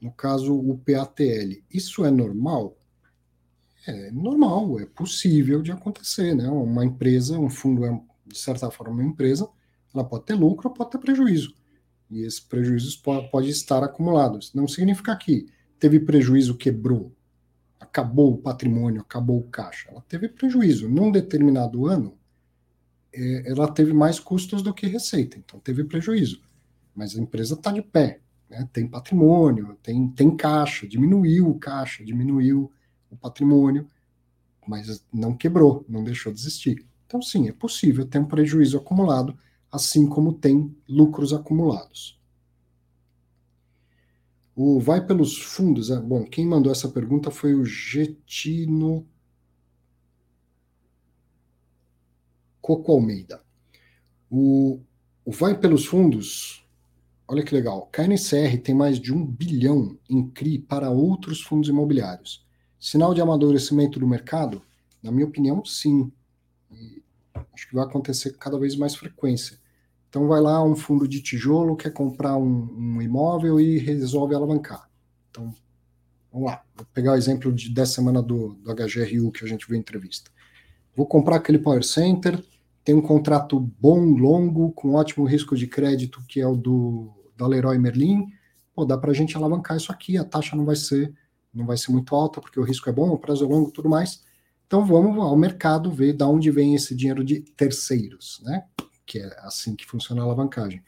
No caso, o PATL. Isso é normal? É normal, é possível de acontecer, né? Uma empresa, um fundo é, de certa forma, uma empresa, ela pode ter lucro pode ter prejuízo. E esses prejuízos pode estar acumulados. Não significa que teve prejuízo, quebrou, acabou o patrimônio, acabou o caixa. Ela teve prejuízo. Num determinado ano, é, ela teve mais custos do que receita, então teve prejuízo. Mas a empresa está de pé, né? tem patrimônio, tem, tem caixa, diminuiu o caixa, diminuiu o patrimônio, mas não quebrou, não deixou de existir. Então, sim, é possível ter um prejuízo acumulado assim como tem lucros acumulados. O vai pelos fundos, é, bom, quem mandou essa pergunta foi o Getino Coco Almeida. O, o vai pelos fundos, olha que legal, KNCR tem mais de um bilhão em CRI para outros fundos imobiliários. Sinal de amadurecimento do mercado? Na minha opinião, sim. E acho que vai acontecer com cada vez mais frequência. Então vai lá um fundo de tijolo, quer comprar um, um imóvel e resolve alavancar. Então, vamos lá, vou pegar o exemplo de, dessa semana do, do HGRU que a gente viu em entrevista. Vou comprar aquele Power Center, tem um contrato bom, longo, com ótimo risco de crédito, que é o do da Leroy Merlin. Pô, dá para a gente alavancar isso aqui, a taxa não vai ser não vai ser muito alta, porque o risco é bom, o prazo é longo tudo mais. Então vamos ao mercado ver de onde vem esse dinheiro de terceiros, né? Que é assim que funciona a alavancagem.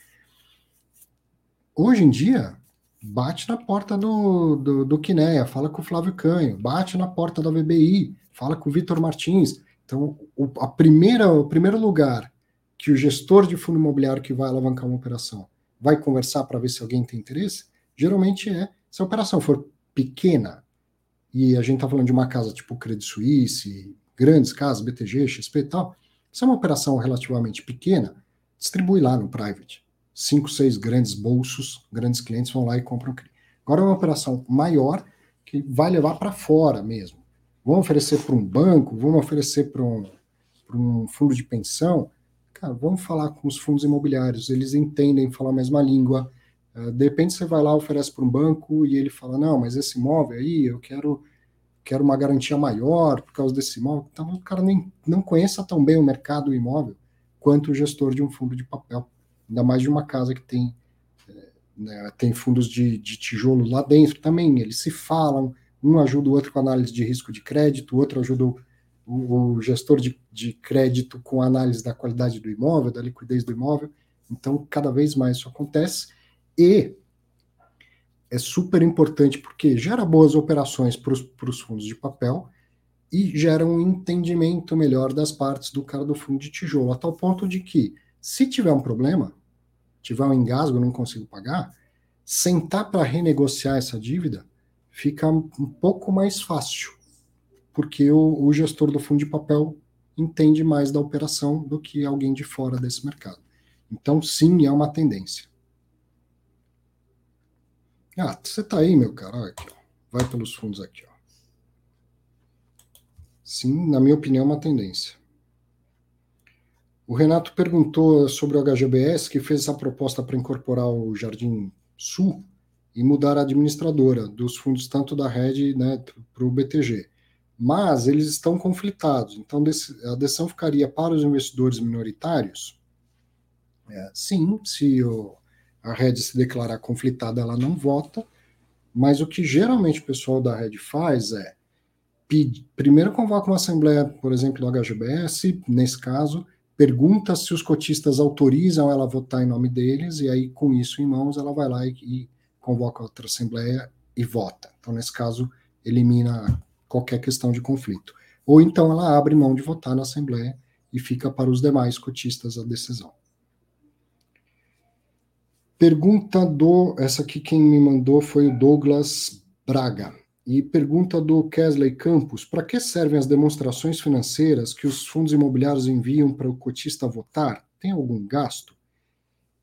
Hoje em dia, bate na porta do, do, do Quineia, fala com o Flávio Canho, bate na porta da VBI, fala com o Vitor Martins. Então, o, a primeira, o primeiro lugar que o gestor de fundo imobiliário que vai alavancar uma operação vai conversar para ver se alguém tem interesse, geralmente é se a operação for pequena, e a gente está falando de uma casa tipo Credit Suisse, grandes casas, BTG, XP e tal, se é uma operação relativamente pequena, distribui lá no private. cinco, seis grandes bolsos, grandes clientes vão lá e compram CRI. Agora é uma operação maior que vai levar para fora mesmo. Vão oferecer para um banco, vão oferecer para um, um fundo de pensão. Cara, vamos falar com os fundos imobiliários, eles entendem falar a mesma língua. Uh, de repente você vai lá, oferece para um banco e ele fala: Não, mas esse imóvel aí eu quero quero uma garantia maior por causa desse imóvel. Então o cara nem não conheça tão bem o mercado imóvel quanto o gestor de um fundo de papel, ainda mais de uma casa que tem é, né, tem fundos de, de tijolo lá dentro também. Eles se falam, um ajuda o outro com análise de risco de crédito, o outro ajuda o, o gestor de, de crédito com análise da qualidade do imóvel, da liquidez do imóvel. Então, cada vez mais isso acontece. E é super importante porque gera boas operações para os fundos de papel e gera um entendimento melhor das partes do cara do fundo de tijolo, a tal ponto de que, se tiver um problema, tiver um engasgo, não consigo pagar, sentar para renegociar essa dívida fica um pouco mais fácil, porque o, o gestor do fundo de papel entende mais da operação do que alguém de fora desse mercado. Então, sim, é uma tendência. Ah, você tá aí, meu cara. aqui, ó. Vai pelos fundos aqui, ó. Sim, na minha opinião, é uma tendência. O Renato perguntou sobre o HGBS, que fez essa proposta para incorporar o Jardim Sul e mudar a administradora dos fundos, tanto da Red né, para o BTG. Mas eles estão conflitados, então a decisão ficaria para os investidores minoritários? É, sim, se o, a Red se declarar conflitada, ela não vota, mas o que geralmente o pessoal da Red faz é primeiro convoca uma assembleia, por exemplo, do HGBS, nesse caso, pergunta se os cotistas autorizam ela votar em nome deles, e aí, com isso em mãos, ela vai lá e, e convoca outra assembleia e vota. Então, nesse caso, elimina qualquer questão de conflito. Ou então ela abre mão de votar na assembleia e fica para os demais cotistas a decisão. Pergunta do. Essa aqui quem me mandou foi o Douglas Braga. E pergunta do Kesley Campos: para que servem as demonstrações financeiras que os fundos imobiliários enviam para o cotista votar? Tem algum gasto?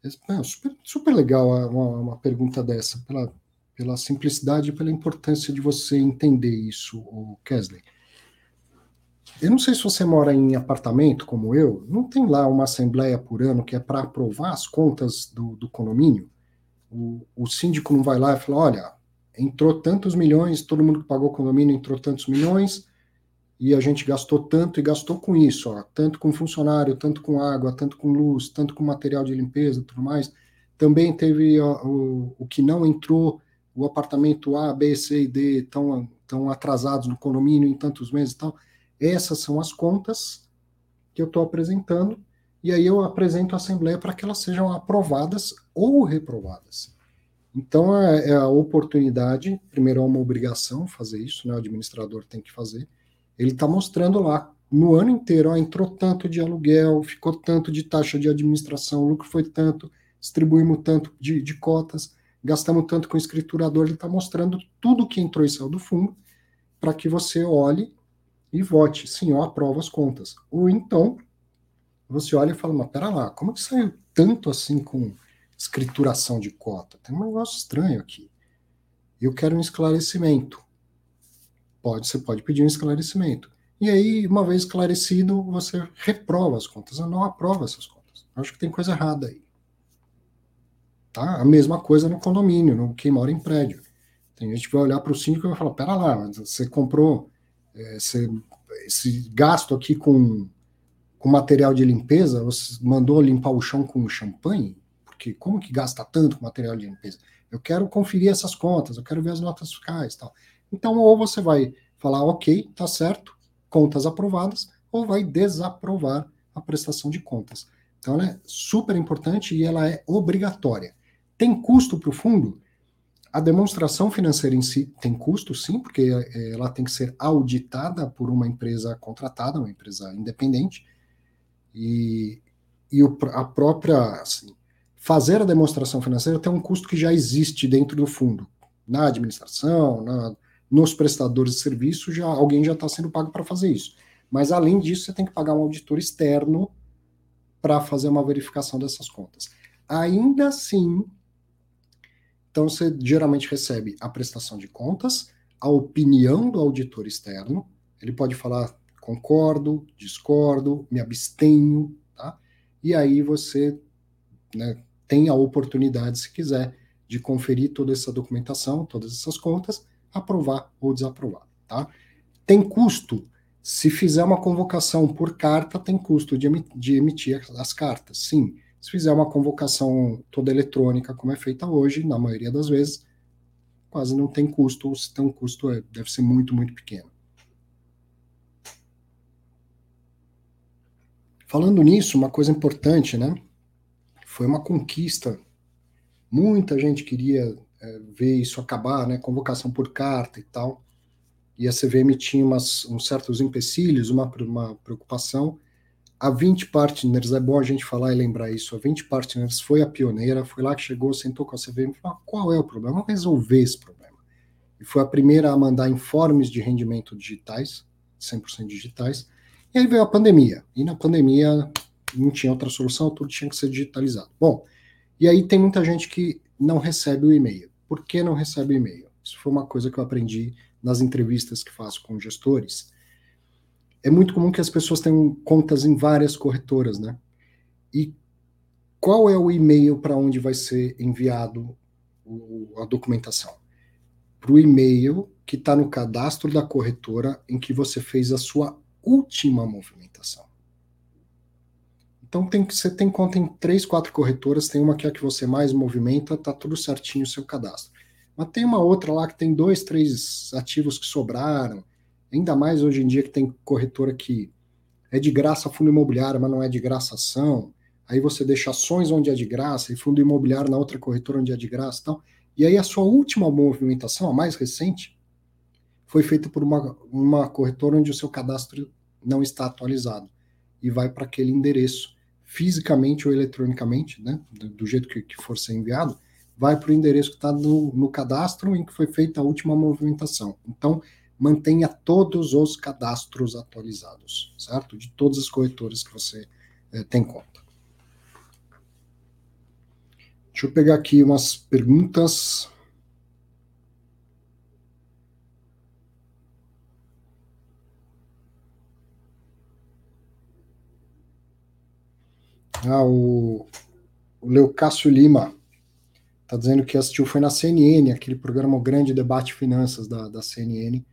É super, super legal uma, uma pergunta dessa, pela, pela simplicidade e pela importância de você entender isso, o Kesley. Eu não sei se você mora em apartamento como eu, não tem lá uma assembleia por ano que é para aprovar as contas do, do condomínio? O, o, síndico não vai lá e fala: olha, entrou tantos milhões, todo mundo que pagou o condomínio entrou tantos milhões, e a gente gastou tanto e gastou com isso, ó, tanto com funcionário, tanto com água, tanto com luz, tanto com material de limpeza tudo mais. Também teve ó, o, o que não entrou, o apartamento A, B, C e D estão tão atrasados no condomínio em tantos meses e tal. Essas são as contas que eu estou apresentando, e aí eu apresento à Assembleia para que elas sejam aprovadas ou reprovadas. Então, é, é a oportunidade, primeiro é uma obrigação fazer isso, né? o administrador tem que fazer, ele está mostrando lá, no ano inteiro, ó, entrou tanto de aluguel, ficou tanto de taxa de administração, o lucro foi tanto, distribuímos tanto de, de cotas, gastamos tanto com o escriturador, ele está mostrando tudo que entrou e saiu do fundo, para que você olhe e vote, sim, eu aprovo as contas. Ou então, você olha e fala, mas pera lá, como que saiu tanto assim com escrituração de cota? Tem um negócio estranho aqui. Eu quero um esclarecimento. Pode, você pode pedir um esclarecimento. E aí, uma vez esclarecido, você reprova as contas. Eu não aprovo essas contas. Eu acho que tem coisa errada aí. Tá? A mesma coisa no condomínio, no quem mora em prédio. Tem gente que vai olhar para o síndico e vai falar: pera lá, você comprou é, esse, esse gasto aqui com, com material de limpeza, você mandou limpar o chão com champanhe? Porque como que gasta tanto com material de limpeza? Eu quero conferir essas contas, eu quero ver as notas fiscais tal. Então, ou você vai falar, ok, tá certo, contas aprovadas, ou vai desaprovar a prestação de contas. Então, ela é super importante e ela é obrigatória. Tem custo para o fundo? A demonstração financeira em si tem custo, sim, porque eh, ela tem que ser auditada por uma empresa contratada, uma empresa independente, e, e o, a própria. Assim, fazer a demonstração financeira tem um custo que já existe dentro do fundo, na administração, na, nos prestadores de serviço, já alguém já está sendo pago para fazer isso. Mas além disso, você tem que pagar um auditor externo para fazer uma verificação dessas contas. ainda assim, então você geralmente recebe a prestação de contas, a opinião do auditor externo, ele pode falar concordo, discordo, me abstenho, tá? E aí você né, tem a oportunidade, se quiser, de conferir toda essa documentação, todas essas contas, aprovar ou desaprovar, tá? Tem custo. Se fizer uma convocação por carta, tem custo de, de emitir as cartas, sim. Se fizer uma convocação toda eletrônica, como é feita hoje, na maioria das vezes, quase não tem custo, ou se tem um custo, é, deve ser muito, muito pequeno. Falando nisso, uma coisa importante, né? Foi uma conquista. Muita gente queria é, ver isso acabar, né? Convocação por carta e tal. E a CVM tinha umas, uns certos empecilhos, uma, uma preocupação a 20 Partners, é bom a gente falar e lembrar isso, a 20 Partners foi a pioneira, foi lá que chegou, sentou com a CVM e falou, ah, qual é o problema? Vamos resolver esse problema. E foi a primeira a mandar informes de rendimento digitais, 100% digitais, e aí veio a pandemia, e na pandemia não tinha outra solução, tudo tinha que ser digitalizado. Bom, e aí tem muita gente que não recebe o e-mail. Por que não recebe o e-mail? Isso foi uma coisa que eu aprendi nas entrevistas que faço com gestores, é muito comum que as pessoas tenham contas em várias corretoras, né? E qual é o e-mail para onde vai ser enviado o, a documentação? Para o e-mail que está no cadastro da corretora em que você fez a sua última movimentação. Então tem você tem conta em três, quatro corretoras, tem uma que é a que você mais movimenta, tá tudo certinho o seu cadastro. Mas tem uma outra lá que tem dois, três ativos que sobraram, Ainda mais hoje em dia que tem corretora que é de graça fundo imobiliário, mas não é de graça ação. Aí você deixa ações onde é de graça e fundo imobiliário na outra corretora onde é de graça e tal. E aí a sua última movimentação, a mais recente, foi feita por uma, uma corretora onde o seu cadastro não está atualizado e vai para aquele endereço, fisicamente ou eletronicamente, né, do, do jeito que, que, for ser enviado, vai para o endereço que está no, no cadastro em que foi feita a última movimentação. Então, mantenha todos os cadastros atualizados, certo? De todas as corretoras que você é, tem conta. Deixa eu pegar aqui umas perguntas. Ah, o, o Leucácio Lima está dizendo que assistiu foi na CNN, aquele programa o Grande Debate Finanças da, da CNN,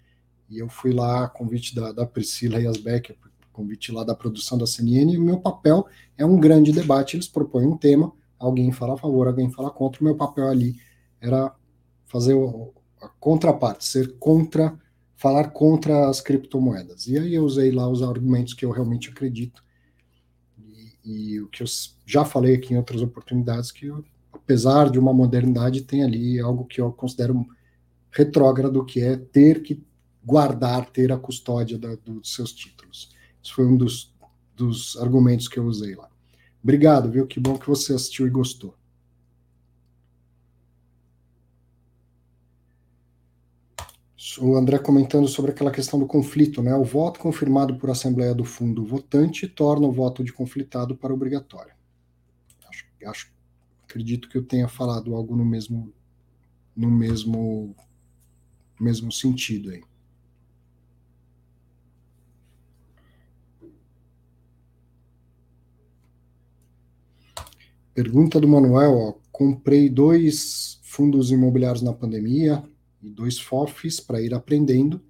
e eu fui lá, convite da, da Priscila Yasbeck, convite lá da produção da CNN, e o meu papel é um grande debate, eles propõem um tema, alguém fala a favor, alguém fala contra, o meu papel ali era fazer o, a contraparte, ser contra, falar contra as criptomoedas. E aí eu usei lá os argumentos que eu realmente acredito, e, e o que eu já falei aqui em outras oportunidades, que eu, apesar de uma modernidade, tem ali algo que eu considero retrógrado, que é ter que guardar, ter a custódia da, dos seus títulos. Isso foi um dos, dos argumentos que eu usei lá. Obrigado, viu? Que bom que você assistiu e gostou. O André comentando sobre aquela questão do conflito, né? O voto confirmado por Assembleia do Fundo votante torna o voto de conflitado para obrigatório. Acho, acho, acredito que eu tenha falado algo no mesmo, no mesmo, mesmo sentido aí. Pergunta do Manuel, ó, comprei dois fundos imobiliários na pandemia e dois FOFs para ir aprendendo.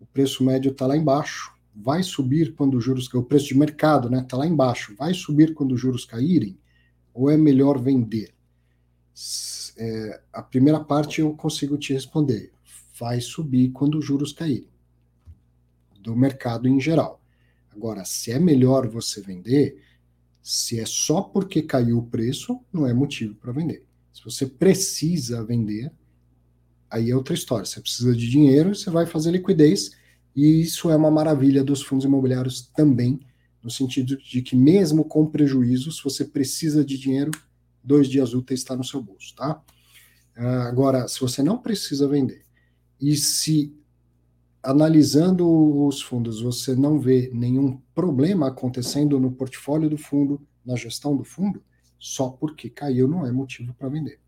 O preço médio está lá embaixo. Vai subir quando os juros o preço de mercado, né? Está lá embaixo. Vai subir quando os juros caírem? Ou é melhor vender? É, a primeira parte eu consigo te responder. Vai subir quando os juros caírem. Do mercado em geral. Agora, se é melhor você vender, se é só porque caiu o preço, não é motivo para vender. Se você precisa vender, aí é outra história. Você precisa de dinheiro, você vai fazer liquidez, e isso é uma maravilha dos fundos imobiliários também, no sentido de que mesmo com prejuízo, se você precisa de dinheiro, dois dias úteis está no seu bolso, tá? Ah, agora, se você não precisa vender, e se analisando os fundos, você não vê nenhum problema acontecendo no portfólio do fundo, na gestão do fundo, Só porque caiu não é motivo para vender,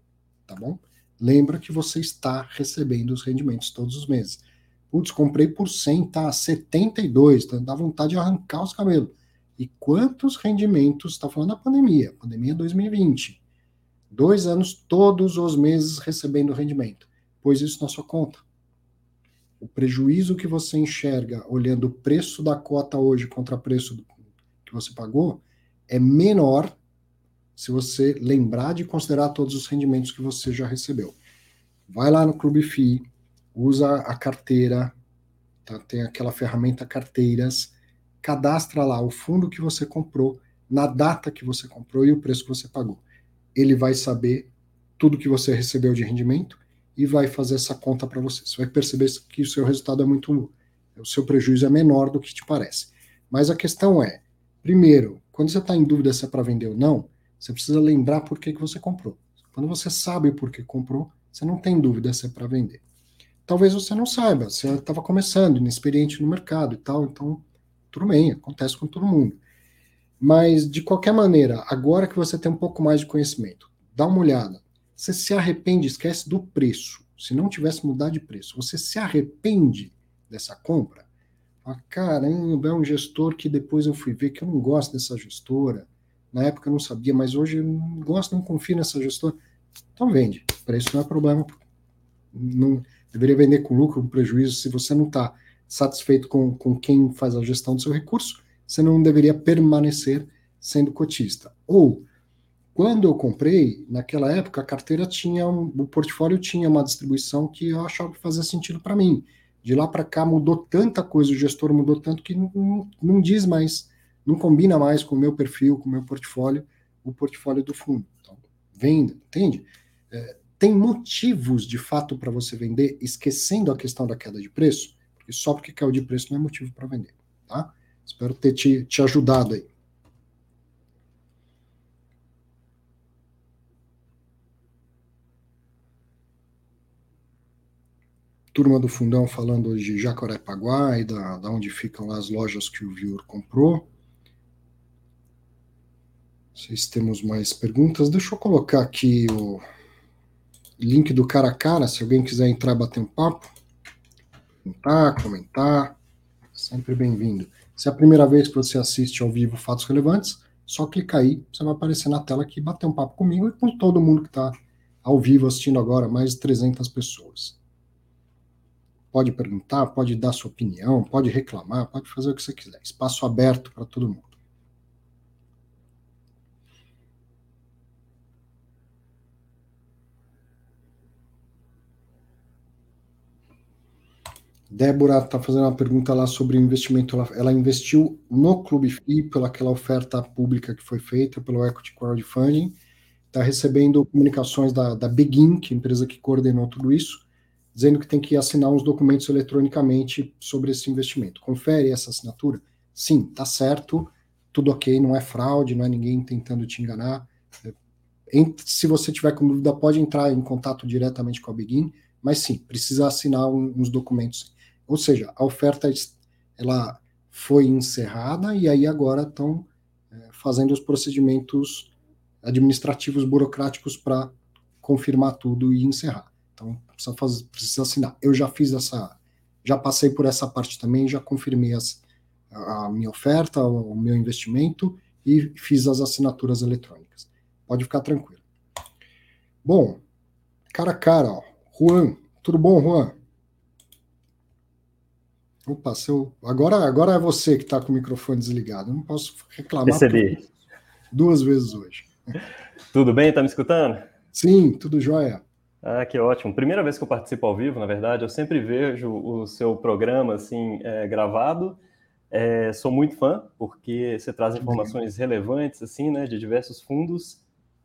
tá bom? Lembra que você está recebendo os rendimentos todos os meses. Putz, comprei por 100, tá 72, tá, dá vontade de arrancar os cabelos. E quantos rendimentos, está falando da pandemia, pandemia 2020. Dois anos, todos os meses recebendo rendimento. Pôs isso na sua conta. O prejuízo que você enxerga olhando o preço da cota hoje contra o preço que você pagou é menor se você lembrar de considerar todos os rendimentos que você já recebeu. Vai lá no Clube FI, usa a carteira, tá? tem aquela ferramenta carteiras, cadastra lá o fundo que você comprou, na data que você comprou e o preço que você pagou. Ele vai saber tudo que você recebeu de rendimento e vai fazer essa conta para você. Você vai perceber que o seu resultado é muito. O seu prejuízo é menor do que te parece. Mas a questão é: primeiro, quando você está em dúvida se é para vender ou não, você precisa lembrar por que, que você comprou. Quando você sabe por que comprou, você não tem dúvida se é para vender. Talvez você não saiba, você estava começando, inexperiente no mercado e tal, então tudo bem, acontece com todo mundo. Mas, de qualquer maneira, agora que você tem um pouco mais de conhecimento, dá uma olhada. Você se arrepende, esquece do preço. Se não tivesse mudado de preço, você se arrepende dessa compra? Ah, caramba, é um gestor que depois eu fui ver que eu não gosto dessa gestora na época eu não sabia, mas hoje eu não gosto, não confio nessa gestora. Então vende. Isso não é problema. Não deveria vender com lucro, com prejuízo. Se você não está satisfeito com, com quem faz a gestão do seu recurso, você não deveria permanecer sendo cotista. Ou, quando eu comprei, naquela época, a carteira tinha, um, o portfólio tinha uma distribuição que eu achava que fazia sentido para mim. De lá para cá mudou tanta coisa, o gestor mudou tanto que não, não, diz mais não combina mais com o meu perfil, com o meu portfólio, o portfólio do fundo. Então, venda, entende? É, tem motivos de fato para você vender, esquecendo a questão da queda de preço, porque só porque caiu de preço não é motivo para vender, tá? Espero ter te, te ajudado aí. Turma do fundão falando de Jacarepaguá e da, da onde ficam lá as lojas que o Viur comprou sei se temos mais perguntas. Deixa eu colocar aqui o link do cara a cara, se alguém quiser entrar bater um papo, perguntar, comentar, sempre bem-vindo. Se é a primeira vez que você assiste ao vivo Fatos Relevantes, só clicar aí, você vai aparecer na tela aqui, bater um papo comigo e com todo mundo que está ao vivo assistindo agora, mais de 300 pessoas. Pode perguntar, pode dar sua opinião, pode reclamar, pode fazer o que você quiser. Espaço aberto para todo mundo. Débora está fazendo uma pergunta lá sobre o investimento. Ela, ela investiu no Clube FI pelaquela oferta pública que foi feita pelo Equity Crowdfunding. Está recebendo comunicações da, da Begin, que é a empresa que coordenou tudo isso, dizendo que tem que assinar uns documentos eletronicamente sobre esse investimento. Confere essa assinatura? Sim, tá certo, tudo ok, não é fraude, não é ninguém tentando te enganar. Se você tiver com dúvida, pode entrar em contato diretamente com a Begin, mas sim, precisa assinar uns documentos ou seja, a oferta ela foi encerrada e aí agora estão é, fazendo os procedimentos administrativos burocráticos para confirmar tudo e encerrar. Então precisa, fazer, precisa assinar. Eu já fiz essa, já passei por essa parte também, já confirmei as, a minha oferta, o meu investimento e fiz as assinaturas eletrônicas. Pode ficar tranquilo. Bom, cara a cara, ó. Juan, tudo bom, Juan? Opa, seu... agora, agora é você que está com o microfone desligado. Eu não posso reclamar Percebi. duas vezes hoje. Tudo bem? Está me escutando? Sim, tudo jóia. Ah, que ótimo. Primeira vez que eu participo ao vivo, na verdade, eu sempre vejo o seu programa assim é, gravado. É, sou muito fã, porque você traz informações relevantes assim, né, de diversos fundos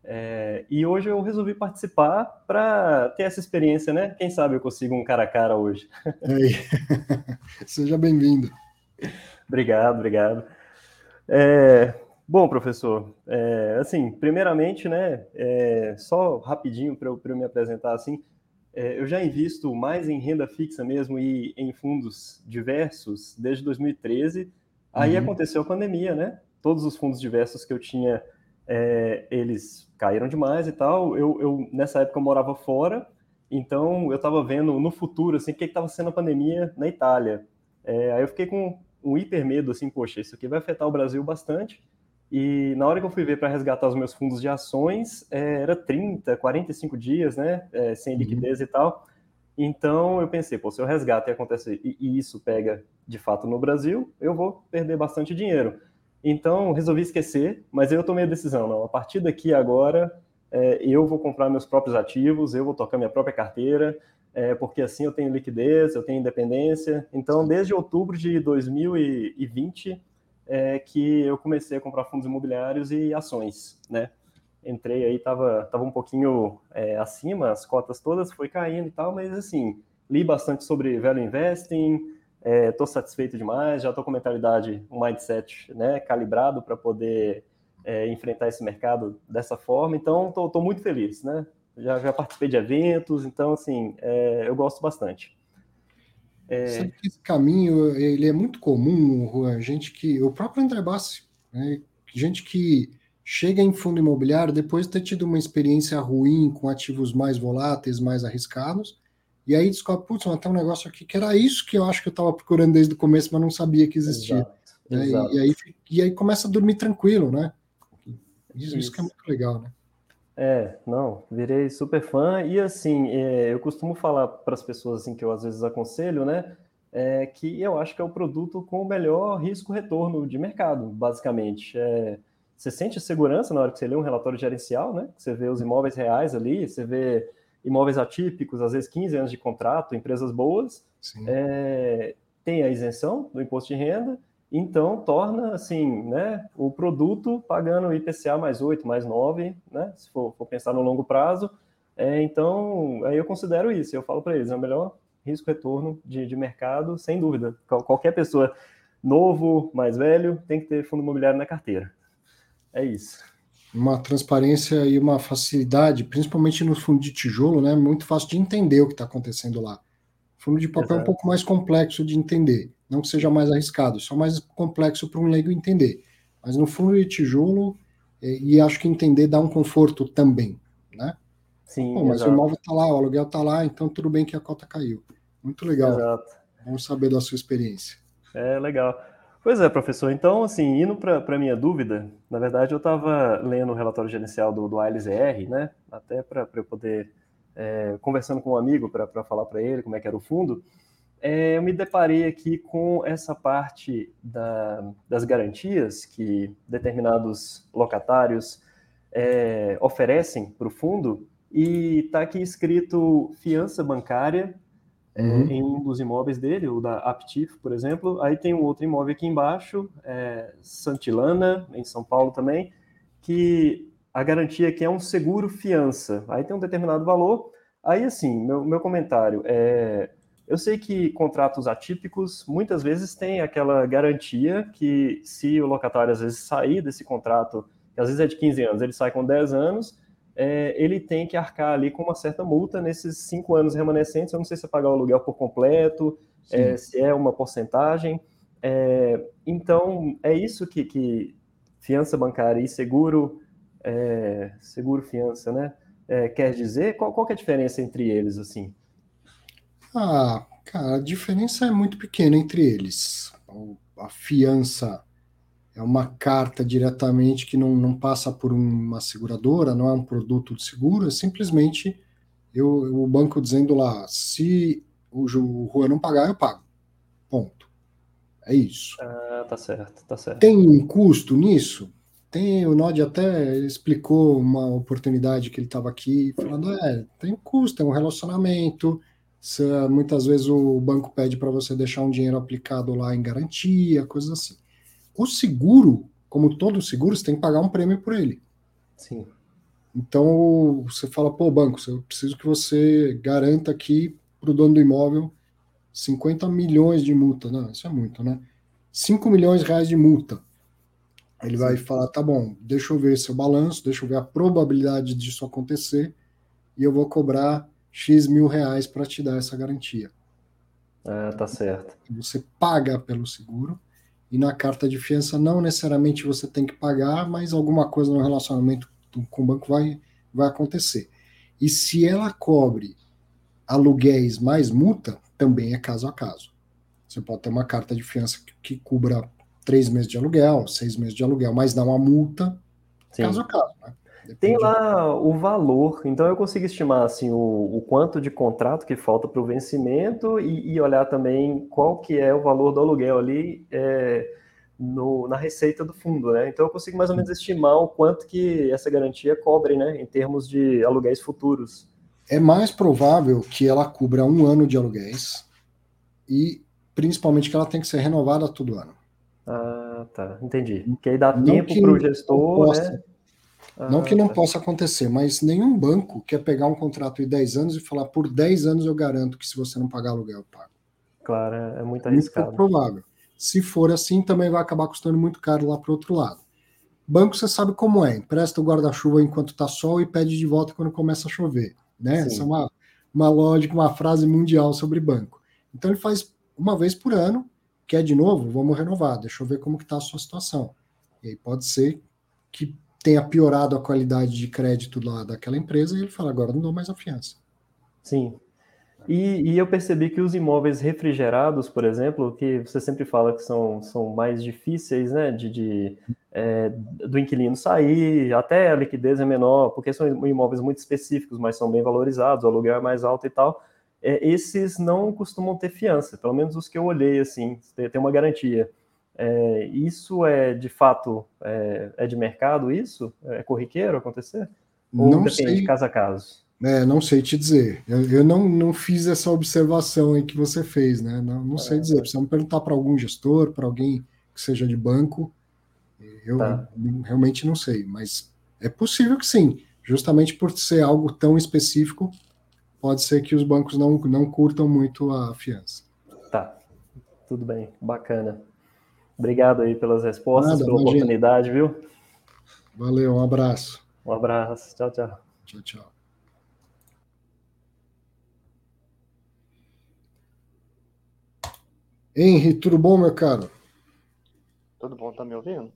é, e hoje eu resolvi participar para ter essa experiência, né? Quem sabe eu consigo um cara a cara hoje. Seja bem-vindo. obrigado, obrigado. É, bom, professor, é, assim, primeiramente, né, é, só rapidinho para eu, eu, me apresentar assim, é, eu já invisto mais em renda fixa mesmo e em fundos diversos desde 2013. Aí uhum. aconteceu a pandemia, né? Todos os fundos diversos que eu tinha é, eles caíram demais e tal. Eu, eu, nessa época eu morava fora, então eu estava vendo no futuro assim o que estava sendo a pandemia na Itália. É, aí eu fiquei com um hiper medo assim, poxa, isso aqui vai afetar o Brasil bastante. E na hora que eu fui ver para resgatar os meus fundos de ações, é, era 30, 45 dias, né, é, sem uhum. liquidez uhum. e tal. Então eu pensei, pô, se eu resgato e acontece e, e isso pega de fato no Brasil, eu vou perder bastante dinheiro. Então, resolvi esquecer, mas eu tomei a decisão, não, a partir daqui agora, é, eu vou comprar meus próprios ativos, eu vou tocar minha própria carteira, é, porque assim eu tenho liquidez, eu tenho independência. Então, desde outubro de 2020, é, que eu comecei a comprar fundos imobiliários e ações, né? Entrei aí, tava, tava um pouquinho é, acima, as cotas todas foi caindo e tal, mas assim, li bastante sobre value investing, Estou é, satisfeito demais, já estou com mentalidade, um mindset né, calibrado para poder é, enfrentar esse mercado dessa forma. Então, estou muito feliz, né? Já, já participei de eventos, então, assim, é, eu gosto bastante. É... Sabe que esse caminho, ele é muito comum, Juan, gente que... O próprio André Bassi, né? gente que chega em fundo imobiliário depois de ter tido uma experiência ruim com ativos mais voláteis, mais arriscados, e aí descobre, putz, mas tem um negócio aqui que era isso que eu acho que eu estava procurando desde o começo, mas não sabia que existia. Exato, né? exato. E, aí, e aí começa a dormir tranquilo, né? Isso, isso. que é muito legal, né? É, não, virei super fã e assim, é, eu costumo falar para as pessoas assim que eu às vezes aconselho, né, é, que eu acho que é o produto com o melhor risco-retorno de mercado, basicamente. É, você sente segurança na hora que você lê um relatório gerencial, né? Você vê os imóveis reais ali, você vê imóveis atípicos, às vezes 15 anos de contrato, empresas boas, é, tem a isenção do imposto de renda, então torna assim, né, o produto pagando IPCA mais 8, mais 9, né, se for, for pensar no longo prazo, é, então aí eu considero isso, eu falo para eles, é o melhor risco-retorno de, de mercado, sem dúvida. Qualquer pessoa novo, mais velho, tem que ter fundo imobiliário na carteira. É isso uma transparência e uma facilidade, principalmente no fundo de tijolo, né? Muito fácil de entender o que está acontecendo lá. Fundo de papel Exato. é um pouco mais complexo de entender, não que seja mais arriscado, só mais complexo para um leigo entender. Mas no fundo de tijolo, é, e acho que entender dá um conforto também, né? Sim. Pô, mas exato. o imóvel está lá, o aluguel está lá, então tudo bem que a cota caiu. Muito legal. Exato. Vamos saber da sua experiência. É legal. Pois é, professor. Então, assim, indo para a minha dúvida, na verdade eu estava lendo o relatório gerencial do, do ALZR, né? Até para eu poder, é, conversando com um amigo para falar para ele como é que era o fundo, é, eu me deparei aqui com essa parte da, das garantias que determinados locatários é, oferecem para o fundo, e está aqui escrito fiança bancária é, uhum. em um dos imóveis dele, o da Aptif, por exemplo. Aí tem um outro imóvel aqui embaixo, é, Santilana, em São Paulo também, que a garantia aqui é um seguro fiança. Aí tem um determinado valor. Aí, assim, meu, meu comentário é. Eu sei que contratos atípicos muitas vezes têm aquela garantia que se o locatário às vezes sair desse contrato, que às vezes é de 15 anos, ele sai com 10 anos, é, ele tem que arcar ali com uma certa multa nesses cinco anos remanescentes. Eu não sei se é pagar o aluguel por completo, é, se é uma porcentagem. É, então, é isso que, que fiança bancária e seguro, é, seguro fiança, né? É, quer dizer? Qual, qual é a diferença entre eles, assim? Ah, cara, a diferença é muito pequena entre eles. A fiança é uma carta diretamente que não, não passa por uma seguradora, não é um produto de seguro, é simplesmente eu, o banco dizendo lá, se o, o Juan não pagar, eu pago. Ponto. É isso. Ah, tá certo, tá certo. Tem um custo nisso? Tem, o Nod até explicou uma oportunidade que ele estava aqui, falando, é, tem um custo, é um relacionamento, muitas vezes o banco pede para você deixar um dinheiro aplicado lá em garantia, coisas assim. O seguro, como todo seguro, você tem que pagar um prêmio por ele. Sim. Então você fala, pô, banco, eu preciso que você garanta aqui para o dono do imóvel 50 milhões de multa. Não, isso é muito, né? 5 milhões de reais de multa. Ele Sim. vai falar, tá bom, deixa eu ver seu balanço, deixa eu ver a probabilidade disso acontecer e eu vou cobrar X mil reais para te dar essa garantia. Ah, tá certo. Você paga pelo seguro e na carta de fiança não necessariamente você tem que pagar, mas alguma coisa no relacionamento com o banco vai, vai acontecer. E se ela cobre aluguéis mais multa, também é caso a caso. Você pode ter uma carta de fiança que, que cubra três meses de aluguel, seis meses de aluguel, mas dá uma multa Sim. caso a caso. Né? Tem lá o valor, então eu consigo estimar assim o, o quanto de contrato que falta para o vencimento e, e, olhar também qual que é o valor do aluguel ali é, no, na receita do fundo, né? Então eu consigo mais ou menos estimar o quanto que essa garantia cobre, né, em termos de aluguéis futuros. É mais provável que ela cubra um ano de aluguéis e principalmente que ela tem que ser renovada todo ano. Ah, tá, entendi. Que aí dá não tempo para o gestor, né? Não que não ah, possa acontecer, mas nenhum banco quer pegar um contrato de 10 anos e falar por 10 anos eu garanto que se você não pagar aluguel, eu pago. Claro, é muito arriscado. Muito provável. Se for assim, também vai acabar custando muito caro lá para o outro lado. Banco, você sabe como é. Empresta o guarda-chuva enquanto está sol e pede de volta quando começa a chover. Né? Essa é uma, uma lógica, uma frase mundial sobre banco. Então ele faz uma vez por ano, quer de novo, vamos renovar, deixa eu ver como está a sua situação. E aí pode ser que tenha piorado a qualidade de crédito lá daquela empresa e ele fala, agora não dou mais a fiança. Sim. E, e, eu percebi que os imóveis refrigerados, por exemplo, que você sempre fala que são, são mais difíceis, né, de, de é, do inquilino sair, até a liquidez é menor, porque são imóveis muito específicos, mas são bem valorizados, o aluguel é mais alto e tal. É, esses não costumam ter fiança, pelo menos os que eu olhei, assim, tem uma garantia. É, isso é de fato é, é, de mercado isso? É corriqueiro acontecer? Ou não depende sei, de caso a caso? É, não sei te dizer. Eu, eu, não, não fiz essa observação aí que você fez, né? Não, não sei dizer. Precisamos perguntar para algum gestor, para alguém que seja de banco. Eu, tá. eu realmente não sei, mas é possível que sim. Justamente por ser algo tão específico, pode ser que os bancos não, não curtam muito a fiança. Tá, tudo bem, bacana. Obrigado aí pelas respostas, Nada, pela imagina. oportunidade, viu? Valeu, um abraço. Um abraço, tchau, tchau. Tchau, tchau. Henry, tudo bom, meu caro? Tudo bom, tá me ouvindo?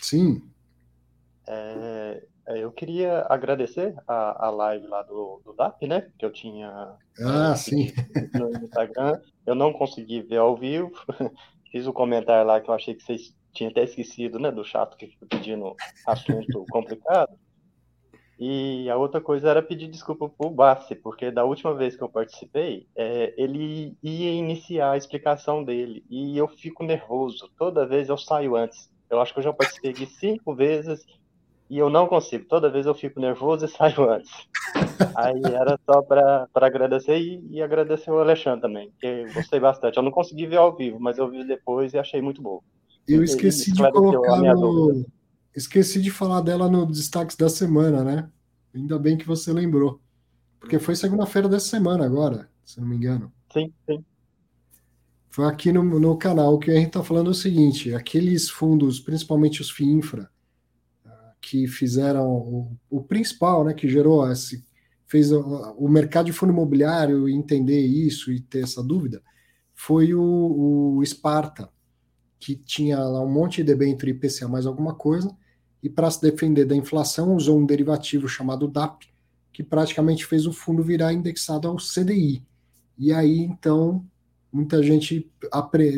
Sim. É, é eu queria agradecer a, a live lá do, do DAP, né? Que eu tinha ah, sim. no Instagram. Eu não consegui ver ao vivo, fiz o um comentário lá que eu achei que vocês tinham até esquecido, né, do chato que fica pedindo assunto complicado. E a outra coisa era pedir desculpa pro Bassi, porque da última vez que eu participei, é, ele ia iniciar a explicação dele, e eu fico nervoso. Toda vez eu saio antes. Eu acho que eu já participei de cinco vezes e eu não consigo. Toda vez eu fico nervoso e saio antes. Aí era só para agradecer e, e, agradecer o Alexandre também, que eu gostei bastante. Eu não consegui ver ao vivo, mas eu vi depois e achei muito bom. Eu esqueci de colocar no... Esqueci de falar dela no destaques da semana, né? Ainda bem que você lembrou. Porque foi segunda-feira dessa semana agora, se não me engano. Sim, sim. Foi aqui no, no canal que a gente está falando o seguinte: aqueles fundos, principalmente os FIINFRA, que fizeram o, o principal, né, que gerou esse, fez o, o, mercado de fundo imobiliário entender isso e ter essa dúvida, foi o, o Sparta, que tinha lá um monte de debênture IPCA mais alguma coisa, e para se defender da inflação usou um derivativo chamado DAP, que praticamente fez o fundo virar indexado ao CDI. E aí, então, muita gente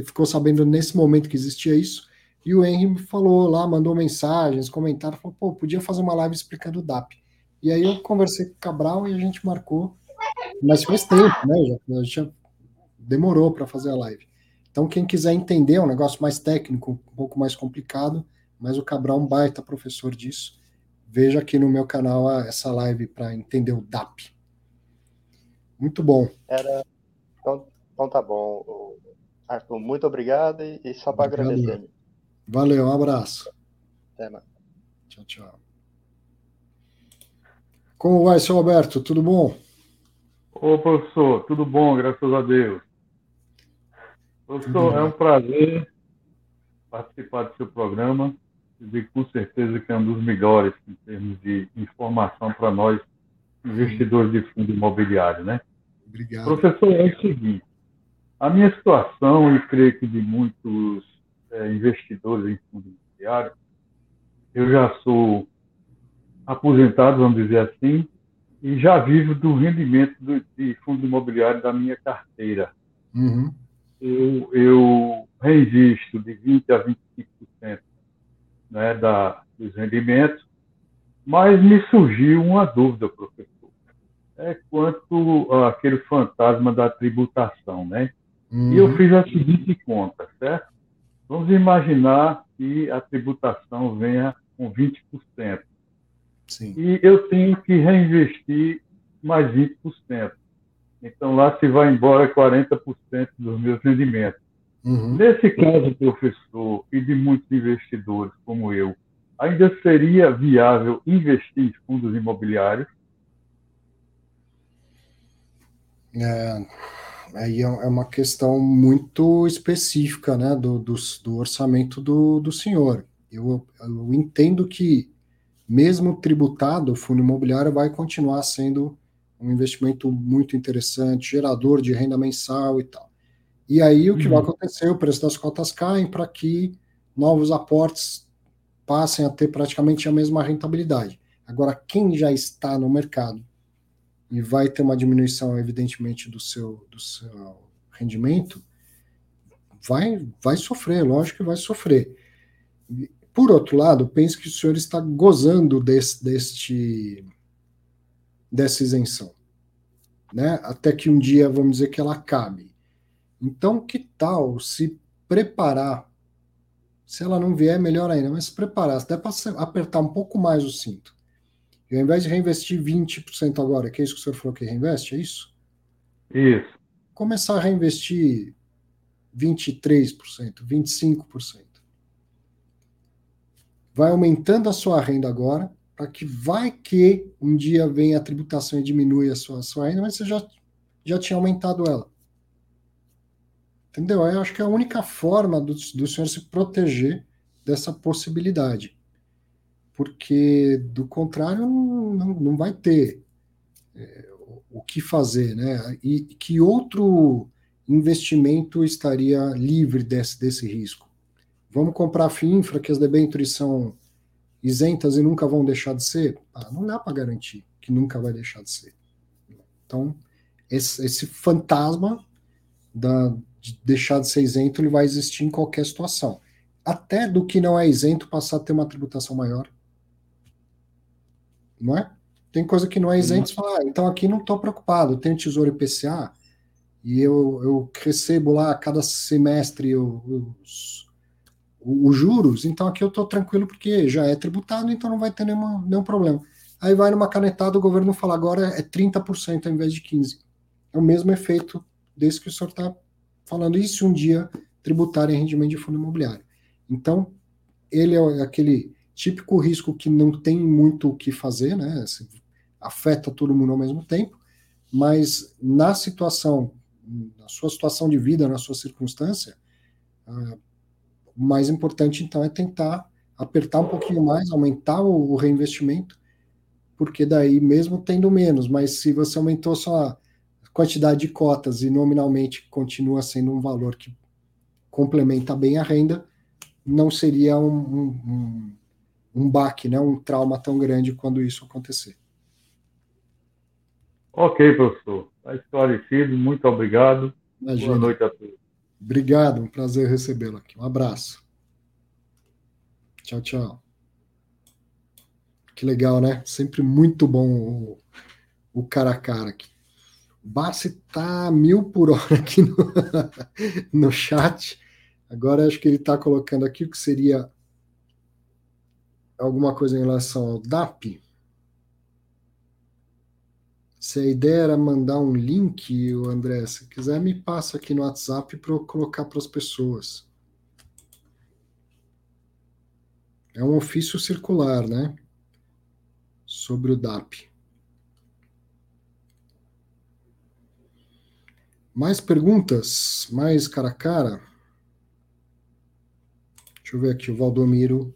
ficou sabendo nesse momento que existia isso, e o Henry falou lá, mandou mensagens, comentários, falou, pô, podia fazer uma live explicando o DAP. E aí eu conversei com o Cabral e a gente marcou, mas faz tempo, né? Já, já demorou para fazer a live. Então, quem quiser entender, é um negócio mais técnico, um pouco mais complicado, mas o Cabral é um baita professor disso. Veja aqui no meu canal essa live para entender o DAP. Muito bom. Era... Então, então tá bom, Arthur, muito obrigado e, e só para agradecer. Valeu, um abraço. Até mais. Tchau, tchau. Como vai, seu Alberto? Tudo bom? Ô, professor, tudo bom, graças a Deus. Professor, é um prazer participar do seu programa. E com certeza que é um dos melhores em termos de informação para nós, investidores de fundo imobiliário, né? Obrigado. Professor, é o seguinte, a minha situação, e creio que de muitos é, investidores em fundo imobiliário, eu já sou aposentado, vamos dizer assim, e já vivo do rendimento do, de fundo imobiliário da minha carteira. Uhum. Eu, eu reinvisto de 20% a 25% né, da, dos rendimentos, mas me surgiu uma dúvida, professor. É quanto àquele fantasma da tributação, né? Uhum. E eu uhum. fiz a seguinte conta, certo? Vamos imaginar que a tributação venha com 20%. Sim. E eu tenho que reinvestir mais 20%. Então lá se vai embora 40% dos meus rendimentos. Uhum. Nesse caso, professor, e de muitos investidores como eu, ainda seria viável investir em fundos imobiliários? É, aí é, é uma questão muito específica né, do, do, do orçamento do, do senhor. Eu, eu entendo que, mesmo tributado, o fundo imobiliário vai continuar sendo um investimento muito interessante, gerador de renda mensal e tal. E aí o que uhum. vai acontecer? O preço das cotas caem para que novos aportes passem a ter praticamente a mesma rentabilidade. Agora, quem já está no mercado e vai ter uma diminuição, evidentemente, do seu, do seu rendimento, vai, vai sofrer, lógico que vai sofrer. Por outro lado, pense que o senhor está gozando desse, deste, dessa isenção, né? até que um dia, vamos dizer, que ela acabe. Então, que tal se preparar? Se ela não vier, melhor ainda, mas se preparar, até para apertar um pouco mais o cinto. E ao invés de reinvestir 20% agora, que é isso que o senhor falou que reinveste, é isso? Isso. Começar a reinvestir 23%, 25%. Vai aumentando a sua renda agora, para que vai que um dia venha a tributação e diminui a sua, a sua renda, mas você já, já tinha aumentado ela. Entendeu? Eu acho que é a única forma do, do senhor se proteger dessa possibilidade. Porque, do contrário, não, não vai ter é, o que fazer, né? E que outro investimento estaria livre desse, desse risco? Vamos comprar FINFRA, que as debêntures são isentas e nunca vão deixar de ser? Ah, não dá para garantir que nunca vai deixar de ser. Então, esse, esse fantasma da, de deixar de ser isento, ele vai existir em qualquer situação. Até do que não é isento passar a ter uma tributação maior. Não é? Tem coisa que não é isento, você fala, ah, então aqui não estou preocupado, tenho tesouro IPCA e eu, eu recebo lá a cada semestre os, os juros, então aqui eu estou tranquilo porque já é tributado, então não vai ter nenhuma, nenhum problema. Aí vai numa canetada, o governo fala agora é 30% ao invés de 15%. É o mesmo efeito desse que o senhor está falando isso se um dia tributarem rendimento de fundo imobiliário. Então, ele é aquele típico risco que não tem muito o que fazer, né? Assim, afeta todo mundo ao mesmo tempo, mas na situação, na sua situação de vida, na sua circunstância, uh, o mais importante então é tentar apertar um pouquinho mais, aumentar o, o reinvestimento, porque daí, mesmo tendo menos, mas se você aumentou só quantidade de cotas e nominalmente continua sendo um valor que complementa bem a renda, não seria um, um, um, um baque, né, um trauma tão grande quando isso acontecer. Ok, professor. Está esclarecido. Muito obrigado. Imagina. Boa noite a todos. Obrigado, um prazer recebê-lo aqui. Um abraço. Tchau, tchau. Que legal, né? Sempre muito bom o, o cara a cara aqui. Bassi tá mil por hora aqui no, no chat. Agora acho que ele está colocando aqui o que seria alguma coisa em relação ao DAP. Se a ideia era mandar um link, o André, se quiser, me passa aqui no WhatsApp para eu colocar para as pessoas. É um ofício circular, né? Sobre o DAP. Mais perguntas? Mais cara a cara? Deixa eu ver aqui, o Valdomiro.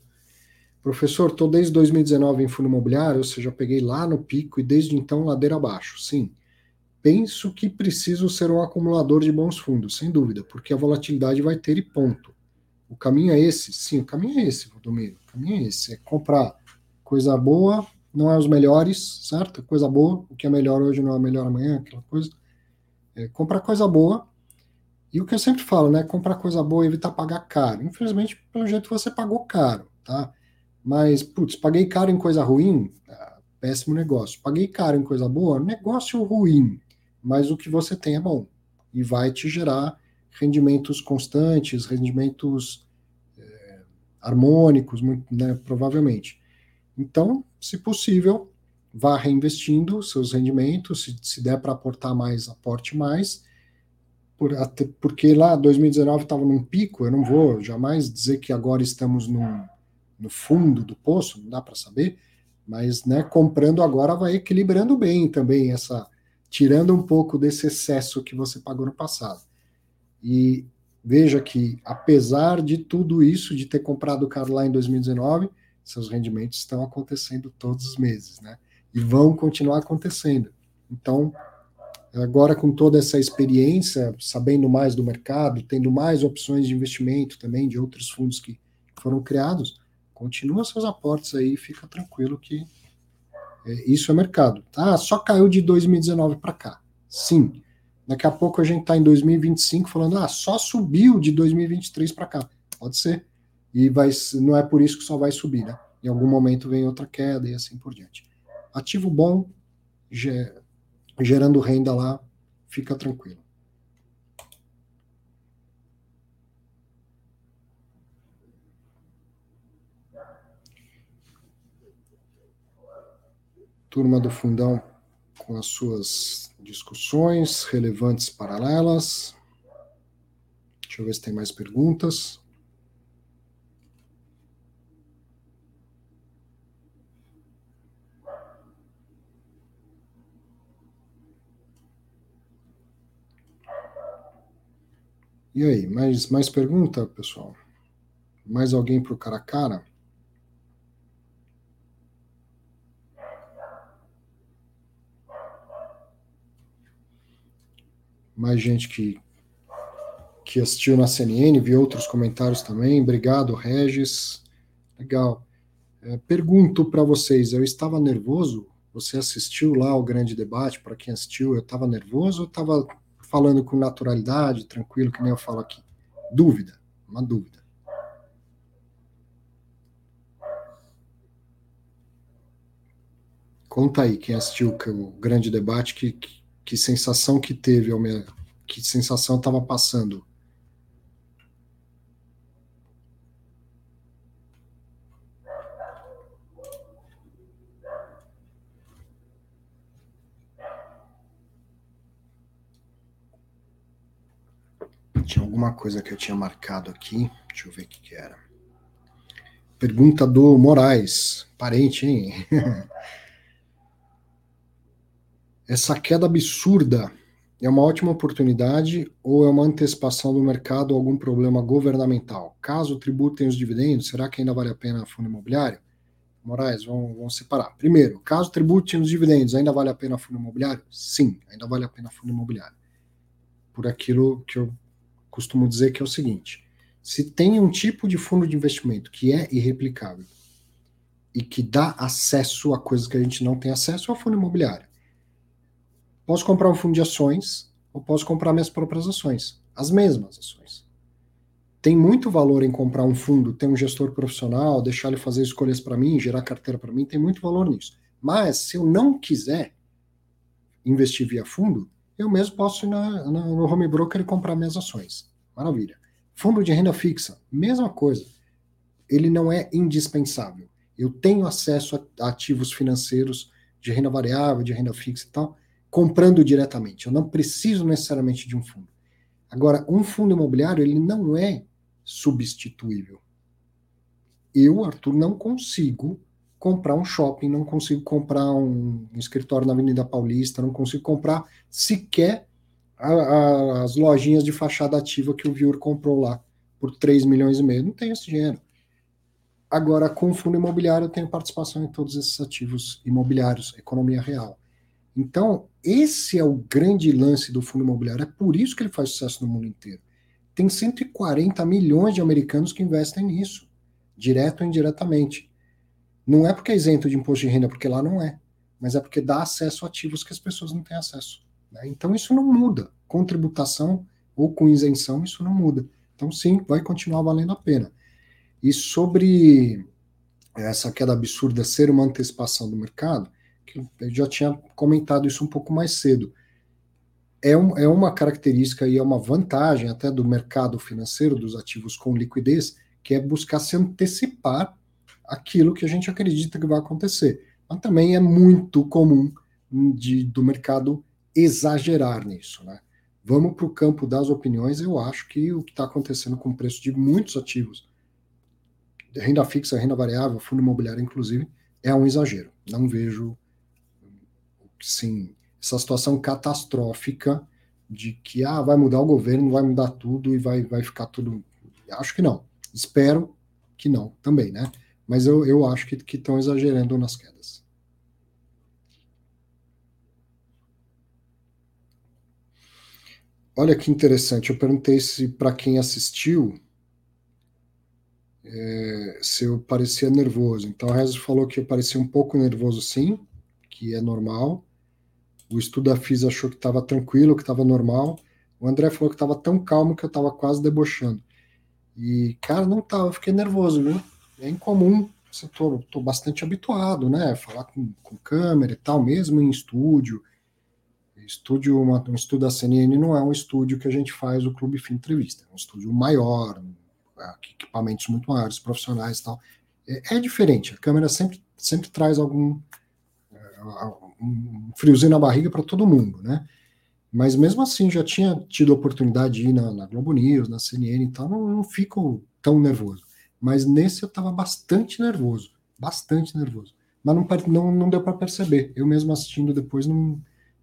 Professor, estou desde 2019 em fundo imobiliário, ou seja, peguei lá no pico e desde então ladeira abaixo. Sim. Penso que preciso ser um acumulador de bons fundos, sem dúvida, porque a volatilidade vai ter e ponto. o caminho é esse? Sim, o caminho é esse, Valdomiro. O caminho é esse. É comprar coisa boa, não é os melhores, certo? Coisa boa, o que é melhor hoje não é melhor amanhã, aquela coisa. É, comprar coisa boa. E o que eu sempre falo, né? Comprar coisa boa e evitar pagar caro. Infelizmente, pelo jeito você pagou caro, tá? Mas, putz, paguei caro em coisa ruim, tá? péssimo negócio. Paguei caro em coisa boa, negócio ruim. Mas o que você tem é bom. E vai te gerar rendimentos constantes, rendimentos é, harmônicos, muito, né, provavelmente. Então, se possível, vá reinvestindo seus rendimentos, se, se der para aportar mais, aporte mais, por, até, porque lá 2019 estava num pico, eu não vou jamais dizer que agora estamos no, no fundo do poço, não dá para saber, mas né, comprando agora vai equilibrando bem também essa, tirando um pouco desse excesso que você pagou no passado. E veja que, apesar de tudo isso, de ter comprado o carro lá em 2019, seus rendimentos estão acontecendo todos os meses, né? E vão continuar acontecendo. Então, agora com toda essa experiência, sabendo mais do mercado, tendo mais opções de investimento também de outros fundos que foram criados, continua seus aportes aí, fica tranquilo que é, isso é mercado. Ah, só caiu de 2019 para cá. Sim, Daqui a pouco a gente está em 2025 falando, ah, só subiu de 2023 para cá. Pode ser. E vai, não é por isso que só vai subir, né? Em algum momento vem outra queda e assim por diante. Ativo bom, gerando renda lá, fica tranquilo. Turma do Fundão com as suas discussões relevantes paralelas. Deixa eu ver se tem mais perguntas. E aí, mais, mais pergunta, pessoal? Mais alguém para o cara a cara? Mais gente que, que assistiu na CNN, vi outros comentários também. Obrigado, Regis. Legal. É, pergunto para vocês, eu estava nervoso? Você assistiu lá o grande debate? Para quem assistiu, eu estava nervoso ou estava falando com naturalidade, tranquilo, que nem eu falo aqui? Dúvida, uma dúvida. Conta aí, quem assistiu o grande debate, que, que que sensação que teve, que sensação estava passando. Tinha alguma coisa que eu tinha marcado aqui. Deixa eu ver o que, que era. Pergunta do Moraes. Parente, hein? Essa queda absurda é uma ótima oportunidade ou é uma antecipação do mercado ou algum problema governamental? Caso tributem os dividendos, será que ainda vale a pena fundo imobiliário? Moraes, vamos, vamos separar. Primeiro, caso tributem os dividendos, ainda vale a pena fundo imobiliário? Sim, ainda vale a pena fundo imobiliário. Por aquilo que eu costumo dizer que é o seguinte: se tem um tipo de fundo de investimento que é irreplicável e que dá acesso a coisas que a gente não tem acesso, é o fundo imobiliário. Posso comprar um fundo de ações ou posso comprar minhas próprias ações, as mesmas ações. Tem muito valor em comprar um fundo, ter um gestor profissional, deixar ele fazer escolhas para mim, gerar carteira para mim, tem muito valor nisso. Mas se eu não quiser investir via fundo, eu mesmo posso ir na, na, no home broker e comprar minhas ações. Maravilha. Fundo de renda fixa, mesma coisa. Ele não é indispensável. Eu tenho acesso a ativos financeiros de renda variável, de renda fixa e tal, comprando diretamente. Eu não preciso necessariamente de um fundo. Agora, um fundo imobiliário, ele não é substituível. Eu, Arthur, não consigo comprar um shopping, não consigo comprar um escritório na Avenida Paulista, não consigo comprar sequer a, a, as lojinhas de fachada ativa que o Viur comprou lá por 3 milhões e meio. Não tenho esse dinheiro. Agora, com o fundo imobiliário, eu tenho participação em todos esses ativos imobiliários, economia real. Então, esse é o grande lance do fundo imobiliário. É por isso que ele faz sucesso no mundo inteiro. tem 140 milhões de americanos que investem nisso, direto ou indiretamente. Não é porque é isento de imposto de renda, porque lá não é, mas é porque dá acesso a ativos que as pessoas não têm acesso. Né? Então isso não muda. Com tributação ou com isenção, isso não muda. Então, sim, vai continuar valendo a pena. E sobre essa queda absurda ser uma antecipação do mercado, que eu já tinha comentado isso um pouco mais cedo é, um, é uma característica e é uma vantagem até do mercado financeiro, dos ativos com liquidez, que é buscar se antecipar aquilo que a gente acredita que vai acontecer. Mas também é muito comum de, do mercado exagerar nisso. Né? Vamos para o campo das opiniões, eu acho que o que está acontecendo com o preço de muitos ativos, renda fixa, renda variável, fundo imobiliário, inclusive, é um exagero. Não vejo, sim, essa situação catastrófica de que ah, vai mudar o governo, vai mudar tudo e vai, vai ficar tudo. Acho que não. Espero que não também, né? Mas eu, eu acho que estão exagerando nas quedas. Olha que interessante, eu perguntei se para quem assistiu é, se eu parecia nervoso. Então a Reza falou que eu parecia um pouco nervoso sim, que é normal. O estudo da FIS achou que estava tranquilo, que estava normal. O André falou que estava tão calmo que eu estava quase debochando. E, cara, não tava, fiquei nervoso, viu? É incomum, estou tô, bastante habituado, né? Falar com, com câmera e tal, mesmo em estúdio. Estúdio, uma, um estúdio da CNN não é um estúdio que a gente faz o Clube Fim Entrevista, é um estúdio maior, equipamentos muito maiores, profissionais e tal. É, é diferente, a câmera sempre, sempre traz algum. Um friozinho na barriga para todo mundo, né? Mas mesmo assim, já tinha tido a oportunidade de ir na, na Globo News, na CNN e tal, não, não fico tão nervoso. Mas nesse eu estava bastante nervoso, bastante nervoso. Mas não, não, não deu para perceber. Eu mesmo assistindo depois não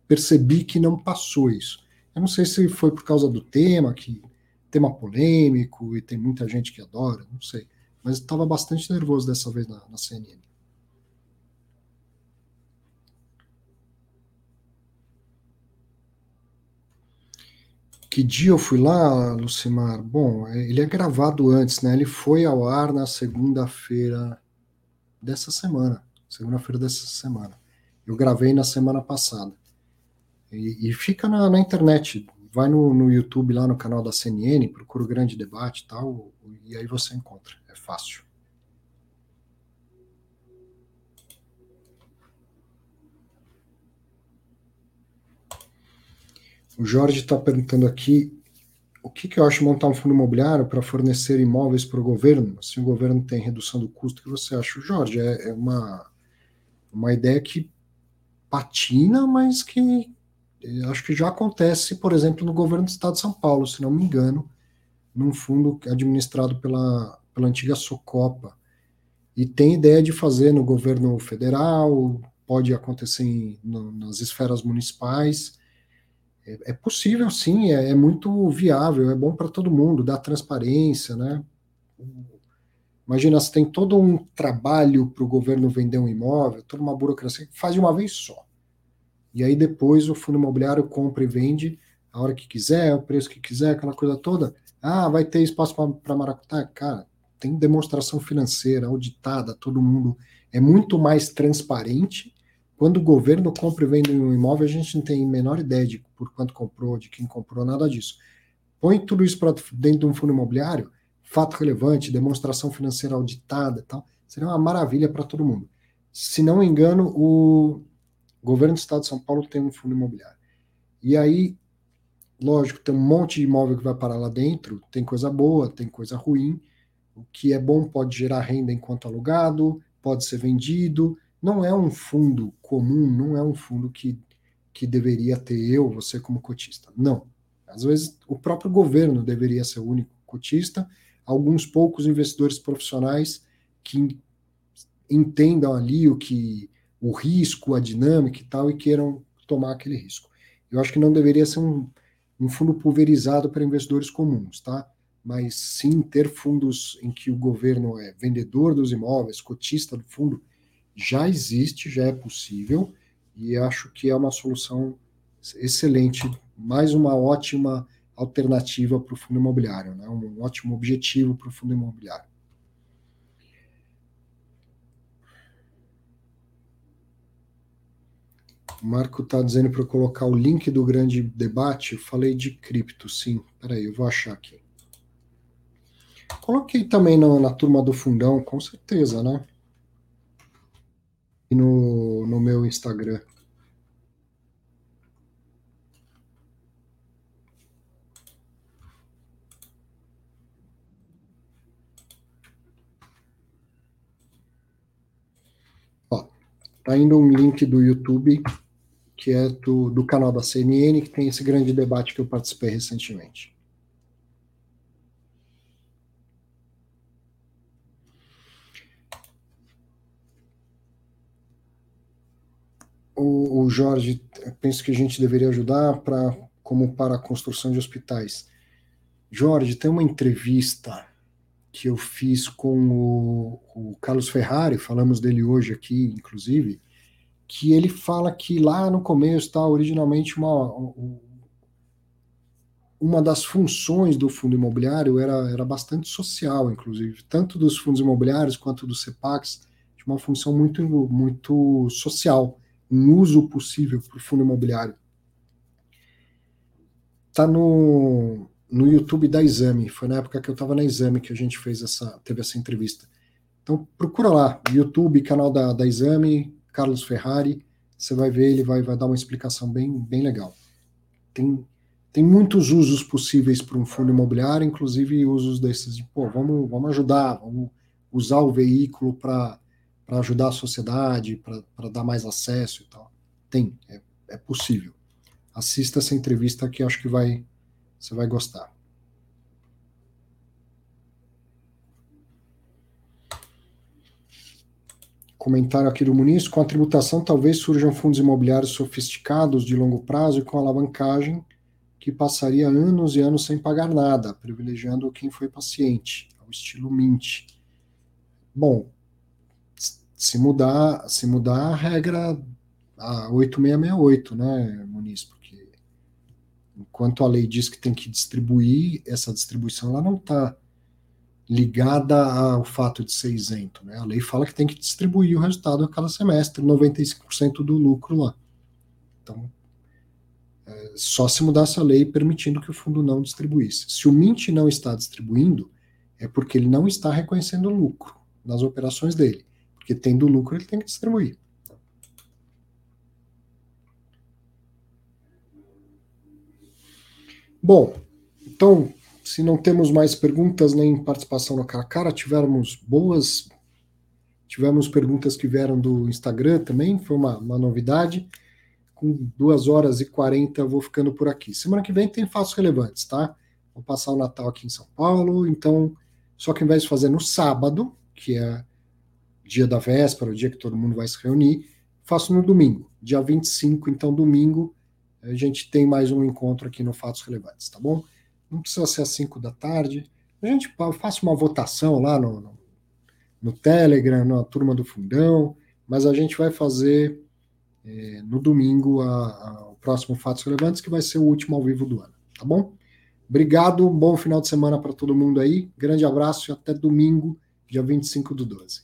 percebi que não passou isso. Eu não sei se foi por causa do tema, que tema polêmico e tem muita gente que adora, não sei. Mas estava bastante nervoso dessa vez na, na CNN. Que dia eu fui lá, Lucimar? Bom, é, ele é gravado antes, né? Ele foi ao ar na segunda-feira dessa semana. Segunda-feira dessa semana. Eu gravei na semana passada. E, e fica na, na, internet. Vai no, no, YouTube, lá no canal da CNN, procura o Grande Debate e tal, e aí você encontra. É fácil. O Jorge está perguntando aqui o que, que eu acho montar um fundo imobiliário para fornecer imóveis para o governo, se o governo tem redução do custo, o que você acha? Jorge, é, é uma, uma ideia que patina, mas que acho que já acontece, por exemplo, no governo do estado de São Paulo, se não me engano, num fundo administrado pela, pela antiga Socopa. E tem ideia de fazer no governo federal, pode acontecer em, no, nas esferas municipais. É, é, possível, sim, é, é, muito viável, é bom para todo mundo, dá transparência, né? Imagina, se tem todo um trabalho para o governo vender um imóvel, toda uma burocracia, faz de uma vez só. E aí depois o fundo imobiliário compra e vende a hora que quiser, o preço que quiser, aquela coisa toda. Ah, vai ter espaço para maracutá? Cara, tem demonstração financeira, auditada, todo mundo. É muito mais transparente quando o governo compra e vende um imóvel, a gente não tem a menor ideia de por quanto comprou, de quem comprou, nada disso. Põe tudo isso dentro de um fundo imobiliário, fato relevante, demonstração financeira auditada e tal, seria uma maravilha para todo mundo. Se não me engano, o governo do estado de São Paulo tem um fundo imobiliário. E aí, lógico, tem um monte de imóvel que vai parar lá dentro, tem coisa boa, tem coisa ruim. O que é bom pode gerar renda enquanto alugado, pode ser vendido, não é um fundo comum, não é um fundo que, que deveria ter eu, você como cotista. Não. Às vezes o próprio governo deveria ser o único cotista, alguns poucos investidores profissionais que entendam ali o que o risco, a dinâmica e tal, e queiram tomar aquele risco. Eu acho que não deveria ser um, um fundo pulverizado para investidores comuns, tá? Mas sim ter fundos em que o governo é vendedor dos imóveis, cotista do fundo, já existe, já é possível, e acho que é uma solução excelente, mais uma ótima alternativa para o fundo imobiliário, né? um ótimo objetivo para o fundo imobiliário. O Marco está dizendo para eu colocar o link do grande debate. Eu falei de cripto, sim. Peraí, eu vou achar aqui. Coloquei também na, na turma do fundão, com certeza, né? E no, no meu Instagram. Ó, tá indo um link do YouTube que é do, do canal da CNN, que tem esse grande debate que eu participei recentemente. O, o Jorge, penso que a gente deveria ajudar para como para a construção de hospitais. Jorge, tem uma entrevista que eu fiz com o, o Carlos Ferrari, falamos dele hoje aqui, inclusive, que ele fala que lá no começo está originalmente uma, uma das funções do fundo imobiliário era, era bastante social, inclusive, tanto dos fundos imobiliários quanto dos CEPACs, de uma função muito, muito social, um uso possível para o fundo imobiliário. Está no, no YouTube da Exame, foi na época que eu estava na Exame que a gente fez essa, teve essa entrevista. Então procura lá, YouTube, canal da, da Exame, Carlos Ferrari, você vai ver, ele vai, vai dar uma explicação bem, bem legal. Tem, tem muitos usos possíveis para um fundo imobiliário, inclusive usos desses de, pô, vamos, vamos ajudar, vamos usar o veículo para ajudar a sociedade, para dar mais acesso e tal. Tem, é, é possível. Assista essa entrevista que acho que vai, você vai gostar. Comentário aqui do Muniz: com a tributação, talvez surjam fundos imobiliários sofisticados de longo prazo e com alavancagem que passaria anos e anos sem pagar nada, privilegiando quem foi paciente, ao estilo Mint. Bom, se mudar, se mudar a regra a 8668, né, Muniz? Porque enquanto a lei diz que tem que distribuir, essa distribuição ela não está ligada ao fato de ser isento. Né? A lei fala que tem que distribuir o resultado a cada semestre, 95% do lucro lá. Então, é, só se mudasse a lei permitindo que o fundo não distribuísse. Se o Mint não está distribuindo, é porque ele não está reconhecendo lucro nas operações dele. Porque tendo lucro, ele tem que distribuir. Bom, então se não temos mais perguntas nem participação no cara a cara, tivemos boas. Tivemos perguntas que vieram do Instagram também, foi uma, uma novidade. Com duas horas e 40 eu vou ficando por aqui. Semana que vem tem fatos relevantes, tá? Vou passar o Natal aqui em São Paulo, então, só que ao invés de fazer no sábado, que é dia da véspera, o dia que todo mundo vai se reunir, faço no domingo, dia 25, então domingo a gente tem mais um encontro aqui no Fatos Relevantes, tá bom? não precisa ser às 5 da tarde. A gente faça uma votação lá no, no, no, Telegram, na turma do fundão, mas a gente vai fazer é, no domingo a, a, o próximo Fatos Relevantes, que vai ser o último ao vivo do ano, tá bom? Obrigado, bom final de semana para todo mundo aí, grande abraço e até domingo, dia 25 do 12.